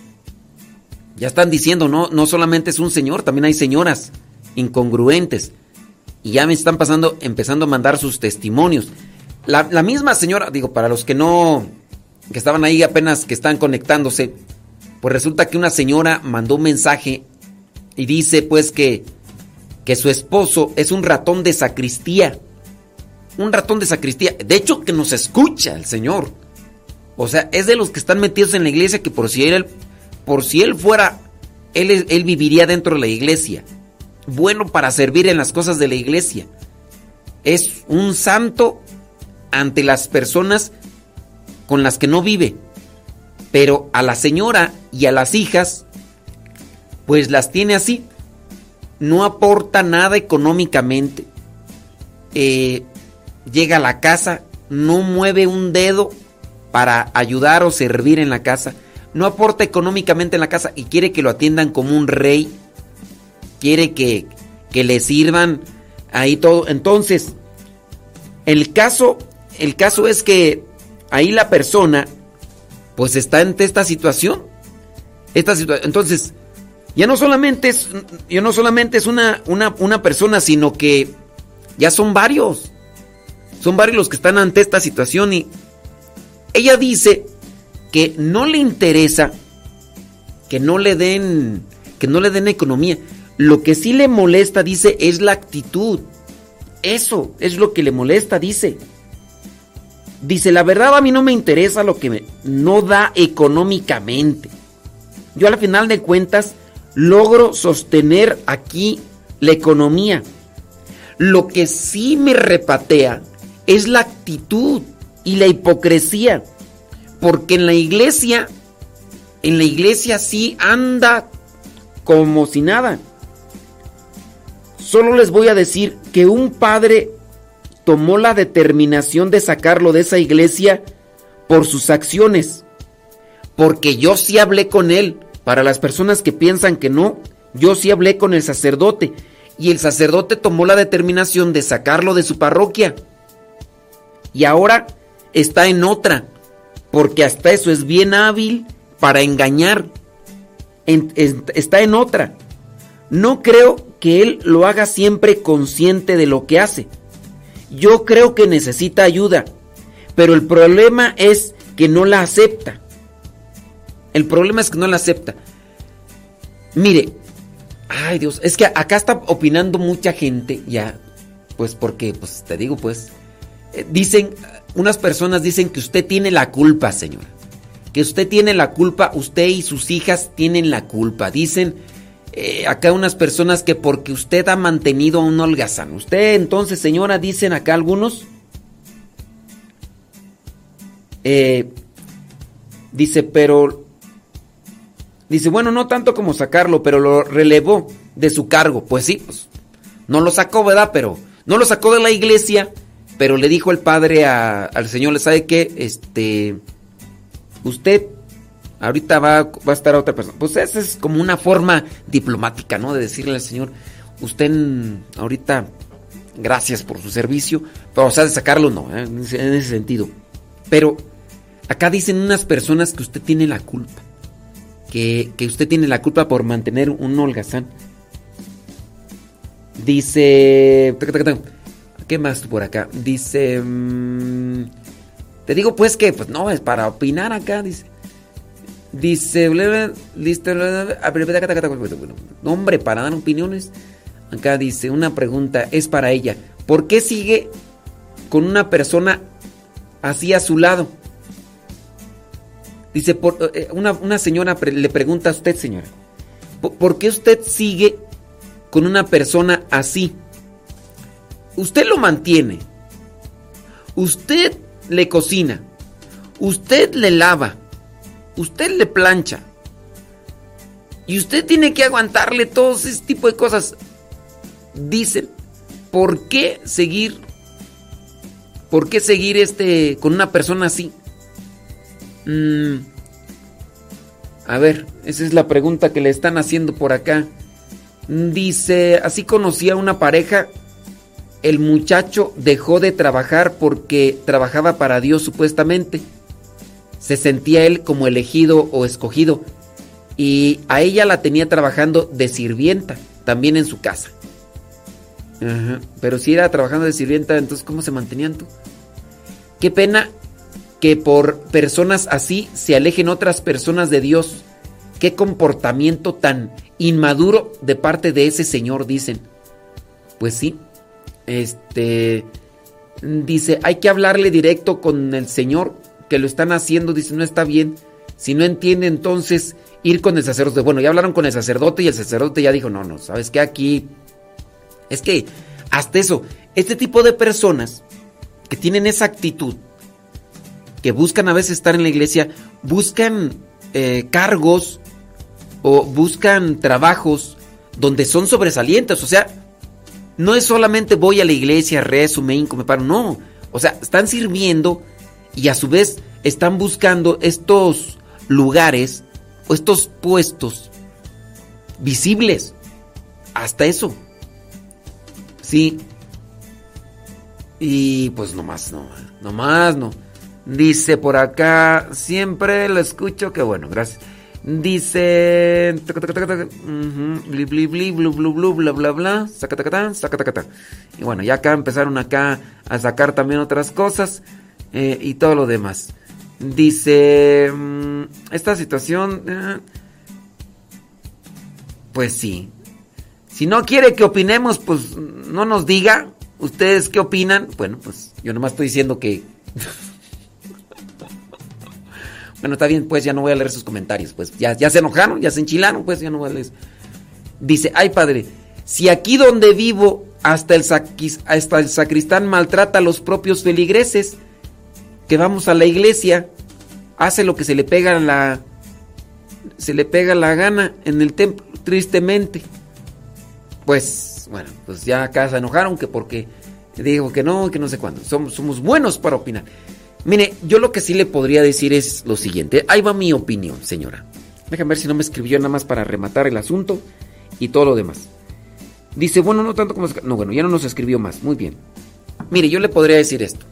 Ya están diciendo, no, no solamente es un señor, también hay señoras incongruentes. Y ya me están pasando, empezando a mandar sus testimonios. La, misma señora, digo, para los que no, que estaban ahí apenas que están conectándose, pues resulta que una señora mandó un mensaje y dice pues que, que su esposo es un ratón de sacristía. Un ratón de sacristía. De hecho, que nos escucha el Señor. O sea, es de los que están metidos en la iglesia que por si él, por si él fuera, él, él viviría dentro de la iglesia. Bueno para servir en las cosas de la iglesia. Es un santo ante las personas con las que no vive. Pero a la señora y a las hijas, pues las tiene así. No aporta nada económicamente. Eh, llega a la casa, no mueve un dedo para ayudar o servir en la casa. No aporta económicamente en la casa y quiere que lo atiendan como un rey. Quiere que, que le sirvan ahí todo. Entonces, el caso, el caso es que ahí la persona pues está en esta situación. Esta. Entonces, ya no solamente es, ya no solamente es una, una, una persona, sino que ya son varios. Son varios los que están ante esta situación y ella dice que no le interesa que no le den que no le den economía. Lo que sí le molesta, dice, es la actitud. Eso es lo que le molesta, dice. Dice, la verdad a mí no me interesa lo que me, no da económicamente. Yo al final de cuentas logro sostener aquí la economía. Lo que sí me repatea es la actitud y la hipocresía. Porque en la iglesia, en la iglesia sí anda como si nada. Solo les voy a decir que un padre tomó la determinación de sacarlo de esa iglesia por sus acciones. Porque yo sí hablé con él. Para las personas que piensan que no, yo sí hablé con el sacerdote. Y el sacerdote tomó la determinación de sacarlo de su parroquia. Y ahora está en otra. Porque hasta eso es bien hábil para engañar. está en otra. No creo que él lo haga siempre consciente de lo que hace. Yo creo que necesita ayuda, pero el problema es que no la acepta. El problema es que no la acepta. Mire, ay Dios, es que acá está opinando mucha gente ya, pues porque, pues te digo, pues, eh, dicen, unas personas dicen que usted tiene la culpa, señora. Que usted tiene la culpa, usted y sus hijas tienen la culpa. Dicen eh, acá unas personas que porque usted ha mantenido a un holgazán. Usted entonces, señora, dicen acá algunos. Eh, dice, pero... Dice, bueno, no tanto como sacarlo, pero lo relevó de su cargo. Pues sí, pues no lo sacó, ¿verdad? Pero no lo sacó de la iglesia, pero le dijo el padre al señor, ¿le sabe qué? Este, usted ahorita va, va a estar otra persona. Pues esa es como una forma diplomática, ¿no? De decirle al Señor, usted ahorita, gracias por su servicio, pero o sea, de sacarlo no, ¿eh? en ese sentido. Pero acá dicen unas personas que usted tiene la culpa, que, usted tiene la culpa por mantener un holgazán. Dice... ¿Qué más por acá? Dice... Mm, te digo pues que, pues no, es para opinar acá, dice. Dice, hombre, para dar opiniones. Acá dice, una pregunta es para ella. ¿Por qué sigue con una persona así a su lado? Dice, por, eh, una, señora le pregunta a usted, señora, ¿por qué usted sigue con una persona así? Usted lo mantiene. Usted le cocina. Usted le lava usted le plancha. Y usted tiene que aguantarle todo ese tipo de cosas. Dicen, ¿por qué seguir? ¿Por qué seguir este con una persona así? Mm, a ver, esa es la pregunta que le están haciendo por acá. Dice, así conocía una pareja. El muchacho dejó de trabajar porque trabajaba para Dios supuestamente se sentía él como elegido o escogido y a ella la tenía trabajando de sirvienta también en su casa. Pero si era trabajando de sirvienta, entonces ¿cómo se mantenían tú? Qué pena que por personas así se alejen otras personas de Dios. Qué comportamiento tan inmaduro de parte de ese señor, dicen. Pues sí. Este dice, hay que hablarle directo con el Señor que lo están haciendo, dice, no está bien. Si no entiende, entonces ir con el sacerdote. Bueno, ya hablaron con el sacerdote y el sacerdote ya dijo, no, no, sabes que aquí es que hasta eso, este tipo de personas que tienen esa actitud, que buscan a veces estar en la iglesia, buscan eh, cargos o buscan trabajos donde son sobresalientes. O sea, no es solamente voy a la iglesia, rezo, me hinco, me paro. No. O sea, están sirviendo y a su vez están buscando estos lugares o estos puestos visibles. Hasta eso. Sí. Y pues nomás no, nomás no. Dice por acá, siempre lo escucho, que bueno, gracias. Dice. Bla, bla, bla. Y bueno, ya acá empezaron acá a sacar también otras cosas. Eh, y todo lo demás. Dice. mm, Esta situación. eh, pues sí. Si no quiere que opinemos, pues no nos diga. ¿Ustedes qué opinan? Bueno, pues yo nomás estoy diciendo que. bueno, está bien, pues ya no voy a leer sus comentarios. Pues ya, ya se enojaron, ya se enchilaron, pues ya no voy a leer. Dice, ay padre, si aquí donde vivo hasta el, hasta el sacristán maltrata a los propios feligreses, que vamos a la iglesia, hace lo que se le pega la se le pega la gana en el templo, tristemente. Pues, bueno, pues ya acá se enojaron que porque digo que no, que no sé cuándo. Somos, somos buenos para opinar. Mire, yo lo que sí le podría decir es lo siguiente. Ahí va mi opinión, señora. Déjame ver si no me escribió nada más para rematar el asunto y todo lo demás. Dice, bueno, no tanto como... No, bueno, ya no nos escribió más. Muy bien. Mire, yo le podría decir esto.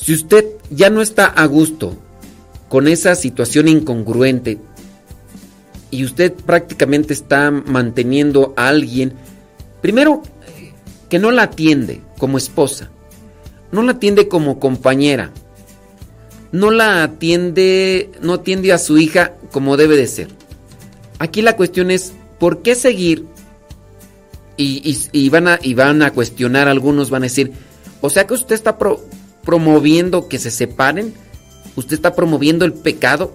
Si usted ya no está a gusto con esa situación incongruente y usted prácticamente está manteniendo a alguien, primero, que no la atiende como esposa, no la atiende como compañera, no la atiende, no atiende a su hija como debe de ser. Aquí la cuestión es, ¿por qué seguir? Y, van, a, y van a cuestionar, algunos van a decir, o sea que usted está pro- promoviendo que se separen, usted está promoviendo el pecado.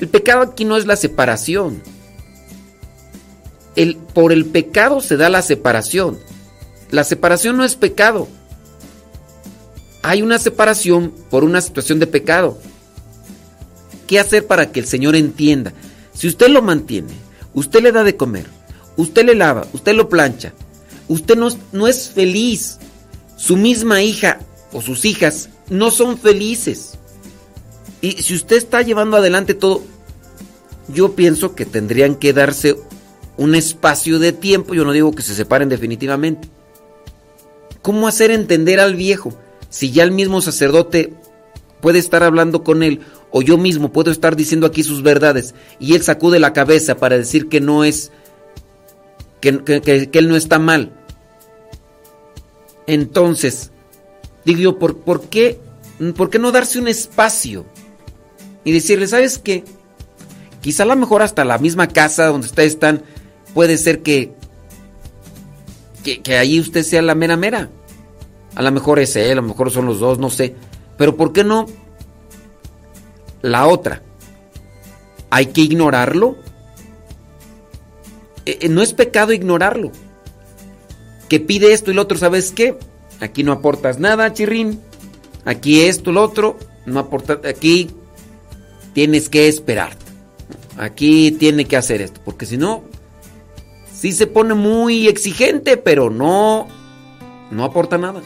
El pecado aquí no es la separación. El, por el pecado se da la separación. La separación no es pecado. Hay una separación por una situación de pecado. ¿Qué hacer para que el Señor entienda? Si usted lo mantiene, usted le da de comer, usted le lava, usted lo plancha, usted no, no es feliz. Su misma hija o sus hijas no son felices. Y si usted está llevando adelante todo, yo pienso que tendrían que darse un espacio de tiempo. Yo no digo que se separen definitivamente. ¿Cómo hacer entender al viejo? Si ya el mismo sacerdote puede estar hablando con él, o yo mismo puedo estar diciendo aquí sus verdades, y él sacude la cabeza para decir que no es, que, que- que- que él no está mal. Entonces, digo ¿por, por qué, ¿por qué no darse un espacio? Y decirle, ¿sabes qué? Quizá a lo mejor hasta la misma casa donde ustedes están, puede ser que, que, que ahí usted sea la mera mera. A lo mejor es él, a lo mejor son los dos, no sé. Pero ¿por qué no la otra? ¿Hay que ignorarlo? Eh, eh, no es pecado ignorarlo. Que pide esto y lo otro, ¿sabes qué? Aquí no aportas nada, chirrín. Aquí esto, lo otro, no aporta. Aquí tienes que esperar. Aquí tiene que hacer esto, porque si no, sí se pone muy exigente, pero no, no aporta nada.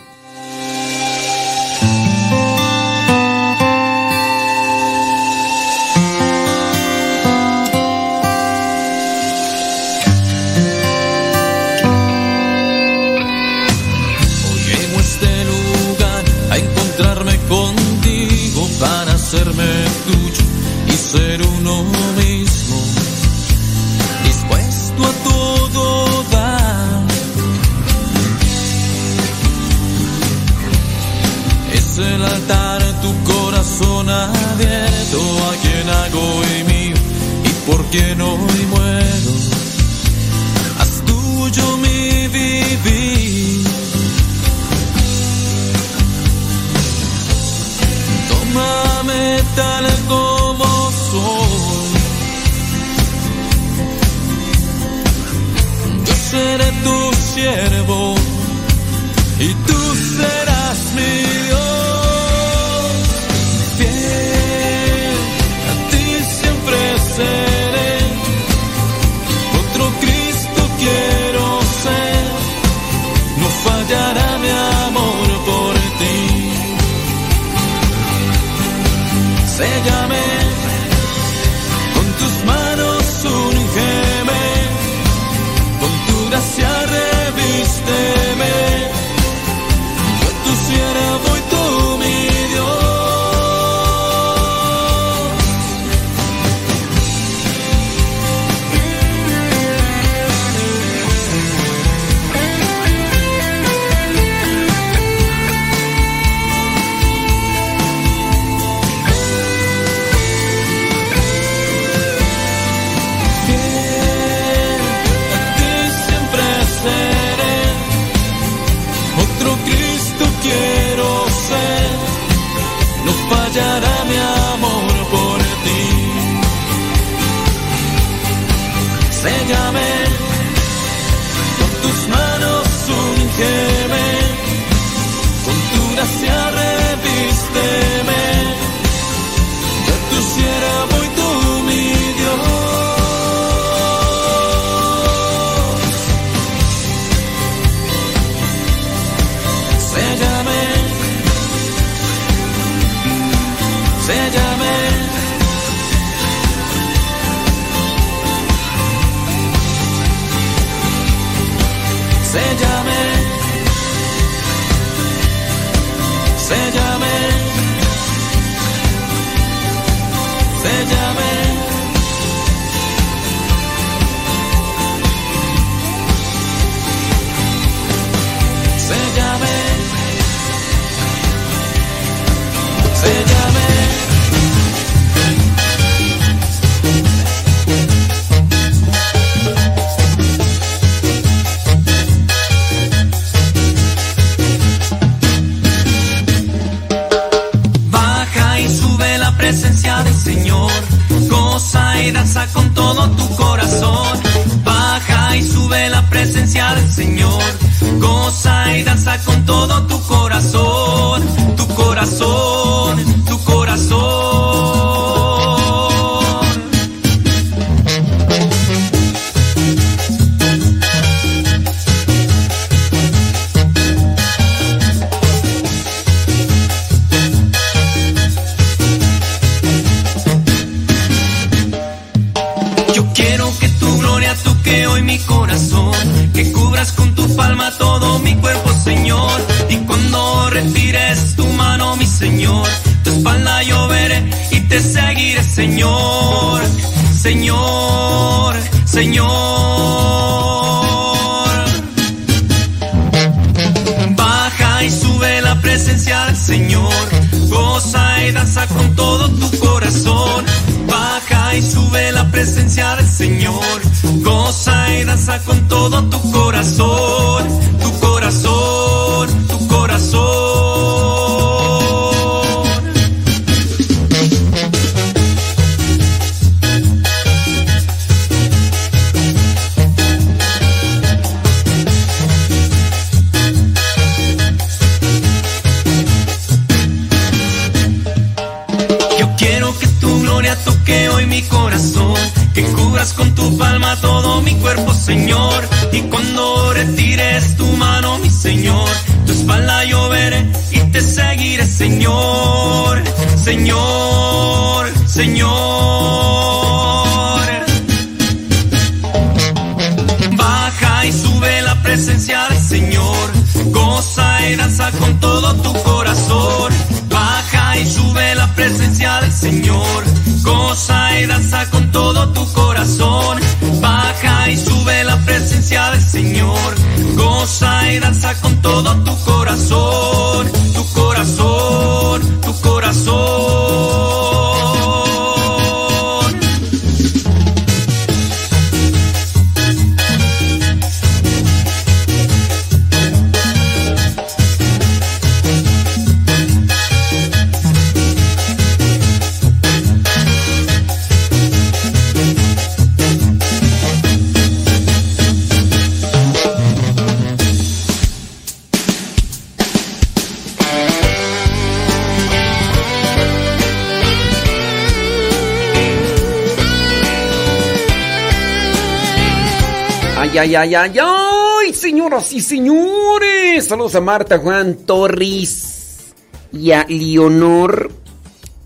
Y señores. Saludos a Marta, Juan, Torres y a Leonor,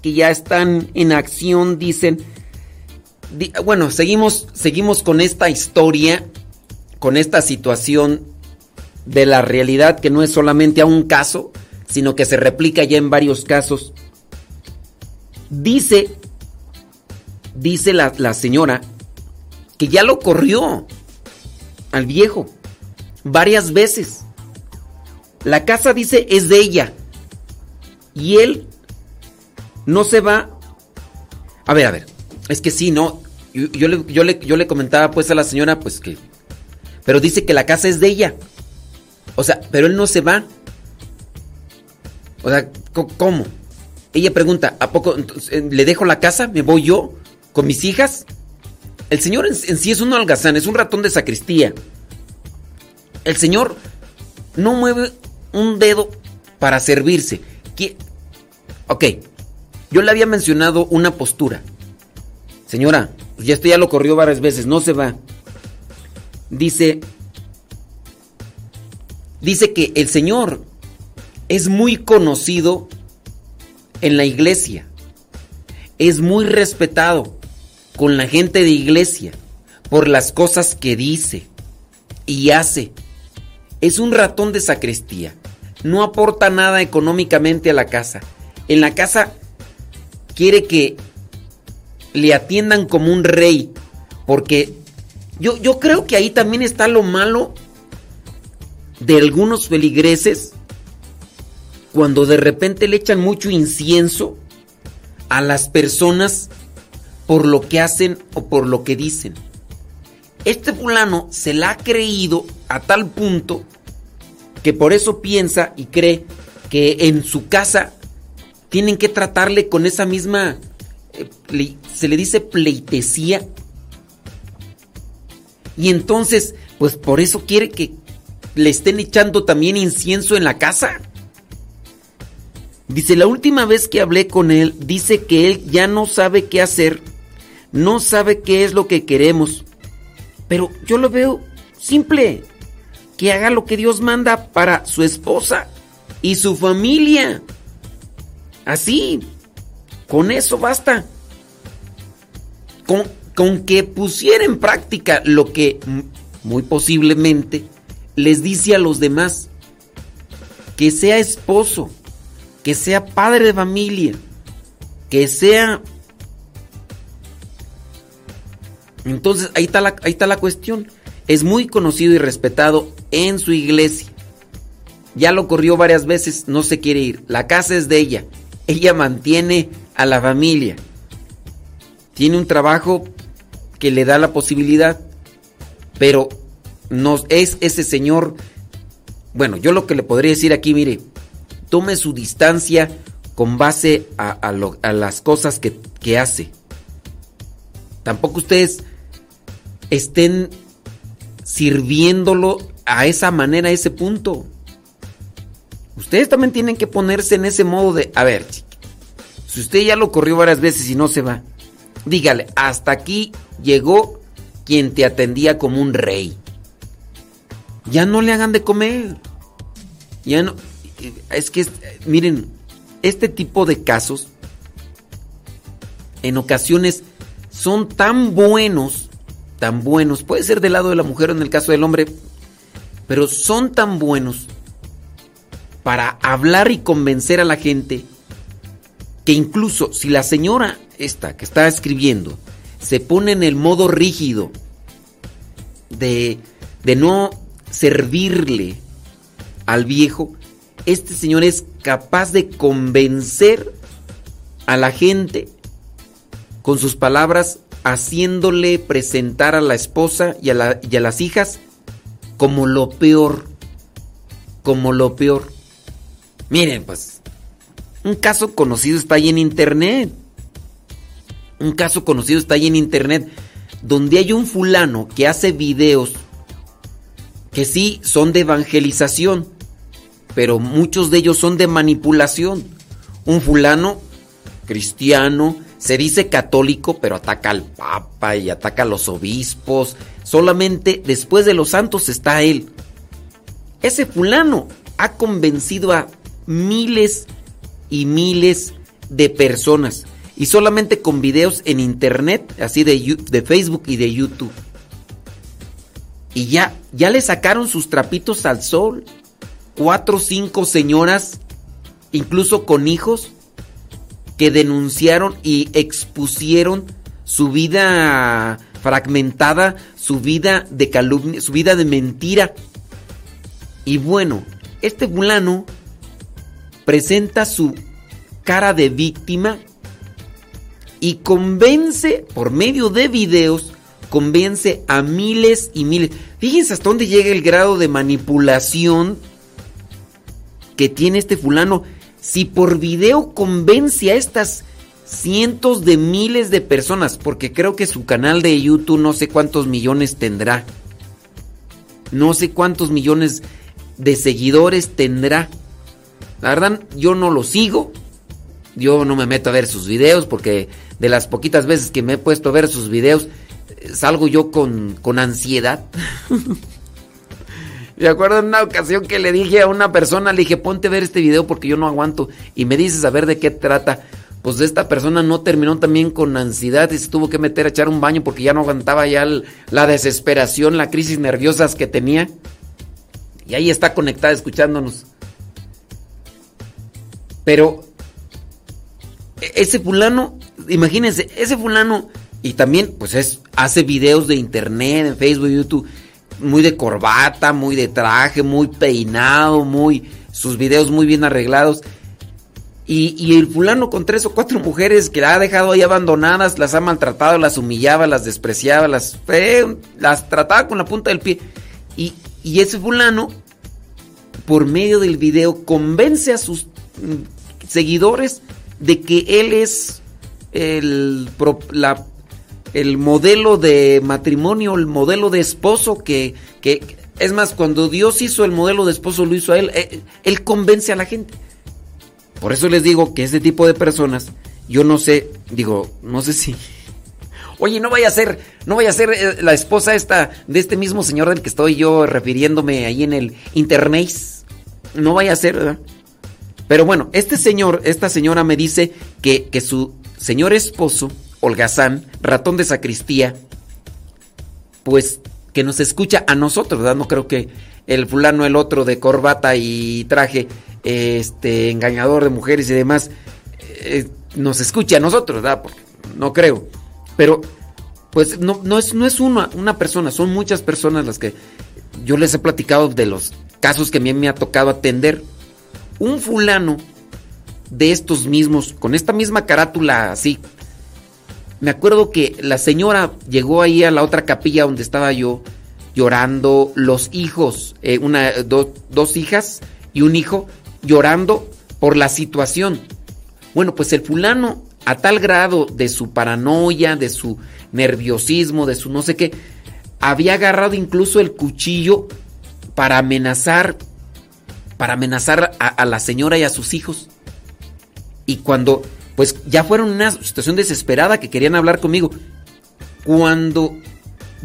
que ya están en acción, dicen. Di- bueno, seguimos, seguimos con esta historia, con esta situación de la realidad que no es solamente a un caso, sino que se replica ya en varios casos. Dice, dice la, la señora que ya lo corrió al viejo varias veces. La casa dice es de ella y él no se va. A ver, a ver, es que sí, no. Yo, le, yo le- yo le comentaba pues a la señora pues que... Pero dice que la casa es de ella. O sea, pero él no se va. O sea, ¿cómo? Ella pregunta, ¿a poco eh, le dejo la casa? ¿Me voy yo con mis hijas? El señor en, en sí es un holgazán, es un ratón de sacristía. El señor no mueve un dedo para servirse. ¿Qué? Ok, yo le había mencionado una postura. Señora, ya esto ya lo corrió varias veces, no se va. Dice, dice que el Señor es muy conocido en la iglesia. Es muy respetado con la gente de iglesia por las cosas que dice y hace. Es un ratón de sacristía. No aporta nada económicamente a la casa. En la casa quiere que le atiendan como un rey. Porque yo, yo creo que ahí también está lo malo de algunos feligreses cuando de repente le echan mucho incienso a las personas por lo que hacen o por lo que dicen. Este fulano se la ha creído a tal punto que por eso piensa y cree que en su casa tienen que tratarle con esa misma, eh, se le dice pleitesía. Y entonces, pues por eso quiere que le estén echando también incienso en la casa. Dice, la última vez que hablé con él, dice que él ya no sabe qué hacer, no sabe qué es lo que queremos. Pero yo lo veo simple, que haga lo que Dios manda para su esposa y su familia. Así, con eso basta. Con, con que pusiera en práctica lo que muy posiblemente les dice a los demás. Que sea esposo, que sea padre de familia, que sea... Entonces ahí está la, ahí está la cuestión. Es muy conocido y respetado en su iglesia. Ya lo corrió varias veces, no se quiere ir. La casa es de ella. Ella mantiene a la familia. Tiene un trabajo que le da la posibilidad. Pero no es ese señor. Bueno, yo lo que le podría decir aquí, mire, tome su distancia con base a, las cosas que hace. Tampoco ustedes estén sirviéndolo a esa manera, a ese punto. Ustedes también tienen que ponerse en ese modo de, a ver, si usted ya lo corrió varias veces y no se va, dígale, hasta aquí llegó quien te atendía como un rey. Ya no le hagan de comer. Ya no. Es que, miren, este tipo de casos en ocasiones son tan buenos, tan buenos, puede ser del lado de la mujer o en el caso del hombre, pero son tan buenos para hablar y convencer a la gente que incluso si la señora esta que está escribiendo se pone en el modo rígido de, de no servirle al viejo, este señor es capaz de convencer a la gente con sus palabras, haciéndole presentar a la esposa y a, las hijas como lo peor, como lo peor. Miren, pues, un caso conocido está ahí en internet. Un caso conocido está ahí en internet donde hay un fulano que hace videos que sí son de evangelización, pero muchos de ellos son de manipulación. Un fulano cristiano, se dice católico, pero ataca al papa y ataca a los obispos. Solamente después de los santos está él. Ese fulano ha convencido a miles y miles de personas. Y solamente con videos en internet, así de, de Facebook y de YouTube. Y ya, ya le sacaron sus trapitos al sol. Cuatro o cinco señoras, incluso con hijos, que denunciaron y expusieron su vida fragmentada, su vida de calumnia, su vida de mentira. Y bueno, este fulano presenta su cara de víctima y convence por medio de videos, convence a miles y miles. Fíjense hasta dónde llega el grado de manipulación que tiene este fulano. Si por video convence a estas cientos de miles de personas, porque creo que su canal de YouTube no sé cuántos millones tendrá. No sé cuántos millones de seguidores tendrá. La verdad, yo no lo sigo. Yo no me meto a ver sus videos porque de las poquitas veces que me he puesto a ver sus videos, eh, salgo yo con, con ansiedad. Me acuerdo en una ocasión que le dije a una persona, le dije, ponte a ver este video porque yo no aguanto. Y me dices a ver de qué trata. Pues esta persona no terminó también con ansiedad y se tuvo que meter a echar un baño porque ya no aguantaba ya la desesperación, la crisis nerviosas que tenía. Y ahí está conectada escuchándonos. Pero e-, ese fulano, imagínense, ese fulano y también pues es hace videos de internet, en Facebook, YouTube muy de corbata, muy de traje, muy peinado, muy sus videos muy bien arreglados. Y, el fulano con tres o cuatro mujeres que la ha dejado ahí abandonadas, las ha maltratado, las humillaba, las despreciaba, las, las trataba con la punta del pie. Y, y ese fulano, por medio del video, convence a sus mm, seguidores de que él es el, la el modelo de matrimonio, el modelo de esposo que, que, es más, cuando Dios hizo el modelo de esposo, lo hizo a él, eh, él, convence a la gente. Por eso les digo que este tipo de personas, yo no sé, digo, no sé si... Oye, no vaya a ser, no vaya a ser eh, la esposa esta de este mismo señor del que estoy yo refiriéndome ahí en el internet. No vaya a ser, ¿verdad? Pero bueno, este señor, esta señora me dice que, que su señor esposo holgazán, ratón de sacristía, pues que nos escucha a nosotros, ¿verdad? No creo que el fulano, el otro de corbata y traje, este, engañador de mujeres y demás, eh, nos escuche a nosotros, ¿verdad? no creo. Pero, pues no, no, es, no es una, una persona, son muchas personas las que yo les he platicado de los casos que a mí me ha tocado atender. Un fulano de estos mismos, con esta misma carátula así, me acuerdo que la señora llegó ahí a la otra capilla donde estaba yo llorando, los hijos, eh, una, dos hijas y un hijo llorando por la situación. Bueno, pues el fulano, a tal grado de su paranoia, de su nerviosismo, de su no sé qué, había agarrado incluso el cuchillo para amenazar, para amenazar a la señora y a sus hijos. Y cuando pues ya fueron una situación desesperada que querían hablar conmigo. Cuando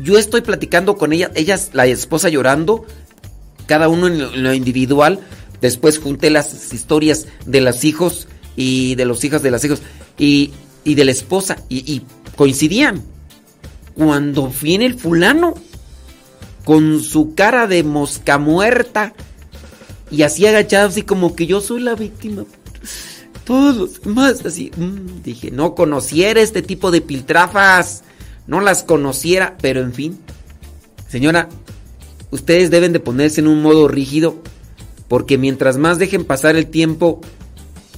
yo estoy platicando con ella, ella, la esposa llorando, cada uno en lo individual, después junté las historias de los hijos y de los hijos de los hijos y, de la esposa y, coincidían. Cuando viene el fulano con su cara de mosca muerta y así agachado, así como que yo soy la víctima todos los demás así. Mm, dije, no conociera este tipo de piltrafas. No las conociera, pero en fin. Señora, ustedes deben de ponerse en un modo rígido. Porque mientras más dejen pasar el tiempo,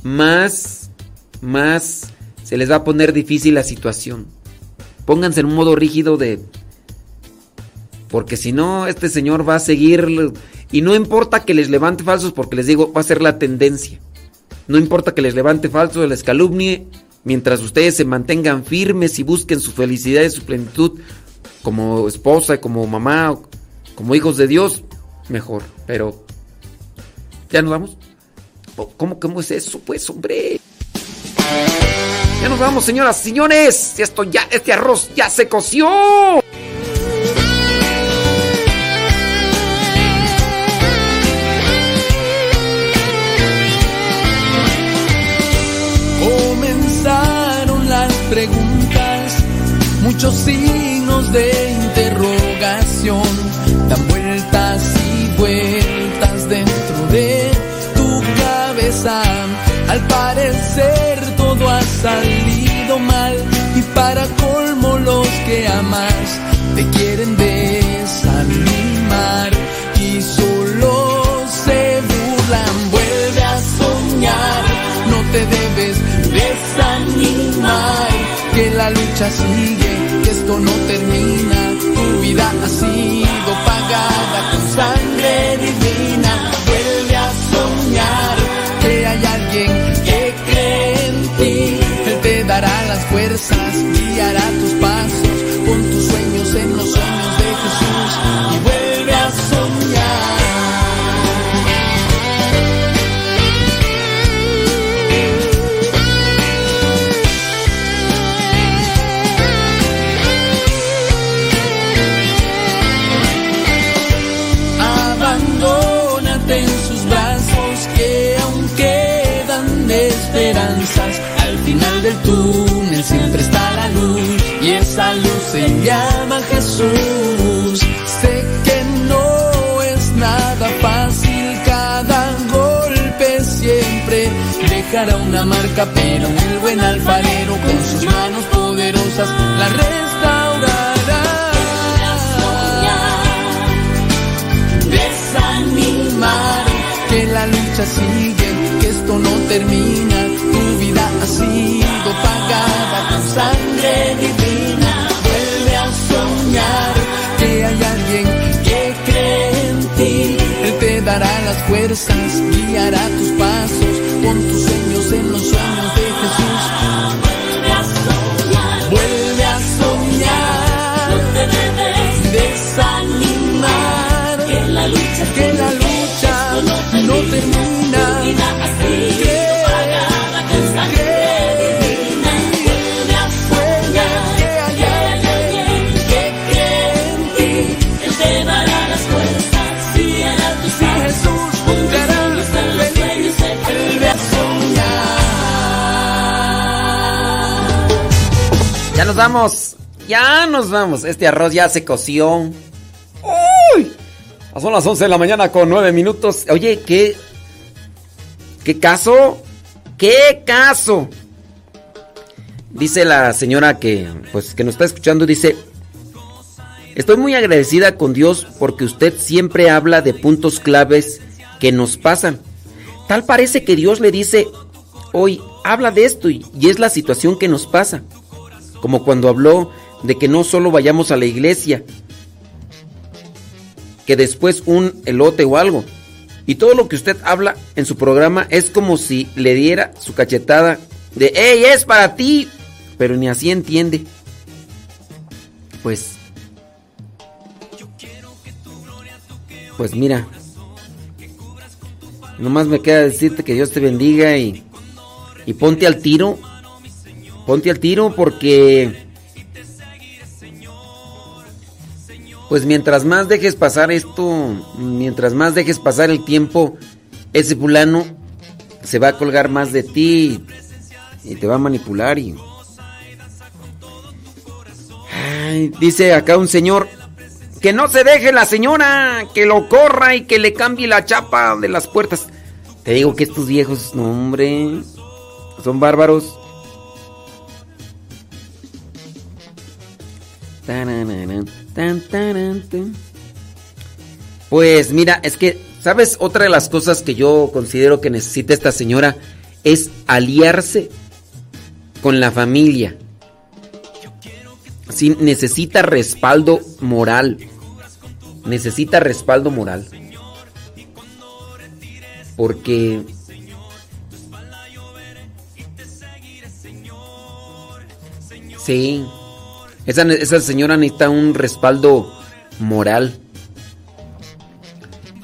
más, más se les va a poner difícil la situación. Pónganse en un modo rígido de... Porque si no, este señor va a seguir... Y no importa que les levante falsos, porque les digo, va a ser la tendencia. No importa que les levante falso, les calumnie, mientras ustedes se mantengan firmes y busquen su felicidad y su plenitud como esposa, como mamá, como hijos de Dios, mejor. Pero, ¿ya nos vamos? ¿Cómo, cómo es eso, pues, hombre? Ya nos vamos, señoras señores. Esto ya, este arroz ya se coció. Preguntas, muchos signos de interrogación, dan vueltas y vueltas dentro de tu cabeza. Al parecer todo ha salido mal y para colmo los que amas te quieren desanimar y solo se burlan. Vuelve a soñar, no te debes desanimar, que la lucha sigue, que esto no termina, tu vida ha sido pagada con sangre divina. Vuelve a soñar que hay alguien que cree en ti, Él te dará las fuerzas, guiará tus del túnel siempre está la luz y esa luz se llama Jesús. Sé que no es nada fácil, cada golpe siempre dejará una marca, pero el buen alfarero con sus manos poderosas la restaurará. Desanimar que la lucha sigue, que esto no termina, tu vida ha pagada con sangre divina. Vuelve a soñar que hay alguien que cree en ti, Él te dará las fuerzas, guiará tus pasos, con tus sueños en los sueños de Jesús. Vuelve vamos. Ya nos vamos. Este arroz ya se coció. ¡Uy! Son las 11 de la mañana con 9 minutos. Oye, ¿qué? ¿Qué caso? ¿Qué caso? Dice la señora que, pues, que nos está escuchando, dice, estoy muy agradecida con Dios porque usted siempre habla de puntos claves que nos pasan. Tal parece que Dios le dice, hoy habla de esto y es la situación que nos pasa. Como cuando habló de que no solo vayamos a la iglesia, que después un elote o algo. Y todo lo que usted habla en su programa es como si le diera su cachetada de, ¡Ey, es para ti! Pero ni así entiende. Pues... Pues mira. Nomás me queda decirte que Dios te bendiga y... Y ponte al tiro. Ponte al tiro porque... Pues mientras más dejes pasar esto, mientras más dejes pasar el tiempo, ese fulano se va a colgar más de ti y te va a manipular y... Dice acá un señor, que no se deje la señora, que lo corra y que le cambie la chapa de las puertas. Te digo que estos viejos, no hombre, son bárbaros. Pues mira, es que, ¿sabes? Otra de las cosas que yo considero que necesita esta señora es aliarse con la familia. Sí, necesita respaldo moral. Necesita respaldo moral. Porque... Sí. Esa, esa señora necesita un respaldo moral.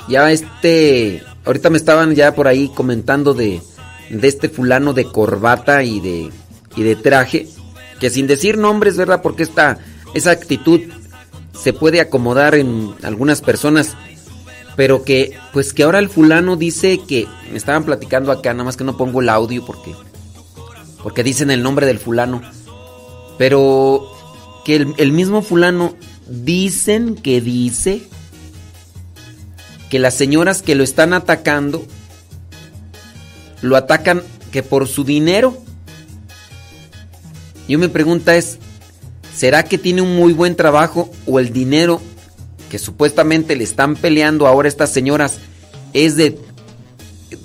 Ya este... Ahorita me estaban ya por ahí comentando de, de este fulano de corbata y de y de traje, que sin decir nombres, ¿verdad? Porque esta, esa actitud se puede acomodar en algunas personas, pero que, pues que ahora el fulano dice que, me estaban platicando acá, nada más que no pongo el audio porque, porque dicen el nombre del fulano, pero que el, mismo fulano dicen que dice que las señoras que lo están atacando, lo atacan que por su dinero. Yo mi pregunta es, ¿será que tiene un muy buen trabajo o el dinero que supuestamente le están peleando ahora estas señoras es de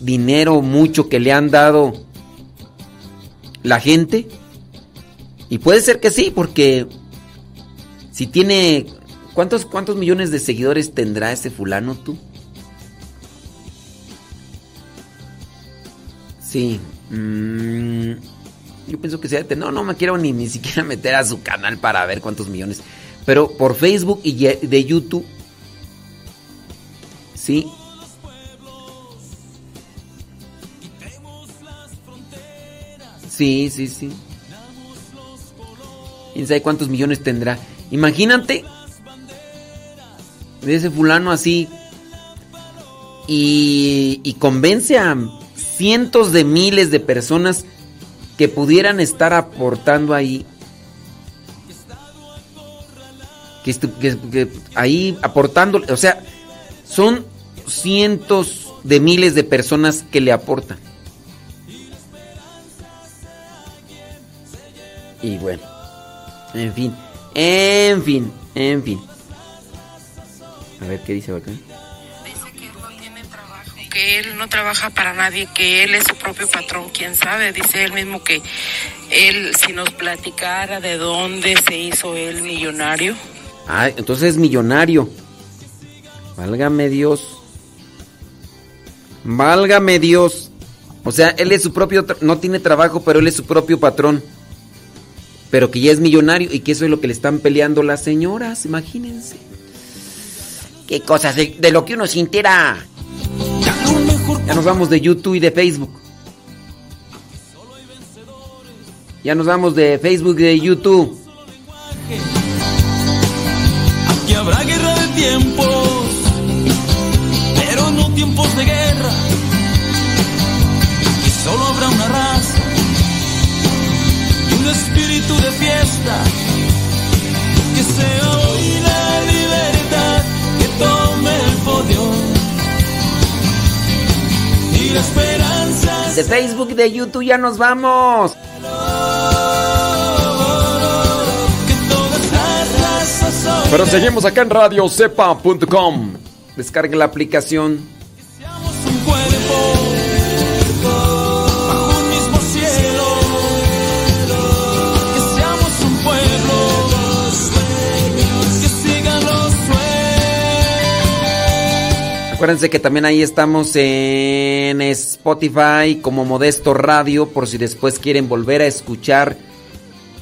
dinero mucho que le han dado la gente? Y puede ser que sí, porque si tiene... ¿Cuántos, cuántos millones de seguidores tendrá ese fulano tú? Sí. mm, yo pienso que sea... No, no me quiero ni, ni siquiera meter a su canal para ver cuántos millones. Pero por Facebook y de YouTube... Sí. Sí, sí, sí. ¿Quién sabe cuántos millones tendrá? Imagínate. De ese fulano así. Y, convence a cientos de miles de personas que pudieran estar aportando ahí. Que- que ahí aportando. O sea, son cientos de miles de personas que le aportan. Y bueno. En fin. En fin. En fin. A ver qué dice acá. que él no trabaja para nadie, que él es su propio patrón, quién sabe, dice él mismo que él si nos platicara de dónde se hizo él millonario. Ah, entonces es millonario. Válgame Dios. Válgame Dios. O sea, él es su propio... No tiene trabajo, pero él es su propio patrón. Pero que ya es millonario y que eso es lo que le están peleando las señoras, imagínense. Qué cosas de, lo que uno se entera. Ya nos vamos de YouTube y de Facebook. Ya nos vamos de Facebook y de YouTube. Aquí habrá guerra de tiempos, pero no tiempos de guerra. De Facebook y de YouTube ya nos vamos. Pero seguimos acá en radiocepa.com. Descargue la aplicación. Acuérdense que también ahí estamos en Spotify como Modesto Radio por si después quieren volver a escuchar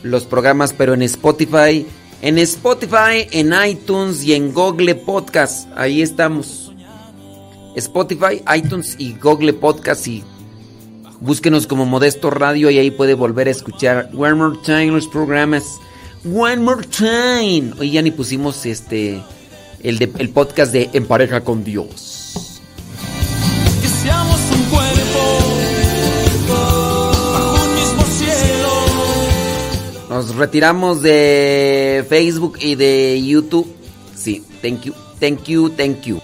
los programas, pero en Spotify, en Spotify, en iTunes y en Google Podcast. Ahí estamos. Spotify, iTunes y Google Podcast y búsquenos como Modesto Radio y ahí puede volver a escuchar One More Time los programas. One More Time. Hoy ya ni pusimos este el, de- el podcast de En pareja con Dios. Que seamos un cuerpo. Bajo un mismo cielo. Nos retiramos de Facebook y de YouTube. Sí, thank you, thank you, thank you.